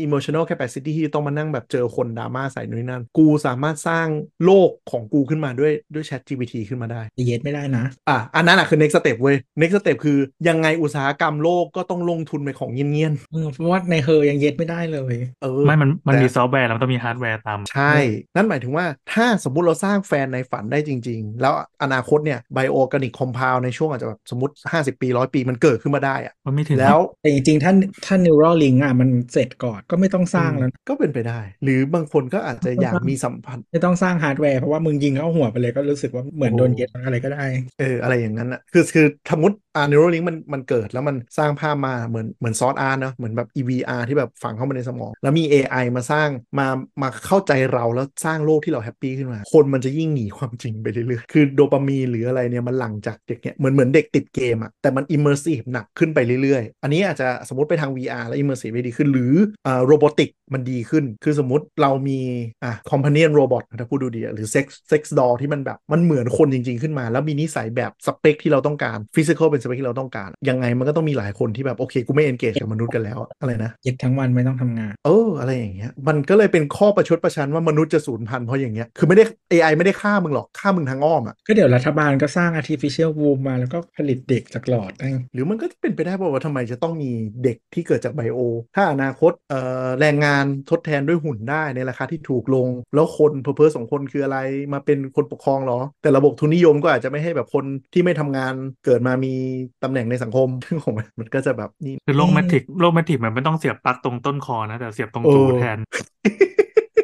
emotional capacity ที่ต้องมานั่งแบบเจอคนดราม่าใส่นู่นนนั่น กูสามารถสร้างโลกของกูขึ้นมาด้วยด้วย ChatGPT ขึ้นมาได้จะเย็ดไม่ได้นะอะอันนั้นอะคือ next step เว้ย next step คือยังไงอุตสาหกรรมโลกก็ต้องลงทุนไปของเงี่ยนเออเพราะว่าในเฮอยังเย็ดไม่ได้เลยๆเออไม่มันมันแต่มีซอฟต์แวร์แล้วมันต้องมีฮาร์ดแวร์ตาม ใช่ นั่นหมายถึงว่าถ้าสมมุติเราสร้างแฟนในฝันได้จริง ๆ แล้วอนาคตเนี่ย bio organic complex ในช่วงอาจจะแบบสมมติ 50 ปีร้อยปีมันเกิดขึ้นมาได้อะมันไม่ถึงแล้วแต่จริงๆ ถ้าถ้า Neuralink อะมันเสร็จก่อนก็ไม่ต้องสร้างแล้ว ก็เป็นไปได้ หรือบางคนก็อาจจะอยากมีสัมพันธ์ไม่ต้องสร้างฮาร์ดแวร์เพราะว่ามึงยิงเข้าหัวไปเลยก็รู้สึกว่าเหมือนโดนเย็ดอะไรก็ได้เอออะไรอย่างนั้นอะคือคือสมมติอ่า Neuralink มันมันเกิดแล้วมันสร้างภาพมาเหมือนเหมือน Sword Art เนอะเหมือนแบบ VR ที่แบบฝังเข้ามาในสมอง แล้วมี AI มาสร้างมามาเข้าใจเราแล้วสร้างโลกที่เรา happy ขึ้นมา คนมันจะยิ่งหนีความจริงไปเรื่อยๆ คือโดปามีนหรืออะไรเนี่ยมันหลังจากเด็กเนี่ยเหมือนเหมือนเด็กติดเกมอะแต่มัน immersive หนักขึ้นไปเรื่อยๆ อันนี้อาจจะสมมติไปทาง VR แล้ว immersive ไม่ดีขึ้นหรืออ่า robotic มันดีขึ้น คือสมมติเรามีอะ companion robot ถ้าพูดดูดีอะหรือ sex sex doll ที่มันแบบมันเหมือนคนจริง ๆขึ้นมา แล้วมีนิสัยแบบสเปคที่เราต้องการ physical เป็นสเปคที่เราต้องการ ยังไงมันก็ต้องมีหลายคนที่แบบโอเคกูไม่ engage กับมนุษย์กันแล้วอะอะไรนะเย็ดทั้งวันไม่ต้องทำงานเอออะไรอย่างเงี้ยมันก็เลยเป็นข้อประชดประชันว่ามนุษย์จะสูญพันธุ์เพราะอย่างเงี้ยคือไม่ได้ AI ไม่ได้ฆ่ามึงหรอกฆ่ามึงทางอ้อมอะก็เดี๋ยวรัฐบาลก็สร้าง artificial womb มาแล้วก็ผลิตเด็กจากหลอดได้หรือมันก็เป็นไปได้ป่าวว่าทำไมจะต้องมีเด็กที่เกิดจากไบโอ ถ้าอนาคตเอ่อแรงงานทดแทนด้วยหุ่นได้ในราคาที่ถูกลง แล้วคนเพอเพอสองคนคืออะไรมาเป็นคนปกครองเหรอ แต่ระบบทุนนิยมก็อาจจะไม่ให้แบบคนที่ไม่ทำงานเกิดมามีตำแหน่งในสังคมซึ่งของมันมันก็จะแบบนี่คือโลกแมทริกโลกแมทริกมันไม่ต้องเสียบปลั๊กตรงต้นคอนะแต่เสียบตรงเออจูแทน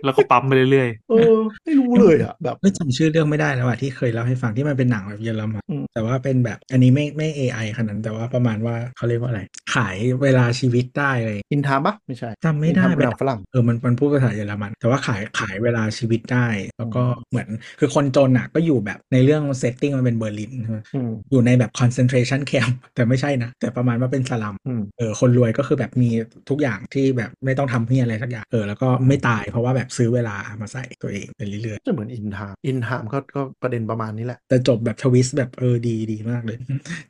แล้วก็ปั๊มไปเรื่อยเออไม่รู้เลยอะแบบไม่จำชื่อเรื่องไม่ได้แล้วอะที่เคยเล่าให้ฟังที่มันเป็นหนังแบบเยอรมันอืมแต่ว่าเป็นแบบอันนี้ไม่ไม่ AI ขนาดนั้นแต่ว่าประมาณว่าเขาเรียกว่าอะไร ขายเวลาชีวิตได้เลย In Time ปะไม่ใช่จำไม่ได้อินทามเป็นหนังฝรั่งเออมันมันพูดภาษาเยอรมัน แต่ว่าขายขายเวลาชีวิตได้ แล้วก็เหมือนคือคนจนอะก็อยู่แบบในเรื่อง setting มันเป็นเบอร์ลินใช่ไหมอืมอยู่ในแบบ concentration camp แต่ไม่ใช่นะ แต่ประมาณว่าเป็นสลัมอืมเออคนรวยก็คือแบบมีทุกอย่างที่แบบไม่ต้องทำเพียอะไรสักอย่างเออแล้วก็ไม่ตายเพราะว่าแบบซื้อเวลามาใส่ตัวเองไปเรื่อยจะเหมือน In Time In Time ก็ก็ประเด็นประมาณนี้แหละๆแต่จบแบบ twistต์แบบเออดีดีมากเลย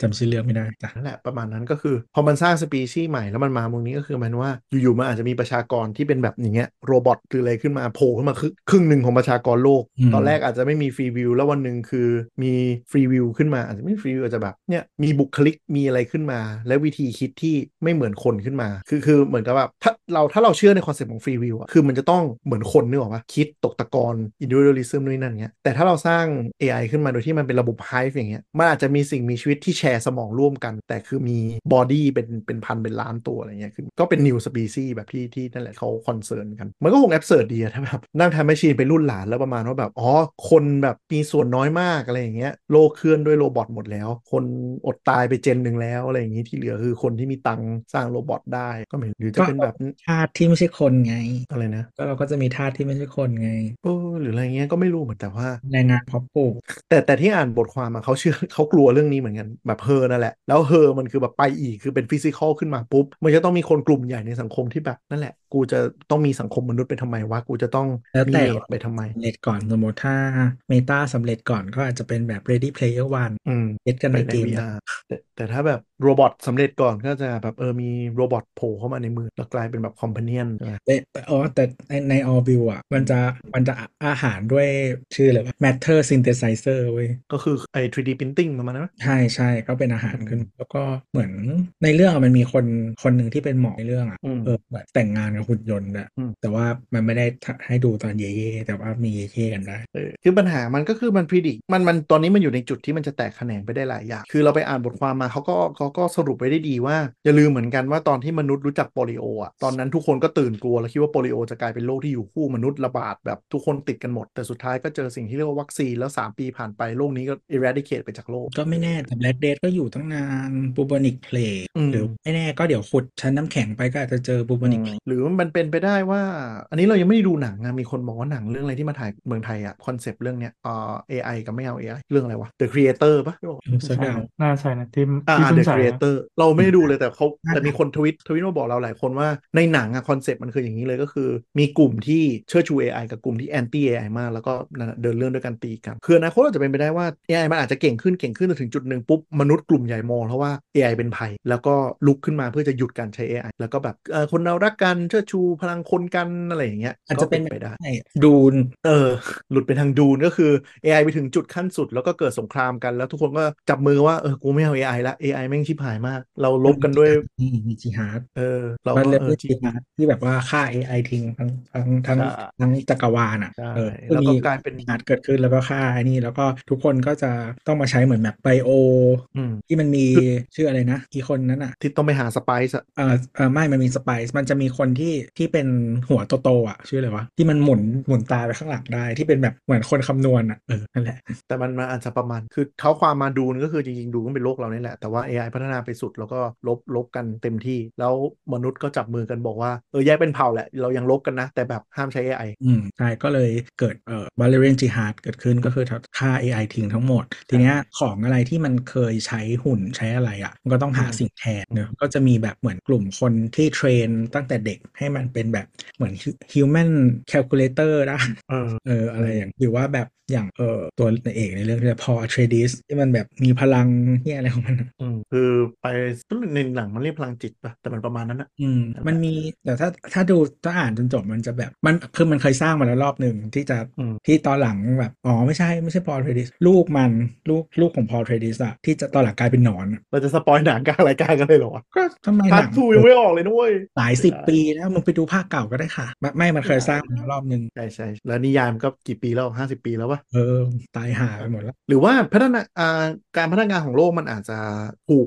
จำชื่อเรื่องไม่ได้จ้ะนั่นแหละประมาณนั้นก็คือ พอมันสร้างสปีชีส์ใหม่แล้วมันมามุมนี้ก็คือมันว่าอยู่ๆมันอาจจะมีประชากรที่เป็นแบบอย่างเงี้ย robot หรืออะไรขึ้นมาโผล่ขึ้นมาครึ่งครึ่งหนึ่งของประชากรโลก ตอนแรกอาจจะไม่มี free will แล้ววันหนึ่งคือมี free will ขึ้นมาอาจจะไม่ free will อาจจะแบบเนี่ยมีบุคลิกมีอะไรขึ้นมา และวิธีคิดที่ไม่เหมือนคนขึ้นมา คือคือเหมือนกับแบบถ้าเราถ้าเราเชื่อใน concept ของ free will อะคือมันจะต้องเหมือนคนนึกออกปะคิดตกตะกอน individualism นู่นนนั่นเงี้ยแต่ถ้าเราสร้าง AI ขึ้นมาโดยที่มันเป็นระบบ hive อย่างเงี้ยมันอาจจะมีสิ่งมีชีวิตที่แชร์สมองร่วมกัน แต่คือมี body เป็นเป็นพันเป็นล้านตัวอะไรเงี้ยคือก็เป็น new species แบบที่ที่นั่นแหละเขา concern กัน มันก็คง absurd ดีอะถ้าแบบนั่ง time machine ไปรุ่นหลานแล้วประมาณว่าแบบอ๋อคนแบบมีส่วนน้อยมากอะไรอย่างเงี้ยโลกเกลื่อนด้วย robot หมดแล้ว คนอดตายไปเจนหนึ่งแล้วอะไรอย่างงี้ที่เหลือคือคนที่มีตังค์สร้างโรบอทได้ก็ไม่หรือจะเป็นแบบธาตุที่ไม่ใช่คนไงอะไรนะก็เราก็จะมีธาตุที่ไม่ใช่คนไงเออหรืออะไรเงี้ยก็ไม่รู้เหมือนแต่ว่าแรงงานเพาะปลูก แต่แต่ที่อ่านบทความมาเขาเชื่อเขากลัวเรื่องนี้เหมือนกันแบบเฮอนั่นแหละ แล้วเฮอมันคือแบบไปอีกคือเป็นฟิสิกอลขึ้นมาปุ๊บ มันจะต้องมีคนกลุ่มใหญ่ในสังคมที่แบบนั่นแหละ กูจะต้องมีสังคมมนุษย์ไปทำไมวะกูจะต้องแล้วมีแต่เลดไปทำไมสำเร็จก่อนสมมติถ้าMeta สำเร็จก่อนก็อาจจะเป็นแบบ Ready Player One อืมเย็ดกันไปในในเกม VR แต่แต่ถ้าแบบ robot สำเร็จก่อนก็จะแบบเออมี robot โผล่เข้ามาในมือแล้วกลายเป็นแบบ companion ใช่ไหมแต่แต่อ๋อแต่ในใน Orville อะ มันจะมันจะอาหารด้วยชื่ออะไรวะ matter synthesizer เว้ยก็คือไอ้ 3D printing ประมาณนั้นไหมใช่ใช่ก็เป็นอาหารขึ้น แล้วก็เหมือนในเรื่องอะมันมีคนคนหนึ่งที่เป็นหมอในเรื่องอะอืมเออแบบแต่งงานกับหุ่นยนต์อะอืมแต่ว่ามันไม่ได้ให้ดูตอนเย่ๆแต่ว่ามีเย่ๆกันได้เออคือปัญหามันก็คือมันพิจิมันมันตอนนี้มันอยู่ในจุดที่มันจะแตกแขนงไปได้หลายอย่าง คือเราไปอ่านบทความมาเขาก็เขาก็สรุปไว้ได้ดีว่า อย่าลืมเหมือนกันว่าตอนที่มนุษย์รู้จักโปลิโออะตอนนั้นทุกคนก็ตื่นกลัว แล้วคิดว่าโปลิโอจะกลายเป็นโรคที่อยู่คู่มนุษย์ระบาดแบบทุกคนติดกันหมด แต่สุดท้ายก็เจอสิ่งที่เรียกว่าวัคซีนแล้ว 3 ปีผ่านไปโรคนี้ก็ eradicate ไปจากโลก ก็ไม่แน่แต่ Black Death ก็อยู่ตั้งนาน bubonic plague อืมหรือไม่แน่ก็เดี๋ยวขุดชั้นน้ำแข็งไปก็อาจจะเจอbubonic plague หรือมันเป็นไปได้ว่า อันนี้เรายังไม่ได้ดูหนังนะมีคนบอกว่าหนังเรื่องอะไรที่มาถ่ายเมืองไทยอะ concept เรื่องเนี้ยเอ่อ AI กับไม่เอา AI เรื่องอะไรวะ The Creator ปะที่บอกสักอย่างๆน่าใช่นะที่อ่าที่เพิ่ The งใส่นะ Creator เราไม่ได้ดูเลยแต่เขาน่าแต่มีคน tweet tweet มาบอกเราหลายคนว่าในหนังอะ concept มันคืออย่างนี้เลยก็คือ มีกลุ่มที่เชิดชู AI กับกลุ่มที่ anti AI มาก แล้วก็นั่นน่ะเดินเรื่องด้วยกันตีกันคืออนาคตอาจจะเป็นไปได้ว่า AI มันอาจจะเก่งขึ้นเก่งขึ้นจนถึงจุดหนึ่งปุ๊บมนุษย์กลุ่มใหญ่มองแล้วว่า AI เป็นภัย แล้วก็ลุกขึ้นมาเพื่อจะหยุดการใช้ AI แล้วก็แบบเอ่อคนเรารักกันเชิดชูพลังคนกันอะไรอย่างเงี้ยอาจจะเป็นก็ไปได้ Dune เออหลุดไปทาง Dune ก็คือ AI ไปถึงจุดขั้นสุด แล้วก็เกิดสงครามกันแล้วทุกคนก็จับมือว่าเออกูไม่เอา AI ละ AI แม่งชิบหายมาก เรารบกันด้วยอืมมี Jihadเออ เรามันก็เรียกเออว่าจริจีงฮาร์ดที่แบบว่าฆ่า AI ทิ้งทั้งทั้งทั้งใช่ทั้งจักรวาลอะใช่เออแล้วก็มีกลายเป็น Jihad เกิดขึ้นแล้วก็ฆ่าไอ้นี่ แล้วก็ทุกคนก็จะต้องมาใช้เหมือนแบบไบโออืมที่มันมีชื่ออะไรนะอีกคนนั้นอะ ที่ต้องไปหาสไปซ์อะเออเออไม่มันมีสไปซ์มันจะมีคนที่ที่เป็นหัวโตๆอะชื่ออะไรวะที่มันหมุนหมุนตาไปข้างหลังได้ที่เป็นแบบเหมือนคนคำนวณอะเออนั่นแหละแต่มันมันอาจจะประมาณคือเขาความมาดูนก็คือจริงๆดูก็เป็นโลกเรานี่แหละแต่ว่า AI พัฒนาไปสุด แล้วก็ลบลบกันเต็มที่ แล้วมนุษย์ก็จับมือกันบอกว่าเออแยกเป็นเผ่าแหละ เรายังลบกันนะ แต่แบบห้ามใช้ AI อืมใช่ก็เลยเกิดเอ่อ Butlerian Jihad เกิดขึ้นก็คือฆ่า AI ทิ้งทั้งหมด ทีเนี้ยของอะไรที่มันเคยใช้หุ่นใช้อะไรอะมันก็ต้องหาอืมสิ่งแทนเนอะก็จะมีแบบเหมือนกลุ่มคนที่ train ตั้งแต่เด็กให้มันเป็นแบบเหมือน human calculator ได้เออเอออะไรอย่างหรือว่าแบบอย่างเออตัวเอกในเรื่องที่ Paul Atreides ที่มันแบบมีพลังที่อะไรของมันอะอืมคือไปในหนังมันเรียกพลังจิตปะแต่มันประมาณนั้นอะอืมมันมีแต่ถ้าถ้าดูถ้าอ่านจนจบมันจะแบบมันคือมันเคยสร้างมาแล้วรอบหนึ่งที่จะอืมที่ตอนหลังแบบอ๋อไม่ใช่ไม่ใช่ Paul Atreides ลูกมันลูกลูกของ Paul Atreides อะที่จะตอนหลังกลายเป็นหนอนอะเราจะ spoil หนังกลางรายการกันเลยเหรอวะก็ทำไมพาหร์ทนัง two ยังไม่ออกเลยนะเว้ยหลายสิบปีแล้วมึงไปดูภาคเก่าก็ได้ค่ะไม่ไม่มันเคยสร้างมาแล้วรอบหนึ่งใช่ใช่แล้วนิยายมันก็กี่ปีแล้วห้าสิบปีแล้ววะเออตายห่าไปหมดแล้ว หรือว่าพัฒนาอ่าการพัฒนาของโลกมันอาจจะถูก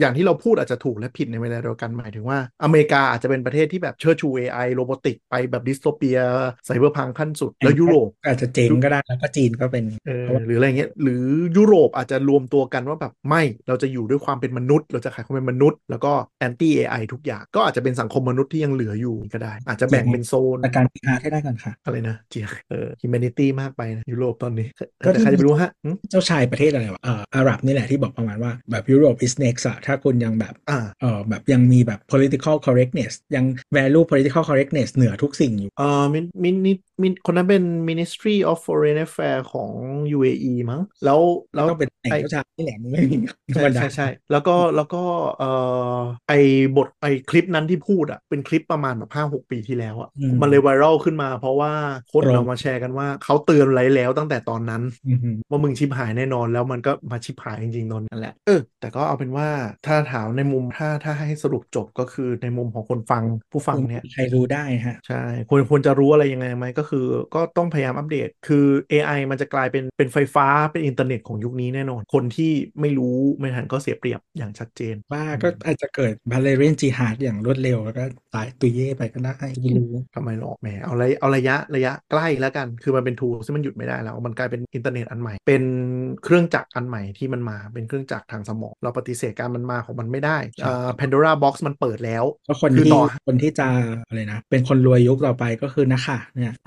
อย่างที่เราพูดอาจจะถูกและผิดในเวลาเดียวกันหมายถึงว่า อเมริกาอาจจะเป็นประเทศที่แบบเชิดชู AI robotic ไปแบบ dystopia cyberpunk ขั้นสุด แล้วยุโรปอาจจะเจ๊งก็ได้แล้วก็จีนก็เป็นเออเพราะว่าหรืออะไรเงี้ยหรือยุโรปอาจจะรวมตัวกันว่าแบบไม่เราจะอยู่ด้วยความเป็นมนุษย์ เราจะขายความเป็นมนุษย์ แล้วก็ anti AI ทุกอย่างก็อาจจะเป็นสังคมมนุษย์ที่ยังเหลืออยู่ก็ได้ อาจจะแบ่งเป็นโซนแต่การพิจารณาให้ได้ก่อนค่ะอะไรนะเจียเออ humanity มากไปนะยุโรปตอนนี้ก็แต่ที่ใครจะไปรู้ฮะหึเจ้าชายประเทศอะไรวะเอ่ออาหรับนี่แหละที่บอกประมาณว่าแบบยุโรป is next อะถ้าคุณยังแบบอ่าเออแบบยังมีแบบ political correctness ยัง value political correctness เหนือทุกสิ่งอยู่เอ่อมินมินนิ มินคนนั้นเป็น Ministry of Foreign Affairs ของ UAE มั้ง แล้วแล้วต้องเป็นแต่งไอ้เจ้าชายนี่แหละมึงไม่มีธรใช่รมดาใช่ใช่แล้วก็แล้วก็เอ่อไอ้บทไอ้คลิปนั้นที่พูดอะเป็นคลิปประมาณแบบห้าหกปีที่แล้วอะอืมมันเลยไวรัลขึ้นมา เพราะว่าคนตรงเอามาแชร์กันว่าเขาเตือนไว้แล้วตั้งแต่ตอนนั้นอือหือว่ามึงชิบหายแน่นอนแล้วมันก็มาชิบหายจริงๆตอนนั้นแหละเออแต่ก็เอาเป็นว่าถ้าถามในมุมถ้าถ้าให้สรุปจบก็คือในมุมของคนฟังผู้ฟังเนี่ยใครรู้ได้ฮะใช่ควรควรจะรู้อะไรยังไงไหมก็คือก็ต้องพยายามอัปเดต คือ AI มันจะกลายเป็นเป็นไฟฟ้าเป็นอินเทอร์เน็ตของยุคนี้แน่นอน คนที่ไม่รู้ไม่ทันก็เสียเปรียบอย่างชัดเจน ว่าก็อาจจะเกิด valerian jihad อย่างรวดเร็วแล้วก็ตายตุยเย่ไปก็ได้ไม่รู้ทำไมหรอกแหมเอาระยะเอาระยะระยะใกล้แล้วกัน คือมันเป็น tool ซึ่งมันหยุดไม่ได้แล้ว มันกลายเป็นอินเทอร์เน็ตอันใหม่ เป็นเครื่องจักรอันใหม่ที่มันมาเป็นเครื่องจักรทางสมอง เราปฏิเสธการมันมาของมันไม่ได้อ่า Pandora Box มันเปิดแล้วก็คนคือที่ต่อคนที่จะอะไรนะ เป็นคนรวยยุคต่อไปก็คือนะคะเนี่ย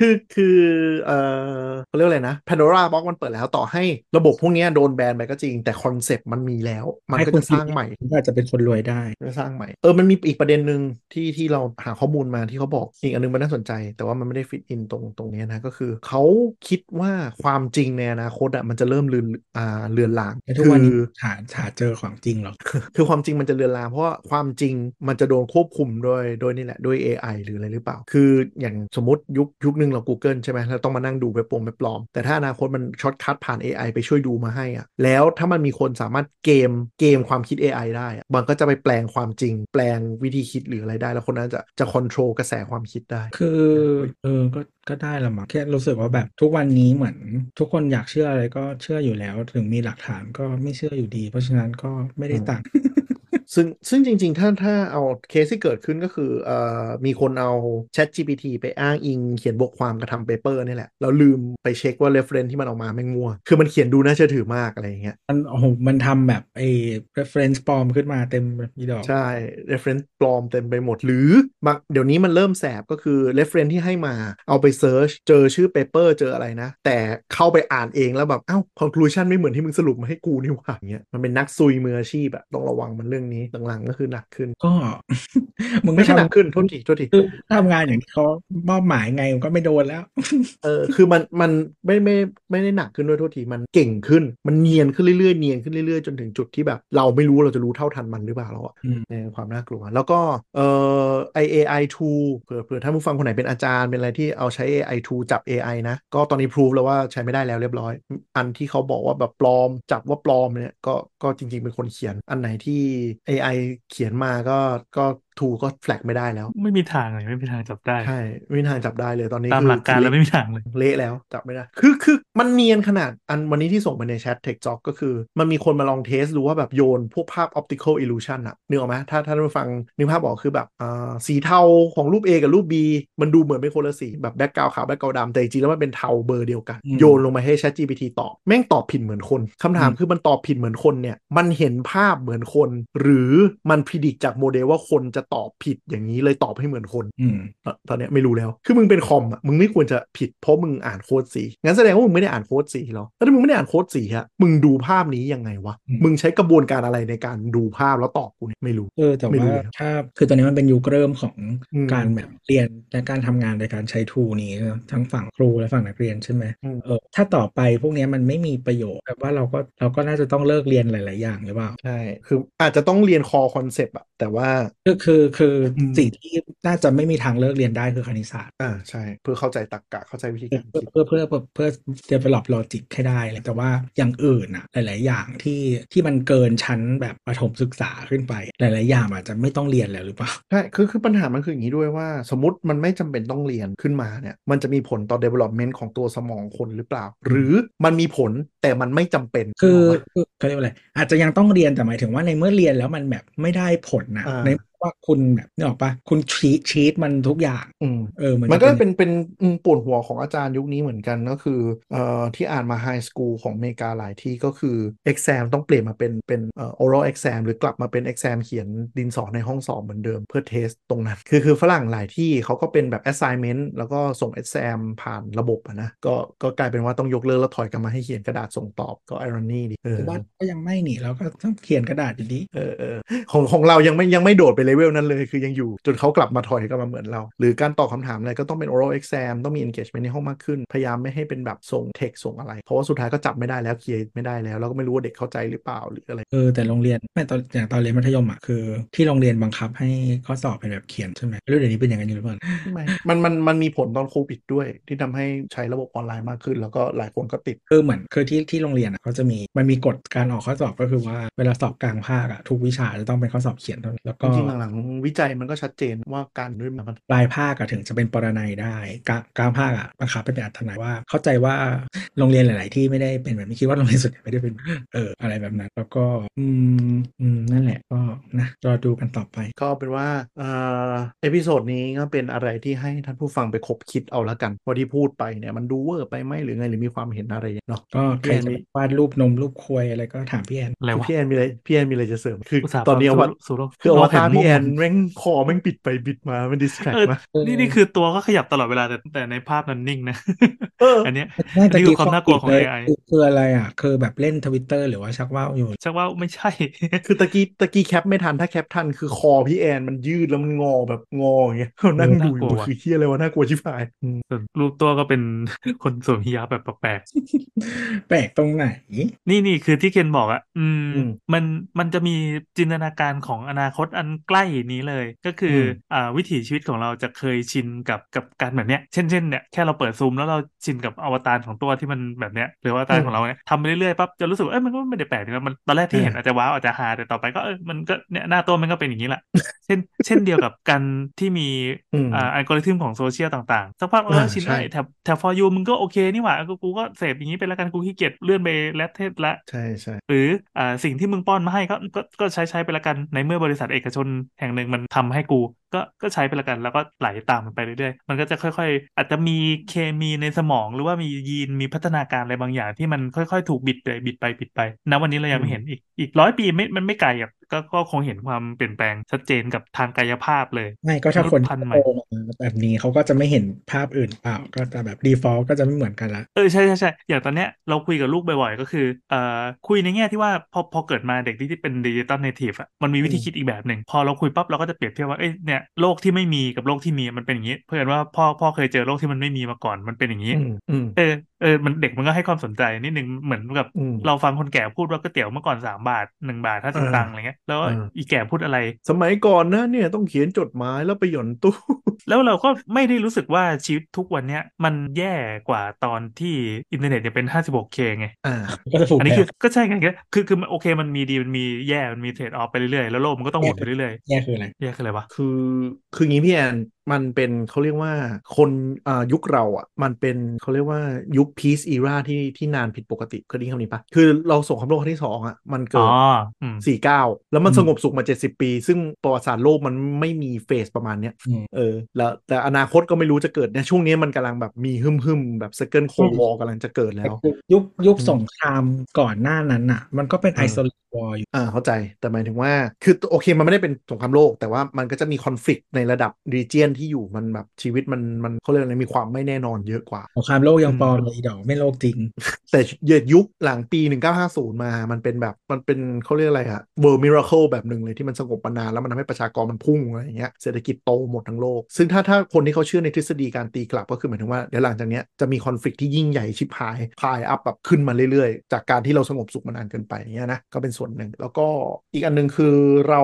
คือคือเออเขาเรียกว่าอะไรนะ Pandora Box มันเปิดแล้วต่อให้ระบบพวกเนี้ยโดนแบนไปก็จริง แต่ concept มันมีแล้ว มันให้ก็คุจะณสร้างใหม่ก็อาจจะเป็นคนรวยได้จะสร้างใหม่เออมันมีอีกประเด็นหนึ่งที่ที่เราหาข้อมูลมาที่เขาบอกอีกอันนึงมันน่าสนใจ แต่ว่ามันไม่ได้ fit in ตรงตรงเนี้ยนะก็คือเขาคิดว่าความจริงในอนาคตอะมันจะเริ่มเลือนอ่าเลือนลางแต่ทุกคืวันอนี้หาหาเจอของจริงหรอกคือความจริงมันจะเลือนลางเพราะว่าความจริงมันจะโดนควบคุมโดยโดยนี่แหละด้วย AI หรืออะไรหรือเปล่า คืออย่างสมมติยุคยุคหนึ่งเรา Google ใช่ไหมแล้วต้องมานั่งดูเว็บปงเว็บปลอม แต่ถ้าอนาคตมัน shortcut ผ่าน AI ไปช่วยดูมาให้อะแล้วถ้ามันมีคนสามารถเกมเกมความคิด AI ได้อะมันก็จะไปแปลงความจริง แปลงวิธีคิดหรืออะไรได้ แล้วคนนั้นจะจะ control กระแสความคิดได้ คือเออก็ก็ได้ละมั้งแค่รู้สึกว่าแบบทุกวันนี้เหมือน ทุกคนอยากเชื่ออะไรก็เชื่ออยู่แล้ว ถึงมีหลักฐานก็ไม่เชื่ออยู่ดี เพราะฉะนั้นก็ไม่ได้ต่าง ซึ่งซึ่งจริง ๆ ถ้าถ้าเอาเคสที่เกิดขึ้นก็คือเอ่อมีคนเอา Chat GPT ไปอ้างอิง เขียนบทความกระทำ paper นี่แหละ แล้วลืมไปเช็คว่า reference ที่มันออกมาแม่งมั่วคือมันเขียนดูน่าเชื่อถือมากอะไรอย่างเงี้ย มันโอ้โหมันทำแบบไอ้ reference ปลอมขึ้นมาเต็มแบบอีดอก ใช่ reference ปลอมเต็มไปหมด หรือบางเดี๋ยวนี้มันเริ่มแสบก็คือ reference ที่ให้มาเอาไป search เจอชื่อ paper เจออะไรนะ แต่เข้าไปอ่านเองแล้วแบบ เอ้า conclusion ไม่เหมือนที่มึงสรุปมาให้กูนี่หว่าอย่างเงี้ย มันเป็นนักซุยมืออาชีพอะต้องระวังมันเรื่องนี้หลังๆก็คือหนักขึ้น ก็มึงไม่ไม่ใช่หนักทำขึ้นโทษทีโทษทีคือทำงานอย่างที่เขามอบหมายไงมันก็ไม่โดนแล้ว เออคือมันมันไม่ไม่ไม่ได้หนักขึ้นด้วยโทษทีมันเก่งขึ้น มันเนียนขึ้นเรื่อยๆเนียนขึ้นเรื่อยๆจนถึงจุดที่แบบ เราไม่รู้เราจะรู้เท่าทันมันหรือเปล่าเราอะอืมในความน่ากลัว แล้วก็เอ่อ AI tool เผื่อเผื่อท่านผู้ฟังคนไหนเป็นอาจารย์เป็นอะไรที่เอาใช้ AI tool จับ AI นะ ก็ตอนนี้ prove แล้วว่าใช้ไม่ได้แล้วเรียบร้อย อันที่เขาบอกว่าแบบปลอมจับว่าปลอมเนี่ยก็ ก็จริงๆเป็นคนเขียนอันไหนที่ AI เขียนมาก็ก็ ทูก็แฟลกไม่ได้แล้ว ไม่มีทางเลยไม่มีทางจับได้ใช่ไม่มีทางจับได้เลยตอนนี้ตามคือหลักการแล้วไม่มีทางเลยเละแล้วจับไม่ได้ คือคือมันเนียนขนาดอันวันนี้ที่ส่งไปในแชท Tech Talk ก็คือ มันมีคนมาลอง test ดูว่าแบบโยนพวกภาพ optical illusion อะนึกออกไหมถ้าถ้าท่านผู้ฟังนึกภาพออกคือแบบอ่าสีเทาของรูป A กับรูป B มันดูเหมือนเป็นคนละสีแบบ background ขาว background ดำแต่จริงๆแล้วมันเป็นเทาเบอร์เดียวกันอืมโยนลงมาให้ Chat GPT ตอบแม่งตอบผิดเหมือนคนคำถามอืมคือมันตอบผิดเหมือนคนเนี่ยมันเห็นภาพเหมือนคน หรือมันพิจิตจากโมเดลว่าคนจะตอบผิดอย่างนี้เลยตอบให้เหมือนคนอืมตอนตอนเนี้ยไม่รู้แล้ว คือมึงเป็นคอมอะมึงไม่ควรจะผิดเพราะมึงอ่านโค้ดสีงั้นแสดงว่ามึงไม่ได้อ่านโค้ดสีหรอแล้วถ้ามึงไม่ได้อ่านโค้ดสีอะมึงดูภาพนี้ยังไงวะอืมมึงใช้กระบวนการอะไรในการดูภาพแล้วตอบกูเนี่ยไม่รู้เออแต่ไม่รู้ว่าเลยถ้าคือตอนนี้มันเป็นยุคเริ่มของอืมการแบบเรียนและการทำงานในการใช้ทูนี้นะทั้งฝั่งครูและฝั่งนักเรียนใช่ไหมอืมเออถ้าต่อไปพวกเนี้ยมันไม่มีประโยชน์แบบว่าเราก็เราก็น่าจะต้องเลิกเรียนหลาย ๆ อย่างหรือเปล่าใช่คืออาจจะต้องเรียนคอ concept อะแต่ว่าคือคือคืออมสิ่งที่น่าจะไม่มีทางเลิกเรียนได้คือคณิตศาสตร์อ่าใช่ เพื่อเข้าใจตรรกะเข้าใจวิธีการเพื่อคิดเพื่อเพื่อเพื่อเพื่อ develop logic ให้ได้เลยแต่ว่าอย่างอื่นอะหลาย ๆ อย่างที่ที่มันเกินชั้นแบบประถมศึกษาขึ้นไป หลาย ๆ อย่างอาจจะไม่ต้องเรียนแล้วหรือเปล่าใช่คือคือปัญหามันคืออย่างนี้ด้วยว่า สมมติมันไม่จำเป็นต้องเรียนขึ้นมาเนี่ยมันจะมีผลต่อ development ของตัวสมองคนหรือเปล่า หรือมันมีผลแต่มันไม่จำเป็นคือนึกกปะคือเขาเรียกว่าอะไรอาจจะยังต้องเรียนแต่หมายถึงว่าในเมื่อเรียนแล้วมันแบบไม่ได้ผลนะอ่าใน ว่าคุณแบบนึกออกปะคุณชีตชีตมันทุกอย่างอืมเออมันมันก็จะเป็นเป็นอืมปวดหัวของอาจารย์ยุคนี้เหมือนกันก็คือเอ่อที่อ่านมาไฮสคูลของอเมริกาหลายที่ก็คือ exam ต้องเปลี่ยนมาเป็นเป็นเอ่อ oral exam หรือกลับมาเป็น exam เขียนดินสอในห้องสอบเหมือนเดิมเพื่อเทสตรงนั้น คือคือฝรั่งหลายที่เขาก็เป็นแบบ assignment แล้วก็ส่ง exam ผ่านระบบอะนะก็ก็กลายเป็นว่าต้องยกเลิกแล้วถอยกลับมาให้เขียนกระดาษส่งตอบก็ irony ดีเออแต่ว่าก็ยังไม่หนีเราก็ต้องเขียนกระดาษอยู่ดีเออเออของของเรายังไม่ยังไม่โดดไปเลเวลนั้นเลยคือยังอยู่จนเขากลับมาถอยกลับมาเหมือนเรา หรือการตอบคำถามอะไรก็ต้องเป็น oral exam ต้องมี engagement ในห้องมากขึ้น พยายามไม่ให้เป็นแบบส่ง text ส่งอะไร เพราะว่าสุดท้ายก็จับไม่ได้แล้วเคลียร์ไม่ได้แล้วแล้วก็ไม่รู้ว่าเด็กเข้าใจหรือเปล่าหรืออะไรเออแต่โรงเรียนไม่ตอนอย่างตอนเรียนมัธยมอะคือ ที่โรงเรียนบังคับให้ข้อสอบเป็นแบบเขียนใช่ไหมไม่รู้เดี๋ยวนี้เป็นอย่างนั้นอยู่หรือเปล่าไม่มันมันมันมีผลตอนโควิดด้วย ที่ทำให้ใช้ระบบออนไลน์มากขึ้น แล้วก็หลายคนก็ติดคือเหมือนคือที่ที่โรงเรียนอะเขาจะมีมันมีกฎการออกข้อสอบก็คือว่าเวลาสอบกลางภาคอะทุกวิชาจะต้องเป็นข้อสอบเขียนเท่านั้นแล้วจก็ริงๆหลังๆวิจัยมันก็ชัดเจนว่าการด้วยมันปลายภาคอะถึงจะเป็นปรนัยได้กลางกลางภาคอะบังคับให้เป็นอัธนัยว่าเข้าใจว่าโรงเรียนหลาย ๆ ที่ไม่ได้เป็นแบบนี้คิดว่าโรงเรียนส่วนใหญ่ไม่ได้เป็นเอออะไรแบบนั้น แล้วก็อืมอืมนั่นแหละก็นะรอดูกันต่อไป ก็เป็นว่าเอ่อเอพิโซดนี้ก็เป็นอะไรที่ให้ท่านผู้ฟังไปคบคิดเอาละกันว่าที่พูดไปเนี่ยมันดูเวอร์ไปไหมหรือไงหรือมีความเห็นอะไรเนาะก็ใครจะพี่แอนมีวาดรูปนมรูปควยอะไรก็ถามพี่แอนอะไรวะพี่แอนมีอะไรพี่แอนมีอะไรจะเสริมคืออุตส่าห์ตอนนี้อวปตรับสู่สู่คืออวตารโลกแห่งพี่แอนมุกแม่งคอแม่งบิดไปบิดมา มันดิสแทรกเออมานี่นี่คือตัวก็ขยับตลอดเวลาแต่แต่ในภาพนั้นนิ่งนะเอออันเนี้ยไม่อันตะนี้คืกี้อความน่ากลัวของเลย AI คือคืออะไรอะ คือแบบเล่นทวิตเตอร์หรือว่าชักว่าวอยู่ ชักว่าไม่ใช่ คือตะกี้ตะกี้แคปไม่ทันถ้าแคปทันคือคอพี่แอนมันยืดแล้วมันงอแบบงออย่างเงี้ยนั่งดูอยู่น่ากลัวคือเฮียอะไรวะน่ากลัวชิบหายอืมส่วนรูปตัวก็เป็นคนสวมฮิญาบแบบแปลกแปลกตรงไหนๆนี่นี่คือที่เคนบอกอะอืมอืมมันมันจะมีจินตนาการของอนาคตอันใกล้นี้เลย ก็คืออมอ่าวิถีชีวิตของเราจะเคยชินกับกับการแบบเนี้ย เช่นเช่นเนี่ยแค่เราเปิดซูมแล้วเราชินกับอวตารของตัวที่มันแบบเนี้ยหรือว่าอวตารของเราเนี่ยทำไปเรื่อยๆปั๊บจะรู้สึกว่าเอ้ยมันก็ไม่ได้แปลกนะมันตอนแรกที่เห็นอาจจะว้าวอาจจะฮาแต่ต่อไปก็เออมันก็เนี่ยหน้าตัวมันก็เป็นอย่างนี้แหละเช่น เช่นเดียวกับการที่มีอืมอ่าอัลกอริทึมของโซเชียลต่างๆสักพักเอออ่าชินใช่ได้แถบแถบ for you มึงก็โอเคนี่หว่ากูกูก็เสพอย่างนี้ไปแล้วกันกูขี้เกียจเลื่อนไปแลดเทสละใช่ใช่หรืออ่าสิ่งที่มึงป้อนมาให้ก็ก็ก็ใช้ใช้ไปละกันในเมื่อบริษัทเอกชนแห่งหนึ่งมันทำให้กู ก็ก็ใช้ไปละกัน แล้วก็ไหลตามมันไปเรื่อยๆ มันก็จะค่อยๆ อาจจะมีเคมีในสมอง หรือว่ามียีนมีพัฒนาการอะไรบางอย่างที่มันค่อยๆ ถูกบิดไปบิดไปบิดไปนะวันนี้เรายังไม่เห็นอีกอีกร้อยปีไม่มันไม่ไกลอะก็ ก็คงเห็นความเปลี่ยนแปลงชัดเจนกับทางกายภาพเลย ไม่ก็ถ้าคนมนุษย์พันธุ์ใหม่โตมาแบบนี้เขาก็จะไม่เห็นภาพอื่นเปล่าก็จะแบบ default ก็จะไม่เหมือนกันละเออใช่ใช่ใช่อย่างตอนเนี้ยเราคุยกับลูกบ่อยๆ ก็คือเอ่อคุยในแง่ที่ว่าพอพอเกิดมาเด็กที่ที่เป็น digital native อะมันมีวิธีคิดอีกแบบหนึ่งพอเราคุยปั๊บเราก็จะเปรียบเทียบว่าเอ้ยเนี่ยโลกที่ไม่มีกับโลกที่มีมันเป็นอย่างนี้ เหมือนว่าพ่อพ่อเคยเจอโลกที่มันไม่มีมาก่อนมันเป็นอย่างนี้อืมอืมเออ เออมันเด็กมันก็ให้ความสนใจนิดนึงเหมือนกับอืมเราฟังคนแก่พูดว่าก๋วยเตี๋ยวเมื่อก่อนสามบาทหนึ่งบาทห้าสิบเออตังค์อะไรเงี้ยแล้วเอออีแก่พูดอะไร สมัยก่อนนะเนี่ยต้องเขียนจดหมายแล้วไปหย่อนตู้ แล้วเราก็ไม่ได้รู้สึกว่าชีวิตทุกวันเนี้ยมันแย่กว่าตอนที่อินเทอร์เน็ตยังเป็น 56K ไงอ่าก็จะถูกอันนี้แบคือบก็ใช่ไงก็คือคือมันโอเคมันมีดีมันมีแย่มันมีเทรดออฟไปเรื่อยๆแล้วโลกมันก็ต้องหมุนไปเรื่อยแย่คืออะไรๆแย่คืออะไรวะคือคืองี้พี่แอนมันเป็นเขาเรียกว่าคนอ่ายุคเราอะมันเป็นเขาเรียกว่ายุค peace era ที่ที่นานผิดปกติเคยได้ยินคำนี้ปะคือเราสงครามโลกครั้งที่สองอะมันอ๋เกิดอืมสี่เก้าแล้วมันอืมสงบสุขมา70ปี ซึ่งประวัติศาสตร์โลกมันไม่มี phase ประมาณเนี้ยอืมเออแล้วแต่อนาคตก็ไม่รู้จะเกิดเนี่ยช่วงนี้มันกำลังแบบมีฮึมฮึมๆแบบ second cold war กำลังจะเกิดแล้ว ยุคยุคอืมสงครามก่อนหน้านั้นอะ มันก็เป็นเอ isolate war อยู่อ่าเข้าใจแต่หมายถึงว่าคือโอเคมันไม่ได้เป็นสงครามโลก แต่ว่ามันก็จะมีคอนฟ lict ในระดับรีเจียนที่อยู่มันแบบชีวิตมันมันเขาเรียกอะไรมีความไม่แน่นอนเยอะกว่าสงครามโลกยังอืมปลอมเลยอีดอกไม่โลกจริง แต่ยุคหลังปี 1950 มามันเป็นแบบมันเป็นเขาเรียกอะไรอะ world miracle แบบหนึ่งเลยที่มันสงบมานานแล้วมันทำให้ประชากรมันพุ่งอะไรอย่างเงี้ยเศรษฐกิจโตหมดทั้งโลก ซึ่งถ้าถ้าคนที่เขาเชื่อในทฤษฎีการตีกลับก็คือหมายถึงว่าเดี๋ยวหลังจากเนี้ยจะมีคอนฟ lict ที่ยิ่งใหญ่ชิบหายพายอัพแบบขึ้นมาเรื่อยๆ จากการที่เราสงบสุขมานานเกินไปอย่างเงี้ยนะก็เป็นส่วนหนึ่ง แล้วก็อีกอันหนึงคือเรา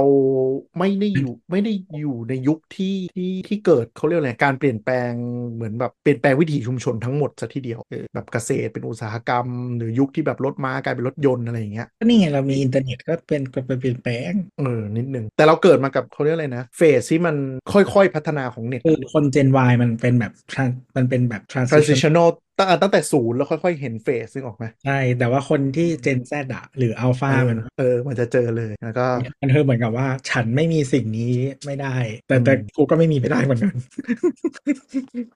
ไม่ได้อยู่ไม่ได้อยู่ในยุคที่ที่ที่เกิดเขาเรียกอะไรการเปลี่ยนแปลงเหมือนแบบเปลี่ยนแปลงวิถีชุมชนทั้งหมดซะทีเดียวเออแบบเกษตรเป็นอุตสาหกรรม หรือยุคที่แบบรถม้ากลายเป็นรถยนต์อะไรอย่างเงี้ยก็นี่ไงเรามีอินเทอร์เน็ตก็เป็นก็เป็นเปลี่ยนแปลงเออนิดนึงแต่เราเกิดมากับเขาเรียกอะไรนะเฟสที่มันค่อยๆพัฒนาของเน็ตคือคน Gen Y มันเป็นแบบ tran- มันเป็นแบบ transition transitional ตั้งตั้งแต่ศูนย์แล้วค่อย ๆ เห็นเฟสซึ่งออกไหมใช่ แต่ว่าคนที่ Gen Z อะหรือ Alpha เออมันเออมันจะเจอเลยแล้วก็มันคือเหมือนกับว่า ฉันไม่มีสิ่งนี้ไม่ได้ แต่แต่อืมกูก็ไม่มีไม่ได้เหมือนกัน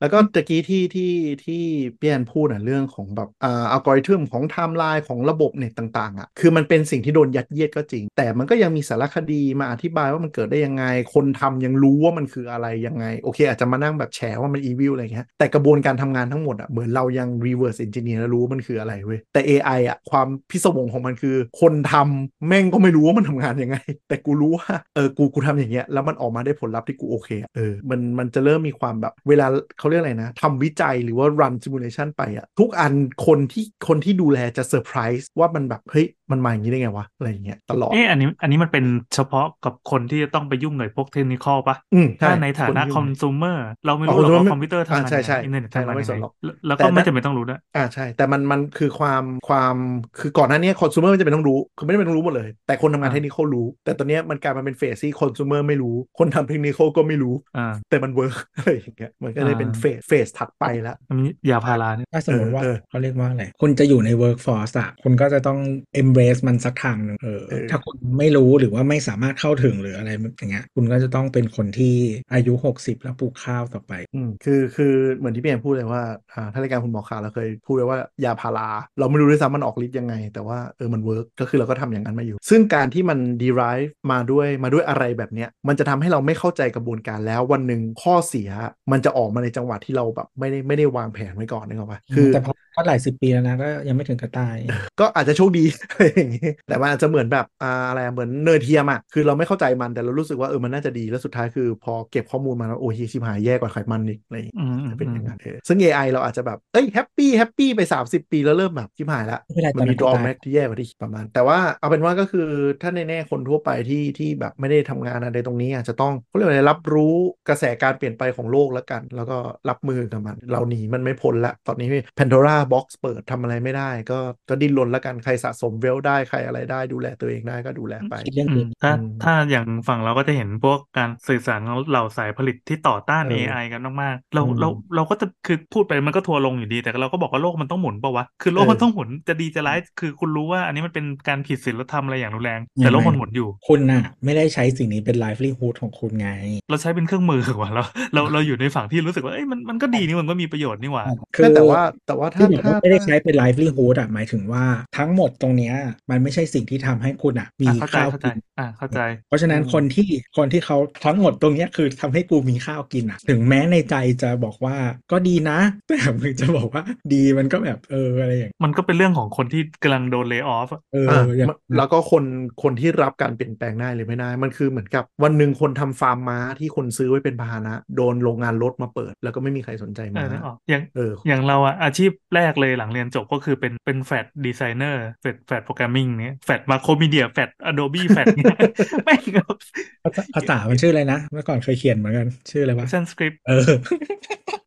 แล้วก็ตะกี้ที่ที่ที่พี่แอนพูดอะเรื่องของแบบอ่าอัลกอริทึมของไทม์ไลน์ของระบบเน็ตต่างๆอะคือมันเป็นสิ่งที่โดนยัดเยียดก็จริง แต่มันก็ยังมีสารคดีมาอธิบายว่ามันเกิดได้ยังไง คนทำยังรู้ว่ามันคืออะไรยังไงโอเค อาจจะมานั่งแบบแฉว่ามัน evil อะไรเงี้ยแต่กระบวนการทำงานทั้งหมดอะเหมือนเรายัง reverse engineer แล้วรู้ว่ามันคืออะไรเว้ย แต่ AI อะความพิศวงของมันคือ คนทำแม่งก็ไม่รู้ว่ามันทำงานยังไง แต่กูรู้ว่าเออกูกูทำอย่างเงี้ยแล้วมันออกมาได้ผลลัพธ์ที่กูโอเคอะเออมันมันจะเริ่มมีความแบบเวลาเขาเรียกอะไรนะทำวิจัยหรือว่า run simulation ไปอะทุกอันคนที่คนที่ดูแลจะเซอร์ไพรส์ว่ามันแบบเฮ้ย มันมาอย่างนี้ได้ไงวะอะไรอย่างเงี้ยตลอดเอ๊ะอันนี้อันนี้มันเป็นเฉพาะกับคนที่จะต้องไปยุ่งกับพวก technical ปะอืมใช่ถ้าในฐานะที่ consumerเมอร์เราไม่อ๋อรู้หรอก consumer ว่าคอมพิวเตอร์ทำงานอ่าใช่ใช่ยังไงอินเทอร์เน็ตใช่ทำงานเราไม่ยังสนไงหรอกแล้วแล้วแต่ก็ไม่แต่จำเป็นต้องรู้ด้วยอ่าใช่ แต่มันมันคือความความคือก่อนหน้านี้คอน sumer ไม่จำเป็นต้องรู้คือไม่ได้เป็นต้องรู้หมดเลย แต่คนทำงานอ่าเทคนิครู้ แต่ตอนเนี้ยมันกลายมาเป็นเฟสที่คอน sumer ไม่รู้ คนทำเทคนิคก็ไม่รู้อ่าแต่มัน work อะไรอย่างเงี้ยมันก็เลยเป็นอ่า phase phase ถัดไปแล้วอันนี้ยาพาราเนี่ยถ้าสมมติว่าเออเออเขาเรียกว่าอะไรคุณจะอยู่ใน workforce อะคุณก็จะต้อง embrace มันสักทางหนึ่งเออเออถ้าคุณไม่รู้หรือว่าไม่สามารถเข้าถึงหรืออะไรอย่างเงี้ยคุณก็จะต้องเป็นคนที่อายุ 60 แล้วปลูกข้าวต่อไปอืมคือคือเหมือนที่พี่แอนพูดเลยว่าอ่าถ้ารายการคุณหมอขาเราเคยพูดไว้ว่ายาพาราเราไม่รู้ด้วยซ้ำมันออกฤทธิ์ยังไง แต่ว่าเออมัน work ก็คือเราก็ทำอย่างนั้นมาอยู่ ซึ่งการที่มัน derive มาด้วยมาด้วยอะไรแบบเนี้ยมันจะทำให้เราไม่เข้าใจกระบวนการแล้ววันหนึ่งข้อเสียมันจะออกมาในจังหวะที่เราแบบไม่ได้ไม่ได้วางแผนไว้ก่อนนึกออกปะคือแต่พอก็หลายสิบปีแล้วนะก็ยังไม่ถึงกับตาย ก็อาจจะโชคดีอะไรอย่างงี้แต่มันอาจจะเหมือนแบบอ่าอะไรอะเหมือนเนยเทียมอะคือเราไม่เข้าใจมันแต่เรารู้สึกว่าเออมันน่าจะดีแล้วสุดท้ายคือ พอเก็บข้อมูลมาแล้วโอ้ยชิบหายแย่กว่าไขมันอีกอะไรอย่างงี้อืมอืมจะเป็นอือย่างนั้นเออซึ่ง AI เราอาจจะแบบเอ้ย happy happy ไป 30 ปีแล้วเริ่มแบบชิบหายละไม่เป็นไรมันมีตอนนั้นก็ drawback ที่แย่กว่าที่คิดประมาณ แต่ว่าเอาเป็นว่าก็คือถ้าในแน่คนทั่วไปที่ที่แบบไม่ได้ทำงานอะไรตรงนี้อาจจะต้องเขาเรียกว่าอะไรรับรู้กระแสการเปลี่ยนไปของโลกแล้วกัน แล้วก็รับมือกับมัน เราหนีมันไม่พ้นละตอนนี้ Pandora Box เปิดทำอะไรไม่ได้ ก็ก็ดิ้นรนแล้วกันใครสะสมเวลได้ใครอะไรได้ดูแลตัวเองได้ก็ดูแลไปคิดเรื่องอือื่มนถ้าอืมถ้าอย่างฝั่งเราก็จะเห็นพวกการสื่อสารของเหล่าสายผลิตที่ต่อต้านเออ AI กันมากๆเราอืมเราเราก็จะคือพูดไปมันก็ทัวร์ลงอยู่ดี แต่เราก็บอกว่าโลกมันต้องหมุนเปล่าวะคือโลกเออมันต้องหมุนจะดีจะร้ายคือคุณรู้ว่าอันนี้มันเป็นการผิดศีลธรรมอะไรอย่างรุนแรงยังไงแต่โลกมันหมุนอยู่คุณน่ะ ไม่ได้ใช้สิ่งนี้เป็น livelihood ของคุณไง เราใช้เป็นเครื่องมือว่ะเราเราเราอยู่ในฝั่งที่รู้สึกว่าเอ้ยมันมันก็ดีนี่มันก็มีประโยชน์นี่หว่าคือแต่ว่าแต่ว่าที่ถ้าบอกถ้าว่าไม่ได้ใช้เป็น livelihood อะหมายถึงว่าทั้งหมดตรงเนี้ยมันไม่ใช่สิ่งที่ทำให้คุณอะ มีอะเข้าใจข้าวเข้าใจกินอ่าเข้าใจ เพราะฉะนั้นอืมคนที่คนที่เขาทั้งหมดตรงเนี้ยคือทำให้กูมีข้าวกินอะ ถึงแม้ในใจจะบอกว่าก็ดีนะ แต่มึงจะบอกว่าดีมันก็แบบเอออะไรอย่างมันก็เป็นเรื่องของคนที่กำลังโดนเลิกออฟเอออะอย่างมันแล้วก็คนคนที่รับการเปลี่ยนแปลงได้หรือไม่ได้ มันคือเหมือนกับวันหนึ่งคนทำฟาร์มม้าที่คนซื้อไว้เป็นพาหนะ โดนโรงงานรถมาเปิด แล้วก็ไม่มีใครสนใจเอม้าอนึกออกอย่างเอออย่างเราอะอาชีพแรกเลยหลังเรียนจบก็คือเป็นเป็น Flash designer Flash Flash programming เนี้ย Flash Macromedia Flash Adobe Flashเนี้ยแม่งแบบภาษาภาษามันชื่ออะไรนะ เมื่อก่อนเคยเขียนเหมือนกัน ชื่ออะไรวะ ActionScript เออ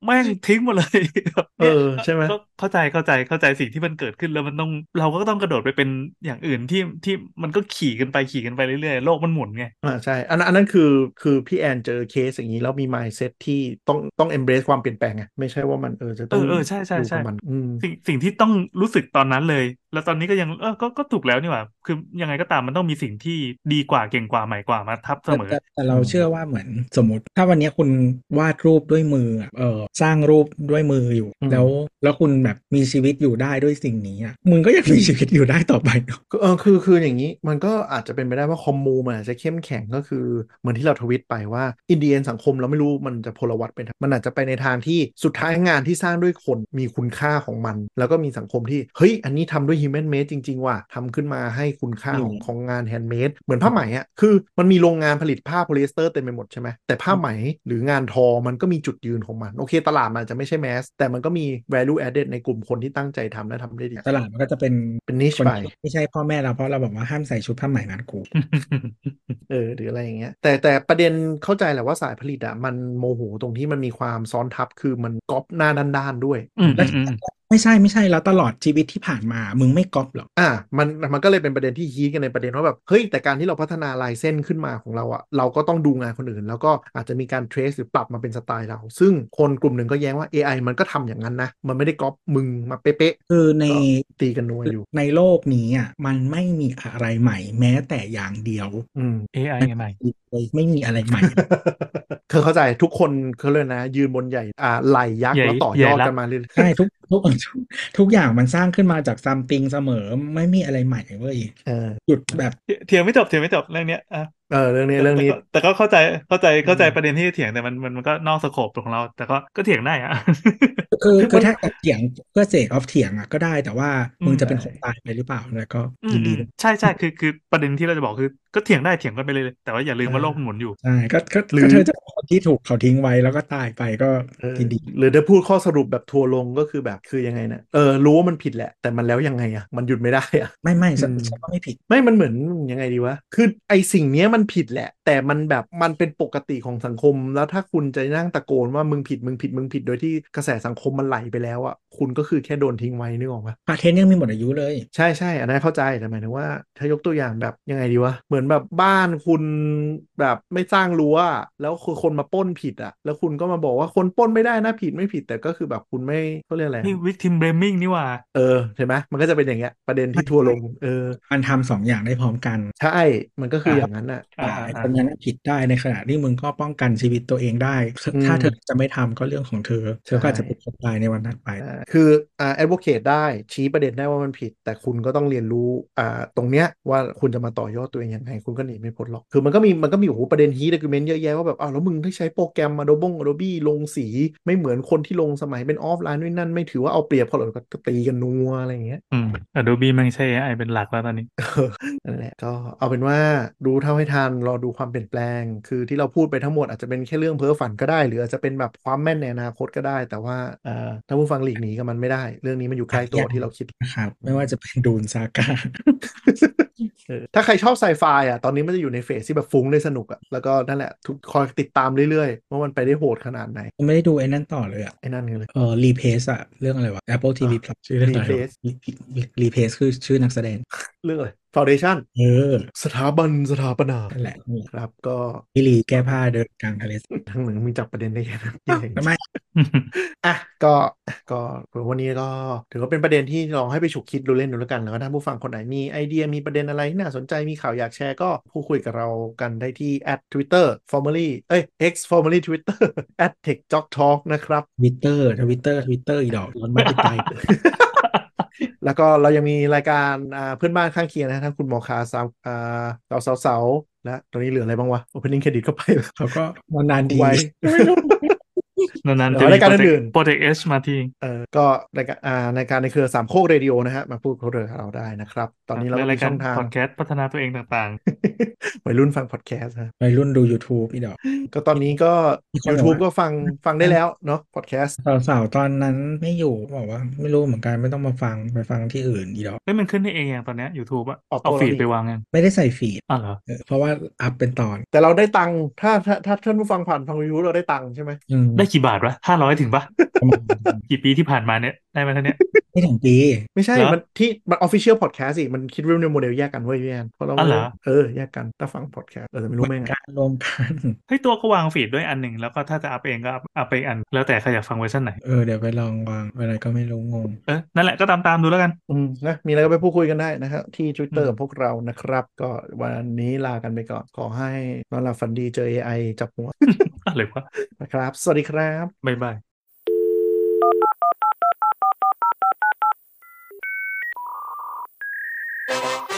แม่งทิ้งหมดเลย เออ ใช่ไหมก็เข้าใจเข้าใจเข้าใจสิ่งที่มันเกิดขึ้นแล้วมันต้องเราก็ต้องกระโดดไปเป็นอย่างอื่นที่ที่มันก็ขี่กันไปขี่กันไปเรื่อยๆ โลกมันหมุนไงอ่าใช่อันนั้นอันนั้นคือคือพี่แอนเจอเคสอย่างนี้ แล้วมี mindset ที่ต้องต้อง embrace ความเปลี่ยนแปลงไงไม่ใช่ว่ามันเออจะต้องเออเออใช่ใช่อยู่ใช่กับมันอืมสิ่งสิ่งที่ต้องรู้สึกตอนนั้นเลย แล้วตอนนี้ก็ยังเออก็ก็ถูกแล้วนี่หว่า คือยังไงก็ตามมันต้องมีสิ่งที่ดีกว่าเก่งกว่าใหม่กว่ามาทับเสแต่มอแต่แต่เราเชื่อว่าเหมือนสมมติ ถ้าวันนี้คุณวาดรูปด้วยมืออะเออสร้างรูปด้วยมืออยู่อืมแล้วแล้วคุณแบบมีชีวิตอยู่ได้ด้วยสิ่งนี้อะมึงก็ยังมีชีวิตอยู่ได้ต่อไปเนอะก็เออคือคืออย่างนี้ มันก็อาจจะเป็นไปได้ว่าคอมมูมันอาจจะเข้มแข็งก็คือเหมือนที่เราทวิตไปว่า in the end สังคมเราไม่รู้มันจะพลวัตไปทางมันอาจจะไปในทางที่สุดท้ายงานที่สร้างด้วยคนมีคุณค่าของมัน แล้วก็มีสังคมที่เฮ้ยอันนี้ทำด้วย human made จริง ๆ ว่ะทำขึ้นมาให้คุณค่าของของงาน handmade เหมือนผ้าไหมอะคือมันมีโรงงานผลิตผ้าโพลีเอสเตอร์เต็มไปหมดใช่ไหมแต่ผ้าไหมหรืองานทอมันก็มีจุดยืนของมัน โอเค ตลาดมันอาจจะไม่ใช่แมสแต่มันก็มี value added ในกลุ่มคนที่ตั้งใจทำและทำได้ดีตลาดมันก็จะเป็นเป็น niche คนไปที่ไม่ใช่พ่อแม่เราเพราะเราบอกว่าห้ามใส่ชุดผ้าไหมงานกูเออหรืออะไรอย่างเงี้ยแต่แต่ประเด็นเข้าใจแหละว่าสายผลิตอะมันโมโหตรงที่มันมีความซ้อนทับคือมันก๊อปหน้าด้านๆด้วยอืมอืมอืม ไม่ใช่ไม่ใช่แล้วตลอดชีวิตที่ผ่านมา มึงไม่ก๊อปหรอกอะมันมันก็เลยเป็นประเด็นที่ฮีทกันในประเด็นว่าแบบเฮ้ยแต่การที่เราพัฒนาลายเส้นขึ้นมาของเราอะเราก็ต้องดูงานคนอื่น แล้วก็อาจจะมีการ trace หรือปรับมาเป็นสไตล์เรา ซึ่งคนกลุ่มหนึ่งก็แย้งว่า AI มันก็ทำอย่างนั้นนะ มันไม่ได้ก๊อปมึงมาเป๊ะคือในๆตีกันนัวอยู่ ในโลกนี้อะมันไม่มีอะไรใหม่ แม้แต่อย่างเดียวอืม AI ไงใหม่เลยไม่มีอะไรใหม่คือเข้าใจทุกคนเขาเลยกนะ ยืนบนใหญ่อ่าไหลยักษ์ใหญ่แล้วต่อใหญ่ยอดละกันมาเรื่อยใช่ทุก ทุกทุกอย่างมันสร้างขึ้นมาจากซัมติงเสมอไม่มีอะไรใหม่เว้ยๆเออหยุดแบบเถียงไม่จบเถียงไม่จบเรื่องเนี้ยอะเออเรื่องนี้เรื่องนี้ แต่ก็แต่ก็เข้าใจเข้าใจเข้าใจอืมประเด็นที่เถียงแต่มันมันมันก็นอกสโคปของเรา แต่ก็ก็เถียงได้อะคือคือคือมันถ้าเถียงเพื่อเสกออฟเถียงอะก็ได้แต่ว่ามึงอืมจะเป็นคนตายไปหรือเปล่าแล้วก็อืยิมนอืดีมด้วยใช่ใช่คือคือประเด็นที่เราจะบอกคือ ก็เถียงได้เถียงกันไปเลยแต่ว่าอย่าลืมว่าโลกมันหมุนอยู่ใช่ก็ก็หรือก็เธอจะบอกคนที่ถูกเขาทิ้งไว้แล้วก็ตายไปก็เออยินดี หรือได้พูดข้อสรุปแบบทัวร์ลงก็คือแบบคือยังไงนะเออรู้ว่ามันผิดแหละ แต่มันแล้วยังไงอะมันหยุดไม่ได้อะไม่ไม่ฉันอืมฉันว่าไม่ผิด ไม่มันเหมือนยังไงดีวะคือไอสิ่งเนี้ยมันผิดแหละ แต่มันแบบมันเป็นปกติของสังคม แล้วถ้าคุณจะนั่งตะโกนว่ามึงผิดมึงผิดมึงผิดโดยที่กระแสสังคมมันไหลไปแล้วอะคุณก็คือแค่โดนทิ้งไว้นึกออกปะพาเทนยังมีหมดอายุเลย ใช่ใช่อันนั้นเข้าใจแต่หมายถึงว่า ถ้ายกตัวอย่างแบบยังไงดีวะเหมือนแบบบ้านคุณแบบไม่สร้างรั้วอะแล้วคือคนมาปล้นผิดอะแล้วคุณก็มาบอกว่าคนปล้นไม่ได้นะผิดไม่ผิดแต่ก็คือแบบคุณไม่เขาเรียกอะไรนี่วิกทิมเบรมิงนี่หว่าเออเห็นไหมมันก็จะเป็นอย่างเงี้ยประเด็นที่ทัวร์ลงเออมันทำสองอย่างได้พร้อมกัน ใช่ มันก็คืออย่างนั้นน่ะอ่าไอ้คนนั้นผิดได้ในขณะที่มึงก็ป้องกันชีวิตตัวเองได้อืมถ้าเธอจะไม่ทำก็เรื่องของเธอ เธอก็อาจจะเป็นคนตายในวันนั้นไปอ่าคืออ่า advocate ได้ชี้ประเด็นได้ว่ามันผิด แต่คุณก็ต้องเรียนรู้อ่าตรงเนี้ยว่าคุณจะมาต่อยอดตัวเองยังไงคุณก็หนีไม่พ้นหรอกคือมันก็มีมันก็มีโอ้โหประเด็นฮีด o ิเมนต์เยอะแยะว่าแบบอ้าวแล้วมึงที่ใช้โปรแกรม Adobe Adobe ลงสีไม่เหมือนคนที่ลงสมัยเป็นออฟไลน์ด้วยนั่นไม่ถือว่าเอาเปรียบเขาหรอกก็ตีกันนัวอะไรอย่างเงี้ยอืม Adobe มันใช่ AI เป็นหลักแล้วตอนนี้เออนั่นแหละก็เอาเป็นว่าดูเท่าให้ทันรอดูความเปลี่ยนแปลง คือที่เราพูดไปทั้งหมดอาจจะเป็นแค่เรื่องเพ้อฝันก็ได้ หรืออาจจะเป็นแบบความแม่นในอนาคตก็ได้ แต่ว่าเอ่อถ้าผู้ฟังหลีกหนีกับมันไม่ได้ เรื่องนี้มันอยู่ใกล้ตัวที่เราคิดนะครับไม่ว่าจะเป็นดูนซากาเออถ้าใครชอบไซไฟอะตอนนี้มันจะอยู่ใน phase ที่แบบฟุ้งได้สนุกอะแล้วก็นั่นแหละก็คอยติดตามเรื่อยๆว่ามันไปได้โหดขนาดไหนไม่ได้ดูไอ้นั่นต่อเลยอะไอ้นั่นไงเลยเออ Lee Pace อะเรื่องอะไรวะ Apple TV Plus ชื่อเรื่องอะไร Lee Pace Lee Pace คือชื่อนักแสดงเรื่องอะไร Foundation เออ สถาบันสถาปนานั่นแหละนั่นแหละครับ ก็พี่ลีแก้ผ้าเดินกลางทะเลทั้งหนึ่งมีจับประเด็นได้แค่นั้นไม่อะก็ก็วันนี้ก็ถือว่าเป็นประเด็นที่ลองให้ไปฉุกคิดดูเล่นดูแล้วกันแล้วก็ถ้าผู้ฟังคนไหนมีไอเดียมีประเด็นอะไรที่น่าสนใจมีข่าวอยากแชร์ก็พูดคุยกับเรากันได้ที่ at twitter formerly เอ้ย x formerly twitter at techjock talk นะครับทวิตเตอร์ทวิตเตอร์ทวิตเตอร์อีดอกร้อนบ้าที่ตาย แล้วก็เรายังมีรายการอ่าเพื่อนบ้านข้างเคียงนะทั้งคุณหมอคาสาวอ่าสาวสาวสาวและตอนนี้เหลืออะไรบ้างวะ opening credit เข้าไปเขาก็นานๆทีไว้ นานๆเดี๋จะยวมีรายการอื่นๆโปรเจกต์เอชมาทีเออก็รายการอ่ารายการในเครือสามโคกเรดิโอนะฮะมาพูดเขาเรื่องเราได้นะครับ ตอนนี้เราก็และมีรายกาช่รองทางพอดแคสต์พัฒนาตัวเองต่างวัยรุ่นฟังพอดแคสต์ฮะวัยรุ่นดู YouTube อีดอก ก็ตอนนี้ก็มีคนบอก YouTube ว่าก็ฟังฟังได้แล้วเนาะพอดแคสต์สาวๆตอนนั้นไม่อยู่บอกว่าไม่รู้เหมือนกันไม่ต้องมาฟังไปฟังที่อื่นอีดอกๆเฮ้ยมันขึ้นได้เองอย่างตอนเนี้ย YouTube อะออกเอาตัวฟีดแล้วนี่ไปวางยังไม่ได้ใส่ฟีดอ้าวเหรอเออเพราะว่าอัพเป็นตอน แต่เราได้ตังค์ถ้าถ้าถ้าท่านผู้ฟังผ่านฟังยูเราได้ตังค์ใช่ไหมอืมได้กี่บาทวะห้าร้อยถึงปะประมาณกี่ปีที่ผ่านมาเนี่ย ได้มาเท่าเนี้ยไม่ถึงปี ไม่ใช่เหรอมันที่มัน official podcast สิมันคิดเรื่องโมเดลแยกกันเว้ยพี่แอนเพราะเราอ๋อเหรอเออแยกกันถ้าฟังพอดแคสต์เออแต่ไม่รู้เหมืไม่รวมกันเฮ้ยตัวก็วาง feed ด้วยอันหนึ่งแล้วก็ถ้าจะ up เองก็ up up ไปอีกอัน แล้วแต่ใครอยากฟังเวอร์ชันไหนเออเดี๋ยวไปลองวางอะไรก็ไม่รู้งงเออนั่นแหละก็ตามตามๆดูแล้วกันอืมนะมีอะไรก็ไปพูดคุยกันได้นะครับที่ Twitter อืมของพวกเรานะครับ ก็วันนี้ลากันไปก่อนขอให้นอนหลับฝันดีเจอ AI จับหัวอะไรวะนะครับ สวัสดีครับบ๊ายบาย Thank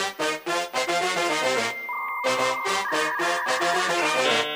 you.